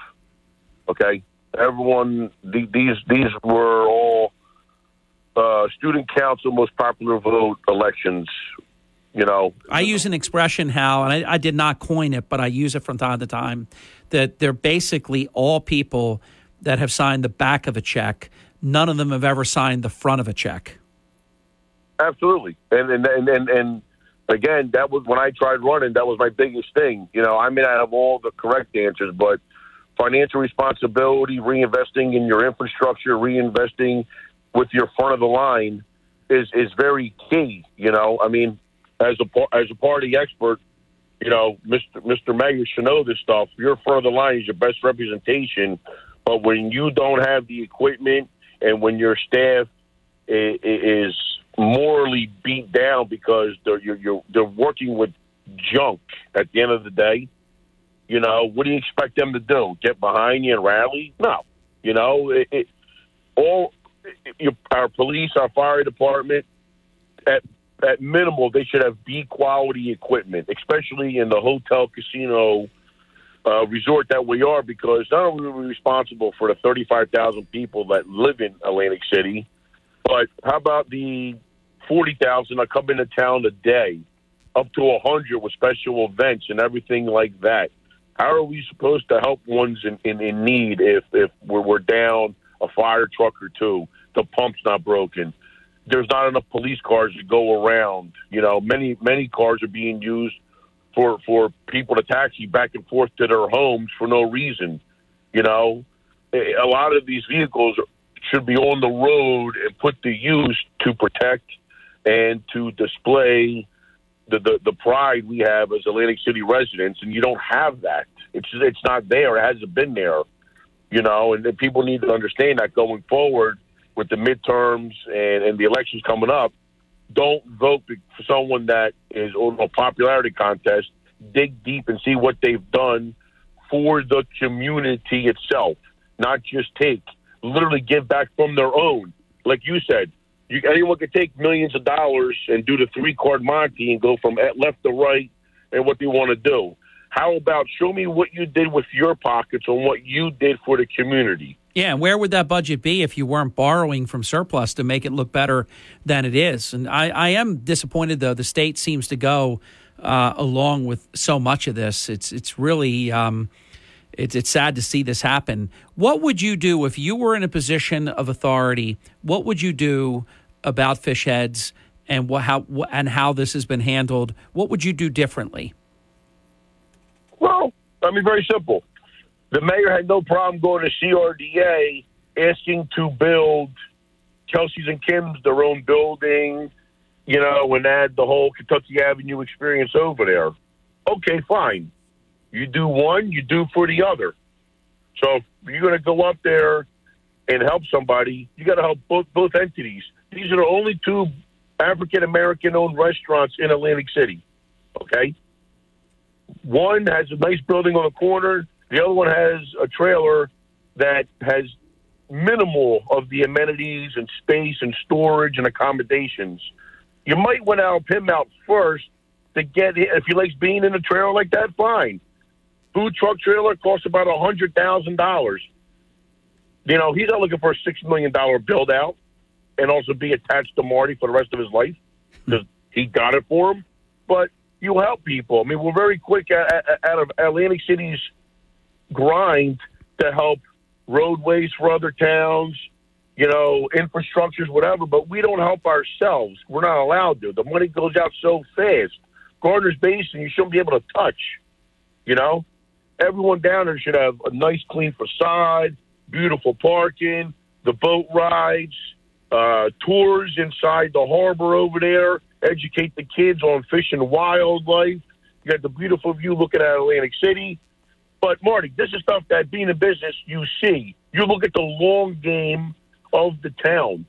Okay, everyone the, these these were all uh, student council most popular vote elections. You know, I use an expression, Hal, and I, I did not coin it, but I use it from time to time. That they're basically all people that have signed the back of a check. None of them have ever signed the front of a check. Absolutely, and and and and, and again, that was when I tried running. That was my biggest thing. You know, I may not have all the correct answers, but financial responsibility, reinvesting in your infrastructure, reinvesting with your front of the line is is very key. You know, I mean, as a as a party expert, you know, Mr. Mr. Mayor should know this stuff. Your front of the line is your best representation, but when you don't have the equipment and when your staff is morally beat down because they're you're, you're they're working with junk at the end of the day. You know, what do you expect them to do? Get behind you and rally? No. You know, it, it, all it, our police, our fire department, at at minimal, they should have B quality equipment, especially in the hotel casino uh, resort that we are, because not only are we responsible for the 35,000 people that live in Atlantic City, but how about the forty thousand that come into town a day, up to a hundred with special events and everything like that? How are we supposed to help ones in, in, in need if if we're, we're down a fire truck or two, the pump's not broken, there's not enough police cars to go around. You know, many many cars are being used for for people to taxi back and forth to their homes for no reason. You know, a lot of these vehicles should be on the road and put to use to protect and to display the, the, the pride we have as Atlantic City residents, and you don't have that. It's it's not there. It hasn't been there, you know. And people need to understand that going forward with the midterms and, and the elections coming up, don't vote for someone that is on a popularity contest. Dig deep and see what they've done for the community itself, not just take literally give back from their own. Like you said, you, anyone could take millions of dollars and do the three card Monte and go from left to right and what they want to do. How about show me what you did with your pockets and what you did for the community? Yeah, where would that budget be if you weren't borrowing from surplus to make it look better than it is? And I, I am disappointed though. The state seems to go uh, along with so much of this. It's it's really um, it's, it's sad to see this happen. What would you do if you were in a position of authority? What would you do about fish heads and what, how and how this has been handled? What would you do differently? Well, I mean, very simple. The mayor had no problem going to CRDA asking to build Kelsey's and Kim's their own building, you know, and add the whole Kentucky Avenue experience over there. Okay, fine You do one, you do for the other. So if you're going to go up there and help somebody, you got to help both both entities. These are the only two African American owned restaurants in Atlantic City. Okay, one has a nice building on the corner. The other one has a trailer that has minimal of the amenities and space and storage and accommodations. You might want to help him out first to get if he likes being in a trailer like that. Fine, food truck trailer costs about a hundred thousand dollars. You know, he's not looking for a six million dollar build out and also be attached to Marty for the rest of his life hmm. because he got it for him. But you help people. I mean, we're very quick out of Atlantic City's grind to help roadways for other towns, you know, infrastructures, whatever. But we don't help ourselves. We're not allowed to. The money goes out so fast. Gardner's Basin, you shouldn't be able to touch. You know, everyone down there should have a nice, clean facade, beautiful parking, the boat rides, uh, tours inside the harbor over there, educate the kids on fish and wildlife. You got the beautiful view looking at Atlantic City. But Marty, this is stuff that being in business you see. You look at the long game of the town.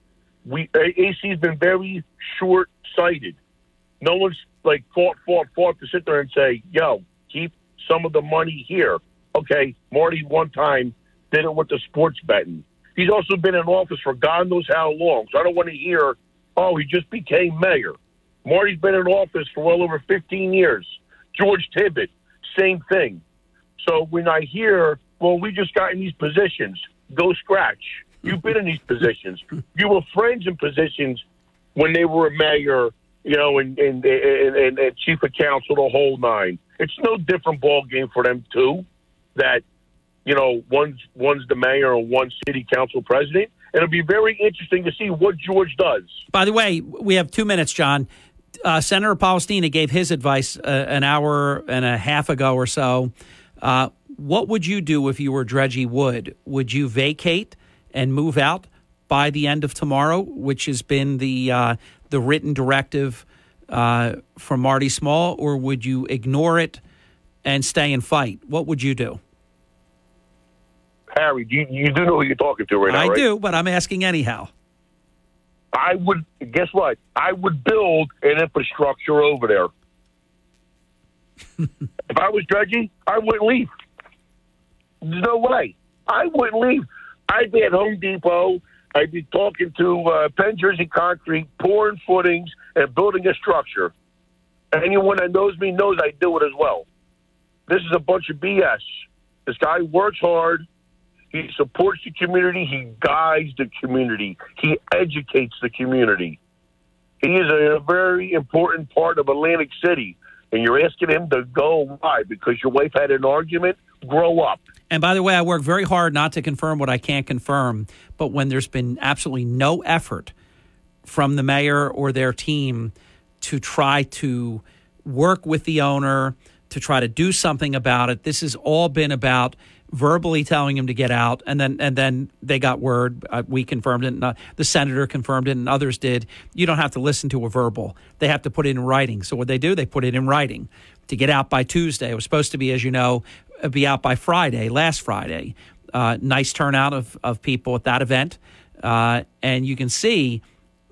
We AC's been very short sighted. No one's like fought, fought, fought to sit there and say, "Yo, keep some of the money here." Okay, Marty one time did it with the sports betting. He's also been in office for God knows how long. So I don't want to hear, "Oh, he just became mayor." Marty's been in office for well over 15 years. George Tibbitt, same thing. So when I hear, well, we just got in these positions, go scratch. You've been in these positions. You were friends in positions when they were a mayor, you know, and, and, and, and, and chief of council, the whole nine. It's no different ball game for them too. That you know, one's one's the mayor and one city council president. It'll be very interesting to see what George does. By the way, we have two minutes, John. Uh, Senator Polistina gave his advice uh, an hour and a half ago or so. Uh, what would you do if you were Dredgy Wood? Would you vacate and move out by the end of tomorrow, which has been the uh, the written directive uh, from Marty Small, or would you ignore it and stay and fight? What would you do? Harry, you, you do know who you're talking to right now, I right? do, but I'm asking anyhow. I would guess what? I would build an infrastructure over there. if I was Dredgy, I wouldn't leave. There's no way. I wouldn't leave. I'd be at Home Depot. I'd be talking to uh, Penn Jersey Concrete, pouring footings and building a structure. Anyone that knows me knows I do it as well. This is a bunch of BS. This guy works hard. He supports the community. He guides the community. He educates the community. He is a very important part of Atlantic City. And you're asking him to go why? Because your wife had an argument? Grow up. And by the way, I work very hard not to confirm what I can't confirm. But when there's been absolutely no effort from the mayor or their team to try to work with the owner, to try to do something about it, this has all been about verbally telling him to get out, and then and then they got word. Uh, we confirmed it, and uh, the senator confirmed it, and others did. You don't have to listen to a verbal; they have to put it in writing. So what they do, they put it in writing to get out by Tuesday. It was supposed to be, as you know, uh, be out by Friday, last Friday. Uh, nice turnout of of people at that event, uh, and you can see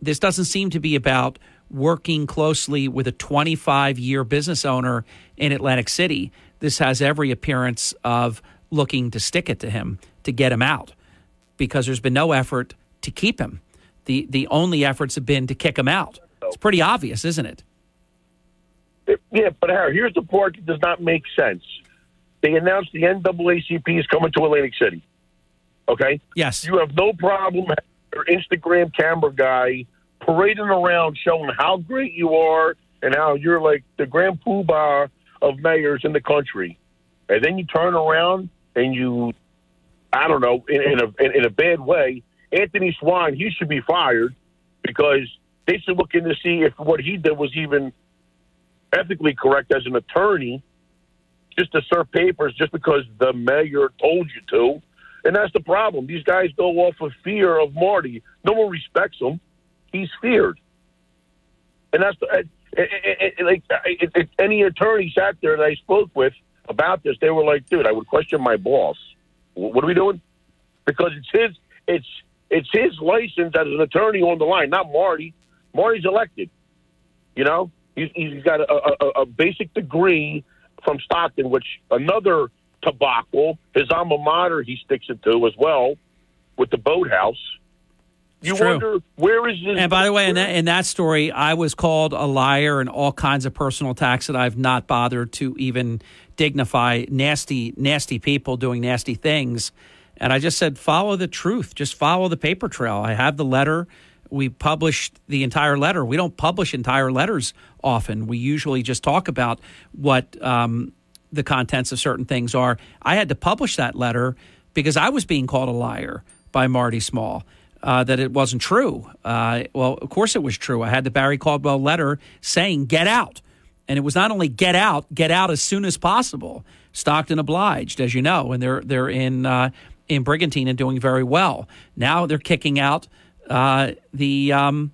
this doesn't seem to be about working closely with a 25 year business owner in Atlantic City. This has every appearance of looking to stick it to him to get him out because there's been no effort to keep him. The the only efforts have been to kick him out. It's pretty obvious, isn't it? Yeah, but Harry, here's the part that does not make sense. They announced the NAACP is coming to Atlantic City. Okay? Yes. You have no problem your Instagram camera guy parading around showing how great you are and how you're like the grand poobah of mayors in the country. And then you turn around and you, I don't know, in, in a in, in a bad way, Anthony Swan, he should be fired because they should look in to see if what he did was even ethically correct as an attorney, just to serve papers just because the mayor told you to. And that's the problem. These guys go off of fear of Marty. No one respects him. He's feared. And that's the, it, it, it, like it, any attorney sat there that I spoke with about this, they were like, "Dude, I would question my boss. What are we doing?" Because it's his it's it's his license as an attorney on the line, not Marty. Marty's elected. You know, he's, he's got a, a, a basic degree from Stockton, which another tobacco, his alma mater, he sticks it to as well with the boathouse. You true. wonder where is this? And by the way, in that, in that story, I was called a liar and all kinds of personal attacks that I've not bothered to even dignify. Nasty, nasty people doing nasty things. And I just said, follow the truth. Just follow the paper trail. I have the letter. We published the entire letter. We don't publish entire letters often. We usually just talk about what um, the contents of certain things are. I had to publish that letter because I was being called a liar by Marty Small. Uh, that it wasn't true. Uh, well, of course it was true. I had the Barry Caldwell letter saying "get out," and it was not only "get out," get out as soon as possible. Stockton obliged, as you know, and they're they're in uh, in Brigantine and doing very well. Now they're kicking out uh, the um,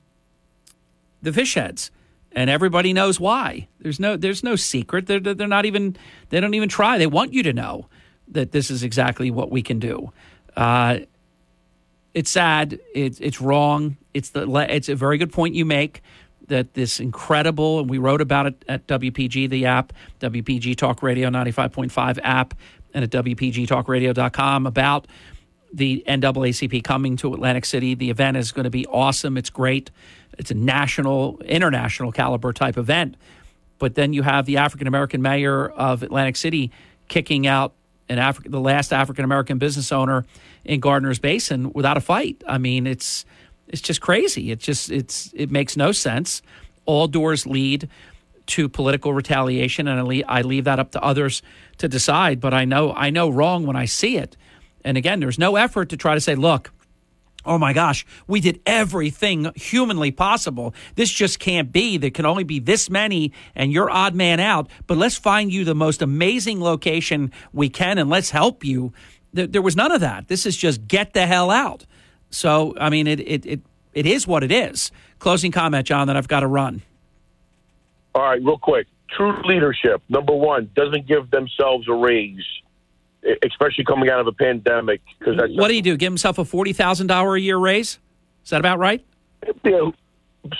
the fish heads, and everybody knows why. There's no there's no secret. They're they're not even they don't even try. They want you to know that this is exactly what we can do. Uh, it's sad. It's it's wrong. It's the it's a very good point you make that this incredible and we wrote about it at WPG the app, WPG Talk Radio 95.5 app and at WPGtalkradio.com about the NAACP coming to Atlantic City. The event is going to be awesome. It's great. It's a national, international caliber type event. But then you have the African American mayor of Atlantic City kicking out an Afri- the last African American business owner in Gardner's Basin without a fight. I mean, it's it's just crazy. It just it's it makes no sense. All doors lead to political retaliation, and I leave, I leave that up to others to decide. But I know I know wrong when I see it. And again, there's no effort to try to say, look, oh my gosh, we did everything humanly possible. This just can't be. There can only be this many, and you're odd man out. But let's find you the most amazing location we can, and let's help you. There, there was none of that. This is just get the hell out. So, I mean, it it it, it is what it is. Closing comment, John. That I've got to run. All right, real quick. True leadership, number one, doesn't give themselves a raise, especially coming out of a pandemic. Because that's What do you do? Give himself a forty thousand dollar a year raise? Is that about right? Yeah,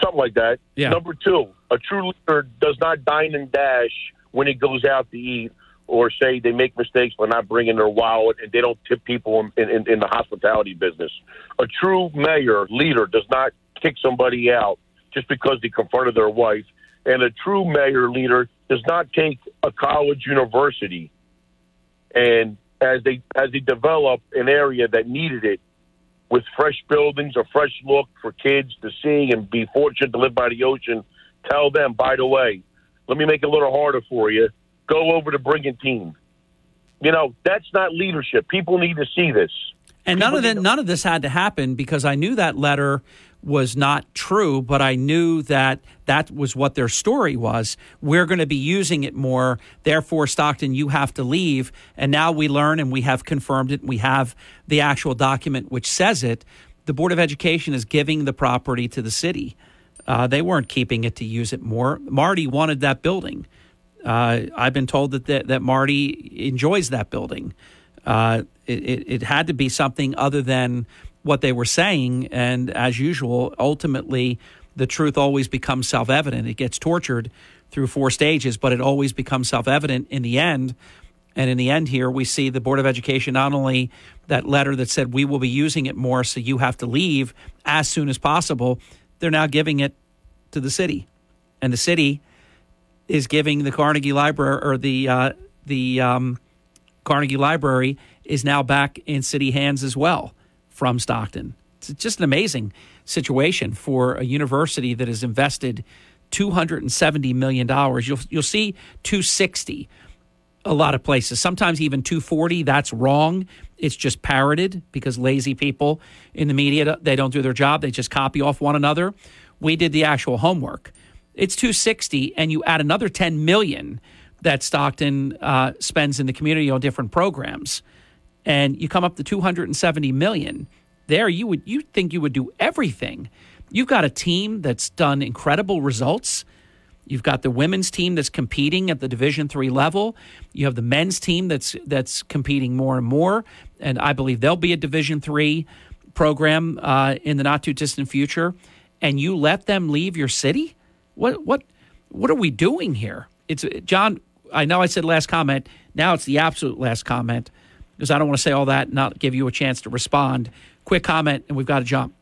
something like that. Yeah. Number two, a true leader does not dine and dash when he goes out to eat, or say they make mistakes by not bringing their wallet and they don't tip people in, in, in the hospitality business. A true mayor leader does not kick somebody out just because they confronted their wife, and a true mayor leader does not take a college university and as they as they develop an area that needed it with fresh buildings, a fresh look for kids to see and be fortunate to live by the ocean, tell them, by the way, let me make it a little harder for you. Go over to Brigantine. You know, that's not leadership. People need to see this. And none of that, none of this had to happen because I knew that letter was not true, but I knew that that was what their story was. We're going to be using it more. Therefore, Stockton, you have to leave. And now we learn and we have confirmed it. We have the actual document which says it. The Board of Education is giving the property to the city. Uh, they weren't keeping it to use it more. Marty wanted that building. Uh, I've been told that, that that Marty enjoys that building. Uh, it, it, it had to be something other than what they were saying. And as usual, ultimately, the truth always becomes self evident. It gets tortured through four stages, but it always becomes self evident in the end. And in the end, here we see the Board of Education not only that letter that said we will be using it more, so you have to leave as soon as possible, they're now giving it to the city. And the city is giving the Carnegie Library or the uh, the um, Carnegie Library is now back in city hands as well from Stockton. It's just an amazing situation for a university that has invested two hundred and seventy million dollars. You'll you'll see two sixty a lot of places. Sometimes even 240, that's wrong. It's just parroted because lazy people in the media they don't do their job. They just copy off one another. We did the actual homework. It's 260 and you add another 10 million that Stockton uh, spends in the community on different programs and you come up to 270 million. There you would you think you would do everything. You've got a team that's done incredible results You've got the women's team that's competing at the Division three level. You have the men's team that's that's competing more and more, and I believe they'll be a Division three program uh, in the not too distant future. And you let them leave your city? What what what are we doing here? It's John. I know I said last comment. Now it's the absolute last comment because I don't want to say all that and not give you a chance to respond. Quick comment, and we've got to jump.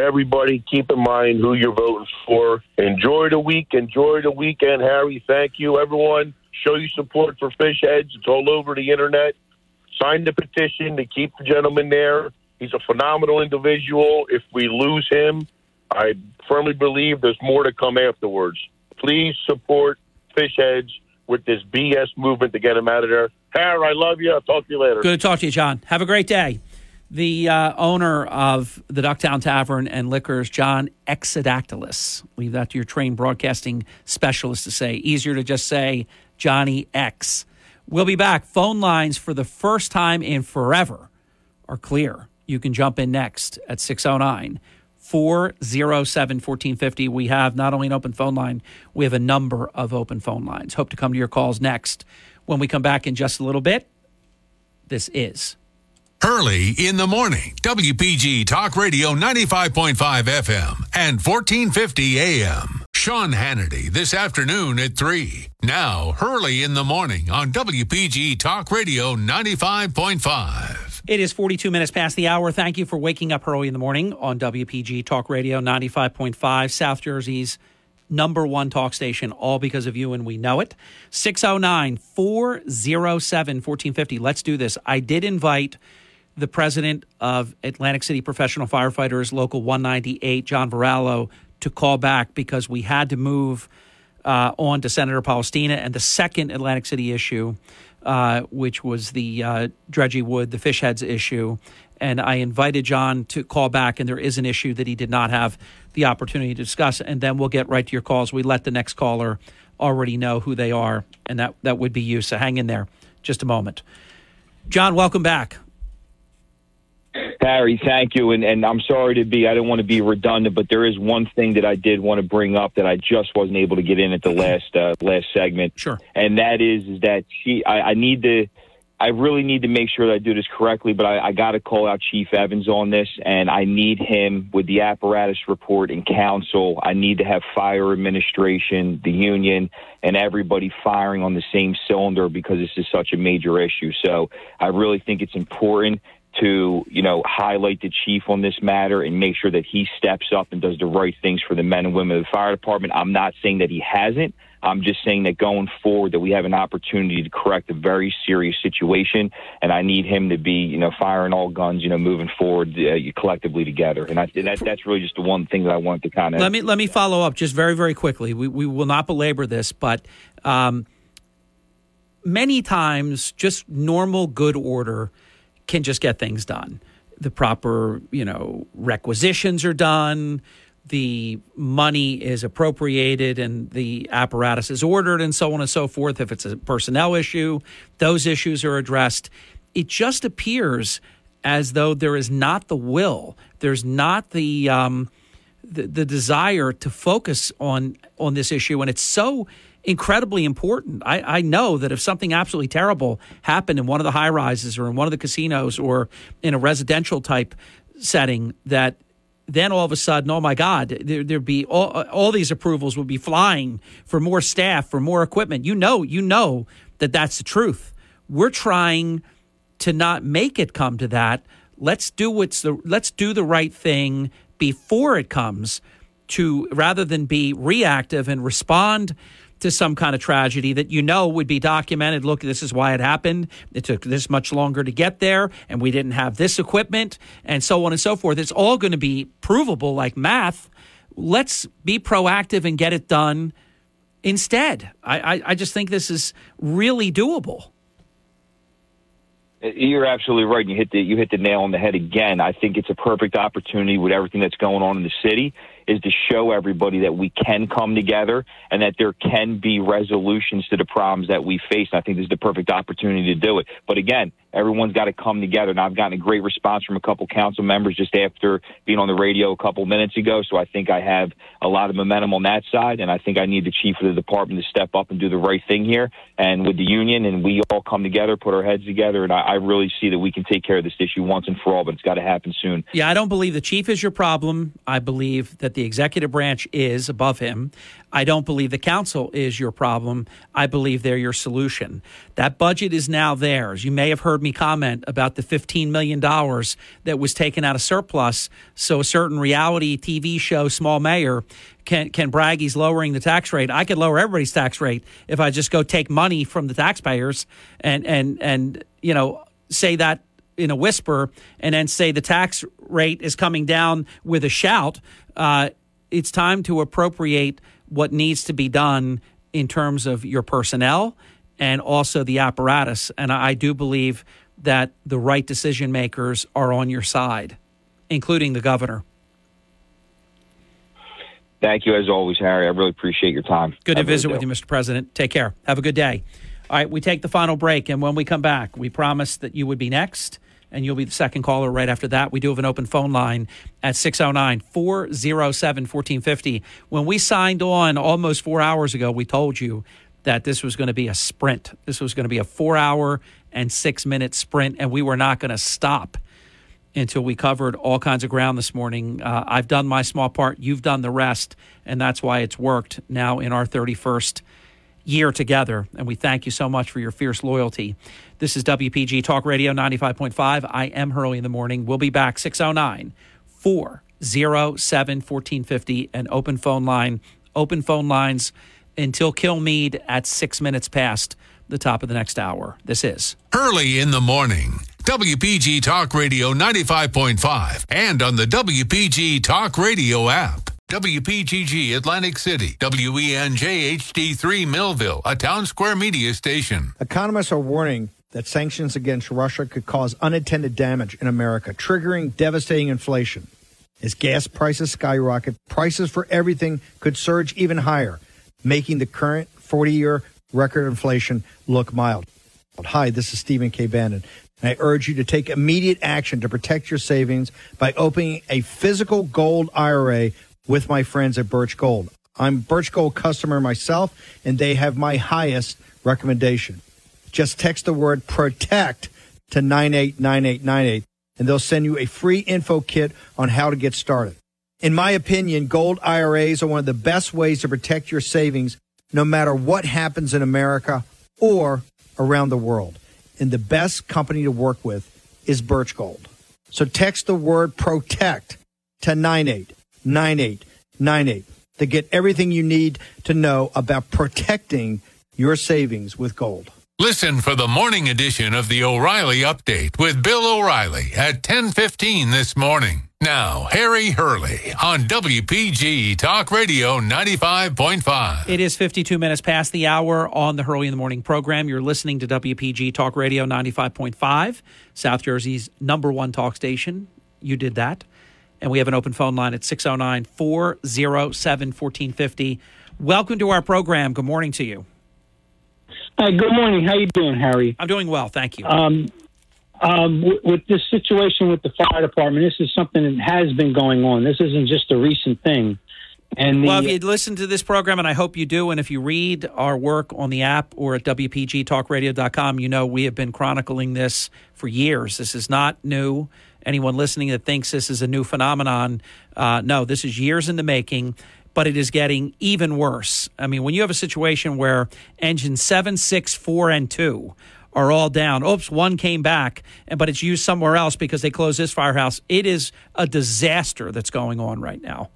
Everybody, keep in mind who you're voting for. Enjoy the week. Enjoy the weekend, Harry. Thank you, everyone. Show your support for Fish Heads. It's all over the internet. Sign the petition to keep the gentleman there. He's a phenomenal individual. If we lose him, I firmly believe there's more to come afterwards. Please support Fish Heads with this BS movement to get him out of there. Harry, I love you. I'll talk to you later. Good to talk to you, John. Have a great day the uh, owner of the Ducktown Tavern and Liquors, John Exodactylus. Leave that to your trained broadcasting specialist to say. Easier to just say Johnny X. We'll be back. Phone lines for the first time in forever are clear. You can jump in next at 609 407 1450. We have not only an open phone line, we have a number of open phone lines. Hope to come to your calls next. When we come back in just a little bit, this is Hurley in the morning. WPG Talk Radio 95.5 FM and 1450 AM. Sean Hannity this afternoon at 3. Now, Hurley in the morning on WPG Talk Radio 95.5. It is 42 minutes past the hour. Thank you for waking up early in the morning on WPG Talk Radio 95.5, South Jersey's number one talk station, all because of you, and we know it. 609 407 1450. Let's do this. I did invite the president of Atlantic City Professional Firefighters Local 198, John Varallo, to call back because we had to move uh, on to Senator Polistina and the second Atlantic City issue, uh, which was the uh, Dredgy Wood, the fish heads issue. And I invited John to call back, and there is an issue that he did not have the opportunity to discuss. And then we'll get right to your calls. We let the next caller already know who they are, and that, that would be you. So hang in there just a moment. John, welcome back. Harry, thank you. And, and I'm sorry to be, I don't want to be redundant, but there is one thing that I did want to bring up that I just wasn't able to get in at the last, uh, last segment. Sure. And that is, is that she, I, I need to, I really need to make sure that I do this correctly, but I, I got to call out Chief Evans on this, and I need him with the apparatus report and council. I need to have fire administration, the union, and everybody firing on the same cylinder because this is such a major issue. So I really think it's important to, you know, highlight the chief on this matter and make sure that he steps up and does the right things for the men and women of the fire department. I'm not saying that he hasn't. I'm just saying that going forward that we have an opportunity to correct a very serious situation, and I need him to be, you know, firing all guns, you know, moving forward uh, collectively together. And I, that, that's really just the one thing that I want to kind of let me let me follow up just very very quickly. We we will not belabor this, but um, many times just normal good order can just get things done. The proper, you know, requisitions are done, the money is appropriated and the apparatus is ordered and so on and so forth. If it's a personnel issue, those issues are addressed. It just appears as though there is not the will, there's not the um, the, the desire to focus on on this issue, and it's so incredibly important. I, I know that if something absolutely terrible happened in one of the high rises or in one of the casinos or in a residential type setting, that then all of a sudden, oh my God, there, would be all, all these approvals would be flying for more staff, for more equipment. You know, you know that that's the truth. We're trying to not make it come to that. Let's do what's the let's do the right thing before it comes to rather than be reactive and respond to some kind of tragedy that you know would be documented. Look, this is why it happened. It took this much longer to get there, and we didn't have this equipment, and so on and so forth. It's all going to be provable like math. Let's be proactive and get it done instead. I, I, I just think this is really doable. Uh, you're absolutely right. You hit the you hit the nail on the head again. I think it's a perfect opportunity with everything that's going on in the city is to show everybody that we can come together and that there can be resolutions to the problems that we face. And I think this is the perfect opportunity to do it. But again, everyone's got to come together. And I've gotten a great response from a couple council members just after being on the radio a couple minutes ago. So I think I have a lot of momentum on that side. And I think I need the chief of the department to step up and do the right thing here. And with the union, and we all come together, put our heads together. And I, I really see that we can take care of this issue once and for all, but it's got to happen soon. Yeah, I don't believe the chief is your problem. I believe that the executive branch is above him. I don't believe the council is your problem. I believe they're your solution. That budget is now theirs. You may have heard me comment about the $15 million that was taken out of surplus. So a certain reality TV show, Small Mayor, can, can brag he's lowering the tax rate. I could lower everybody's tax rate if I just go take money from the taxpayers and, and, and you know, say that in a whisper and then say the tax rate is coming down with a shout. Uh, it's time to appropriate what needs to be done in terms of your personnel and also the apparatus. And I do believe that the right decision makers are on your side, including the governor. Thank you, as always, Harry. I really appreciate your time. Good I to visit with you, Mr. President. Take care. Have a good day. All right, we take the final break, and when we come back, we promised that you would be next, and you'll be the second caller right after that. We do have an open phone line at 609 407 1450. When we signed on almost four hours ago, we told you that this was going to be a sprint. This was going to be a four hour and six minute sprint, and we were not going to stop until we covered all kinds of ground this morning. Uh, I've done my small part, you've done the rest, and that's why it's worked now in our 31st year together. And we thank you so much for your fierce loyalty. This is WPG Talk Radio 95.5. I am Hurley in the morning. We'll be back 609 407 1450, an open phone line. Open phone lines until Kilmeade at six minutes past the top of the next hour. This is Hurley in the morning. WPG Talk Radio 95.5 and on the WPG Talk Radio app. WPGG Atlantic City, WENJ HD3 Millville, a Townsquare Media station. Economists are warning that sanctions against Russia could cause unintended damage in America, triggering devastating inflation. As gas prices skyrocket, prices for everything could surge even higher, making the current 40 year record inflation look mild. Hi, this is Stephen K. Bannon. And I urge you to take immediate action to protect your savings by opening a physical gold IRA with my friends at Birch Gold. I'm Birch Gold customer myself, and they have my highest recommendation. Just text the word protect to 989898 and they'll send you a free info kit on how to get started. In my opinion, gold IRAs are one of the best ways to protect your savings no matter what happens in America or around the world. And the best company to work with is Birch Gold. So text the word protect to 989898 to get everything you need to know about protecting your savings with gold. Listen for the morning edition of the O'Reilly Update with Bill O'Reilly at 10:15 this morning. Now, Harry Hurley on WPG Talk Radio 95.5. It is 52 minutes past the hour on the Hurley in the Morning program. You're listening to WPG Talk Radio 95.5, South Jersey's number one talk station. You did that. And we have an open phone line at 609 407 1450. Welcome to our program. Good morning to you. Hi, good morning. How you doing, Harry? I'm doing well, thank you. Um, um, w- with this situation with the fire department, this is something that has been going on. This isn't just a recent thing. And the, well, if you listen to this program, and I hope you do, and if you read our work on the app or at WPGTalkRadio.com, you know we have been chronicling this for years. This is not new. Anyone listening that thinks this is a new phenomenon, uh, no, this is years in the making but it is getting even worse. I mean, when you have a situation where engine seven, six, four, and two are all down. Oops, one came back, but it's used somewhere else because they closed this firehouse. It is a disaster that's going on right now.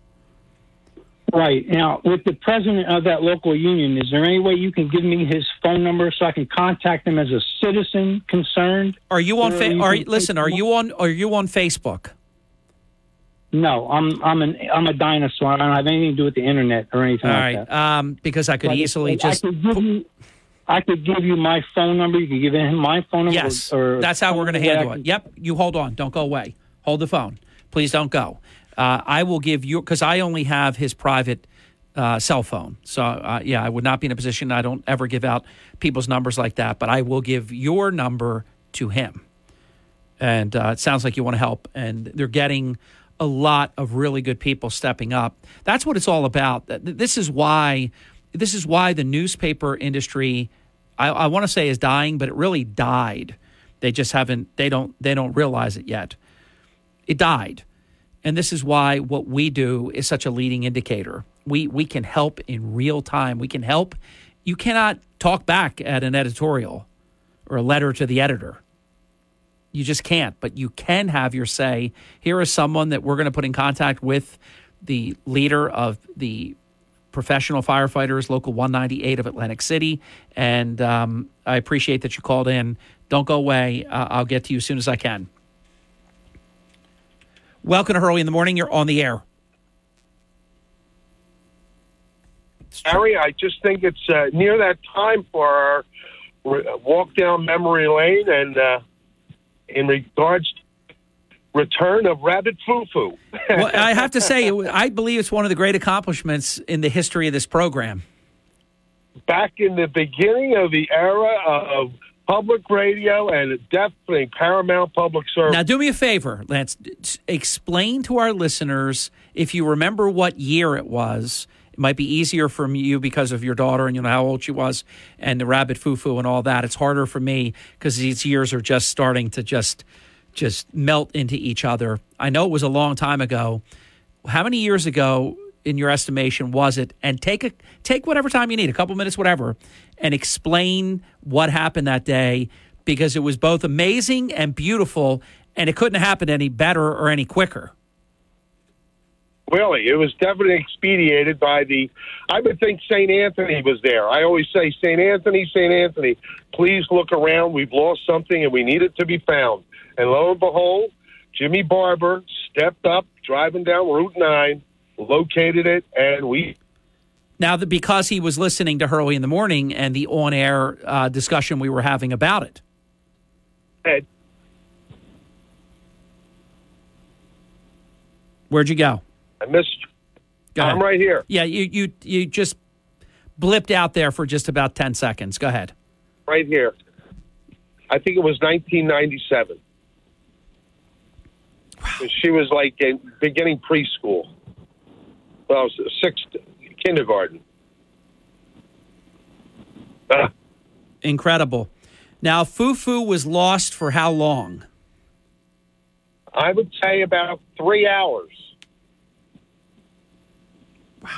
Right now, with the president of that local union, is there any way you can give me his phone number so I can contact him as a citizen concerned? Are you on? Fa- are can- listen? Are you on? Are you on Facebook? No, I'm I'm an I'm a dinosaur. I don't have anything to do with the internet or anything All like right, um, because I could Like, easily I just. could give you, I could give you my phone number. You could give him my phone number. Yes, or, or that's how we're going to handle can- it. Yep, you hold on. Don't go away. Hold the phone. Please don't go. Uh, I will give you because I only have his private uh, cell phone. So uh, yeah, I would not be in a position. I don't ever give out people's numbers like that. But I will give your number to him. And uh, it sounds like you want to help, and they're getting a lot of really good people stepping up. That's what it's all about. This is why this is why the newspaper industry I, I want to say is dying, but it really died. They just haven't they don't they don't realize it yet. It died. And this is why what we do is such a leading indicator. We we can help in real time. We can help. You cannot talk back at an editorial or a letter to the editor. You just can't, but you can have your say. Here is someone that we're going to put in contact with the leader of the professional firefighters, Local 198 of Atlantic City. And um, I appreciate that you called in. Don't go away. Uh, I'll get to you as soon as I can. Welcome to Hurley in the Morning. You're on the air. Harry, I just think it's uh, near that time for our walk down memory lane, and uh, in regards to return of Rabbit Fufu. well, I have to say, I believe it's one of the great accomplishments in the history of this program. Back in the beginning of the era of public radio and definitely paramount public service. Now, do me a favor, Lance. Explain to our listeners if you remember what year it was. It might be easier for you because of your daughter and you know how old she was and the rabbit foo-foo and all that. It's harder for me because these years are just starting to just just melt into each other. I know it was a long time ago. How many years ago, in your estimation, was it? And take a take whatever time you need, a couple minutes, whatever, and explain what happened that day because it was both amazing and beautiful, and it couldn't have happened any better or any quicker. Really, it was definitely expedited by the. I would think St. Anthony was there. I always say, St. Anthony, St. Anthony, please look around. We've lost something and we need it to be found. And lo and behold, Jimmy Barber stepped up, driving down Route 9, located it, and we. Now, that because he was listening to Hurley in the morning and the on-air uh, discussion we were having about it. Ed, Where'd you go? I missed. Go I'm ahead. right here. Yeah, you you you just blipped out there for just about ten seconds. Go ahead. Right here. I think it was 1997. She was like in beginning preschool. Well, sixth kindergarten. Ah, Incredible. Now, Fufu was lost for how long? I would say about three hours. Wow.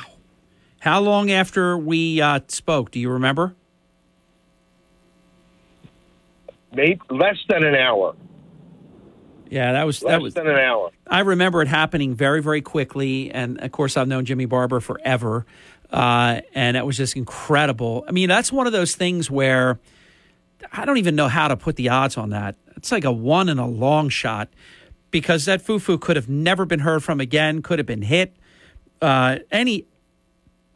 How long after we uh, spoke? Do you remember? Maybe less than an hour. Yeah, that was Less that was. than an hour. I remember it happening very, very quickly, and of course, I've known Jimmy Barber forever, uh, and it was just incredible. I mean, that's one of those things where I don't even know how to put the odds on that. It's like a one in a long shot because that fufu could have never been heard from again, could have been hit. Uh, any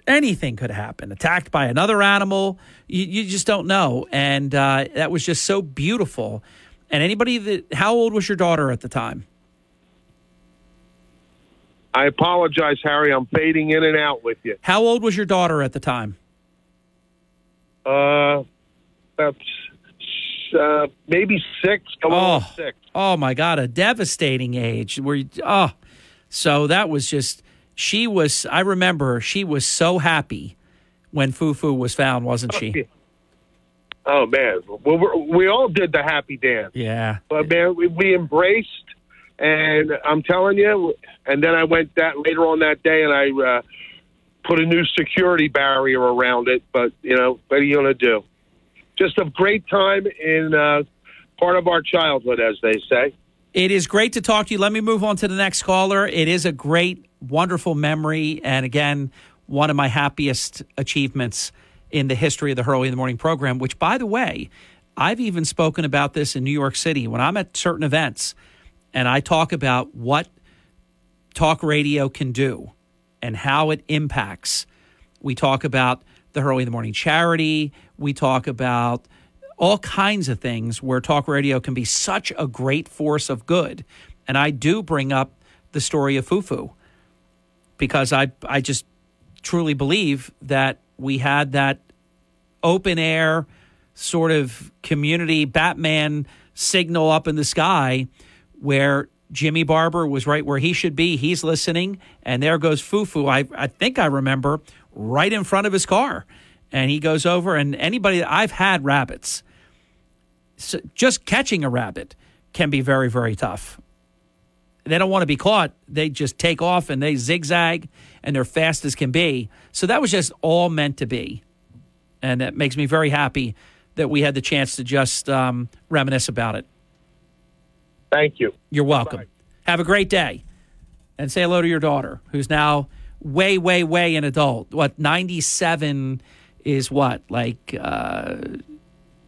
anything could happen. Attacked by another animal, you, you just don't know. And uh, that was just so beautiful. And anybody that, how old was your daughter at the time? I apologize, Harry. I'm fading in and out with you. How old was your daughter at the time? Uh, about uh, maybe six. Going on Oh, six. oh my God, a devastating age. Where you, oh, so that was just she was. I remember she was so happy when Fufu was found, wasn't she? Oh man, well, we all did the happy dance. Yeah. But man, we, we embraced, and I'm telling you. And then I went that later on that day, and I uh, put a new security barrier around it. But you know, what are you going to do? Just a great time in uh, part of our childhood, as they say. It is great to talk to you. Let me move on to the next caller. It is a great, wonderful memory. And again, one of my happiest achievements in the history of the Hurley in the Morning program, which, by the way, I've even spoken about this in New York City when I'm at certain events and I talk about what talk radio can do and how it impacts. We talk about the Hurley in the Morning charity. We talk about all kinds of things where talk radio can be such a great force of good. And I do bring up the story of Fufu because I I just truly believe that we had that open air sort of community Batman signal up in the sky where Jimmy Barber was right where he should be. He's listening, and there goes Fufu. I, I think I remember right in front of his car. And he goes over, and anybody I've had rabbits, so just catching a rabbit can be very, very tough. They don't want to be caught. They just take off and they zigzag and they're fast as can be. So that was just all meant to be. And that makes me very happy that we had the chance to just um, reminisce about it. Thank you. You're welcome. Bye. Have a great day. And say hello to your daughter, who's now way, way, way an adult. What, 97 is what, like uh,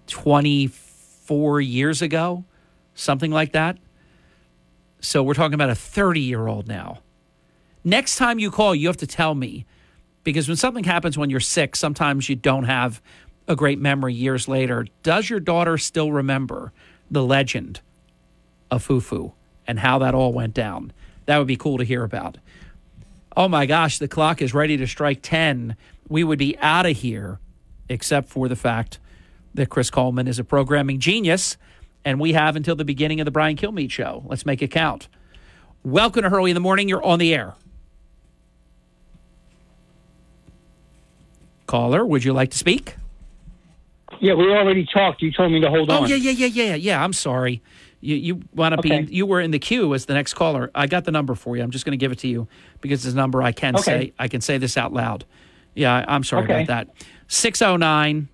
24 years ago? Something like that. So we're talking about a 30 year old now. Next time you call, you have to tell me because when something happens when you're sick, sometimes you don't have a great memory years later. Does your daughter still remember the legend of Fufu and how that all went down? That would be cool to hear about. Oh my gosh, the clock is ready to strike 10. We would be out of here, except for the fact that Chris Coleman is a programming genius, and we have until the beginning of the Brian Kilmeade show. Let's make it count. Welcome to Hurley in the Morning. You're on the air. Caller, would you like to speak? Yeah, we already talked. You told me to hold oh, on. Oh yeah, yeah, yeah, yeah, yeah. I'm sorry. You you want to okay. be you were in the queue as the next caller. I got the number for you. I'm just going to give it to you because it's a number I can okay. say. I can say this out loud. Yeah, I'm sorry okay. about that. 609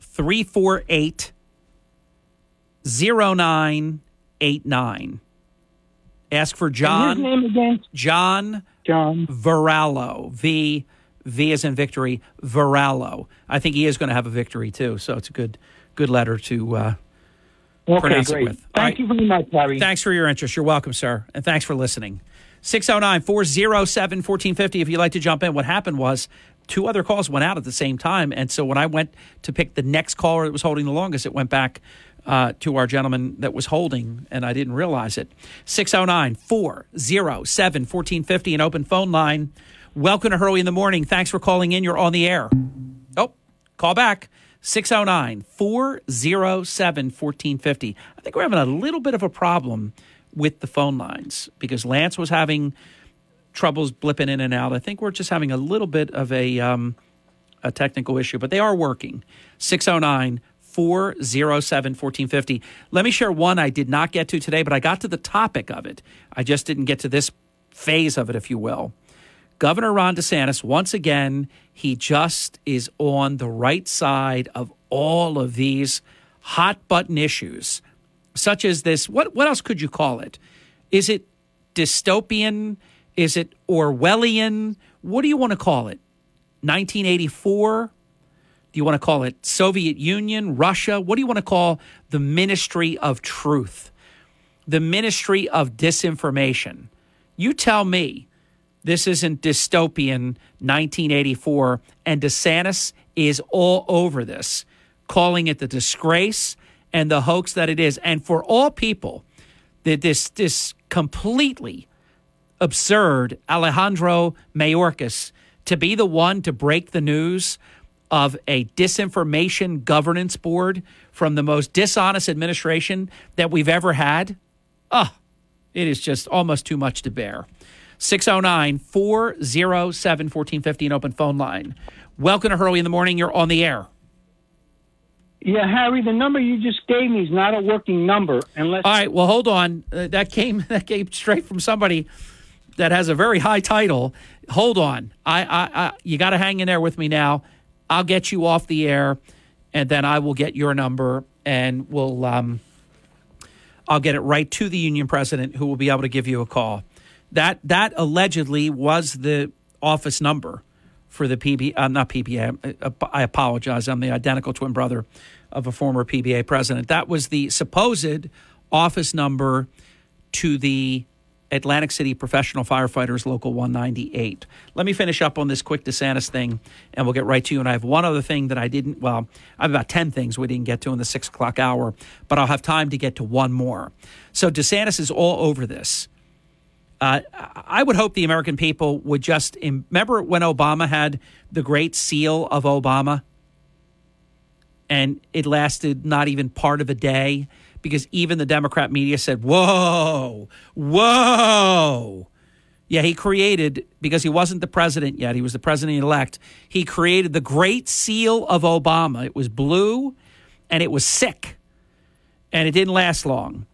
348 0989. Ask for John. his name again? John. John. Varallo. V V is in victory, Varallo. I think he is going to have a victory too. So it's a good good letter to uh, okay, pronounce great. it with. Thank right. you very much, Larry. Thanks for your interest. You're welcome, sir. And thanks for listening. 609 407 1450. If you'd like to jump in, what happened was two other calls went out at the same time. And so when I went to pick the next caller that was holding the longest, it went back uh, to our gentleman that was holding, and I didn't realize it. 609 407 1450, an open phone line. Welcome to Hurley in the Morning. Thanks for calling in. You're on the air. Oh, call back. 609 407 1450. I think we're having a little bit of a problem with the phone lines because Lance was having troubles blipping in and out. I think we're just having a little bit of a, um, a technical issue, but they are working. 609 407 1450. Let me share one I did not get to today, but I got to the topic of it. I just didn't get to this phase of it, if you will. Governor Ron DeSantis, once again, he just is on the right side of all of these hot button issues, such as this. What, what else could you call it? Is it dystopian? Is it Orwellian? What do you want to call it? 1984? Do you want to call it Soviet Union, Russia? What do you want to call the Ministry of Truth? The Ministry of Disinformation? You tell me. This isn't dystopian 1984. And DeSantis is all over this, calling it the disgrace and the hoax that it is. And for all people, that this this completely absurd Alejandro Mayorkas to be the one to break the news of a disinformation governance board from the most dishonest administration that we've ever had. Ah, oh, it is just almost too much to bear. 609 407 1450, an open phone line. Welcome to Hurley in the Morning. You're on the air. Yeah, Harry, the number you just gave me is not a working number unless. All right, well, hold on. Uh, that came that came straight from somebody that has a very high title. Hold on, I, I, I you got to hang in there with me now. I'll get you off the air, and then I will get your number, and we'll um, I'll get it right to the union president, who will be able to give you a call. That that allegedly was the office number for the PB. I'm uh, not PBA. I, I apologize. I'm the identical twin brother of a former PBA president. That was the supposed office number to the Atlantic City Professional Firefighters Local 198. Let me finish up on this quick DeSantis thing, and we'll get right to you. And I have one other thing that I didn't, well, I have about 10 things we didn't get to in the six o'clock hour, but I'll have time to get to one more. So DeSantis is all over this. Uh, I would hope the American people would just remember when Obama had the great seal of Obama. and it lasted not even part of a day because even the Democrat media said, Whoa, whoa. Yeah, he created, because he wasn't the president yet, he was the president elect, he created the Great Seal of Obama. It was blue and it was sick and it didn't last long.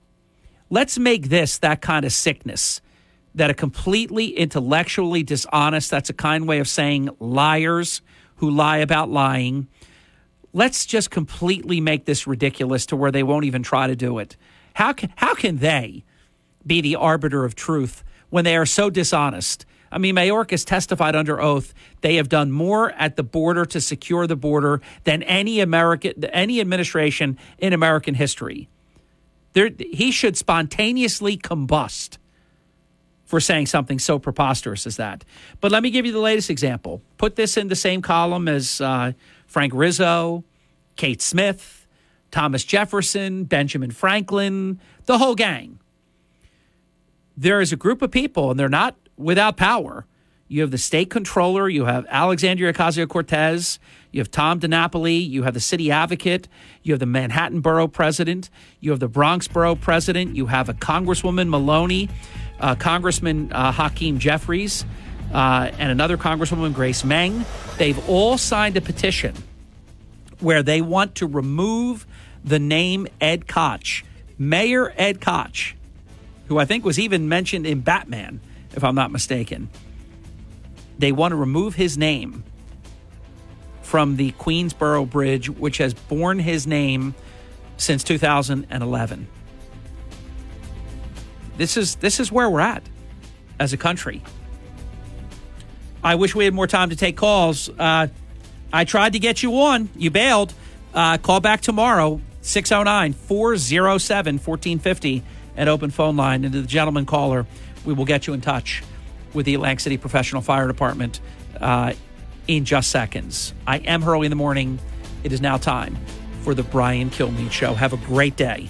Let's make this that kind of sickness that are completely intellectually dishonest. That's a kind way of saying liars who lie about lying. Let's just completely make this ridiculous to where they won't even try to do it. How can, how can they be the arbiter of truth when they are so dishonest? I mean, Mayorkas testified under oath they have done more at the border to secure the border than any American any administration in American history. There, he should spontaneously combust for saying something so preposterous as that. But let me give you the latest example. Put this in the same column as uh, Frank Rizzo, Kate Smith, Thomas Jefferson, Benjamin Franklin, the whole gang. There is a group of people, and they're not without power. You have the state controller, you have Alexandria Ocasio Cortez, you have Tom DiNapoli, you have the city advocate, you have the Manhattan borough president, you have the Bronx borough president, you have a Congresswoman Maloney, uh, Congressman uh, Hakeem Jeffries, uh, and another Congresswoman Grace Meng. They've all signed a petition where they want to remove the name Ed Koch, Mayor Ed Koch, who I think was even mentioned in Batman, if I'm not mistaken. They want to remove his name from the Queensboro Bridge, which has borne his name since 2011. This is this is where we're at as a country. I wish we had more time to take calls. Uh, I tried to get you on. You bailed. Uh, call back tomorrow, 609 407 1450 at open phone line. And to the gentleman caller, we will get you in touch with the Atlantic City Professional Fire Department uh, in just seconds. I am Hurley in the morning. It is now time for the Brian Kilmeade Show. Have a great day.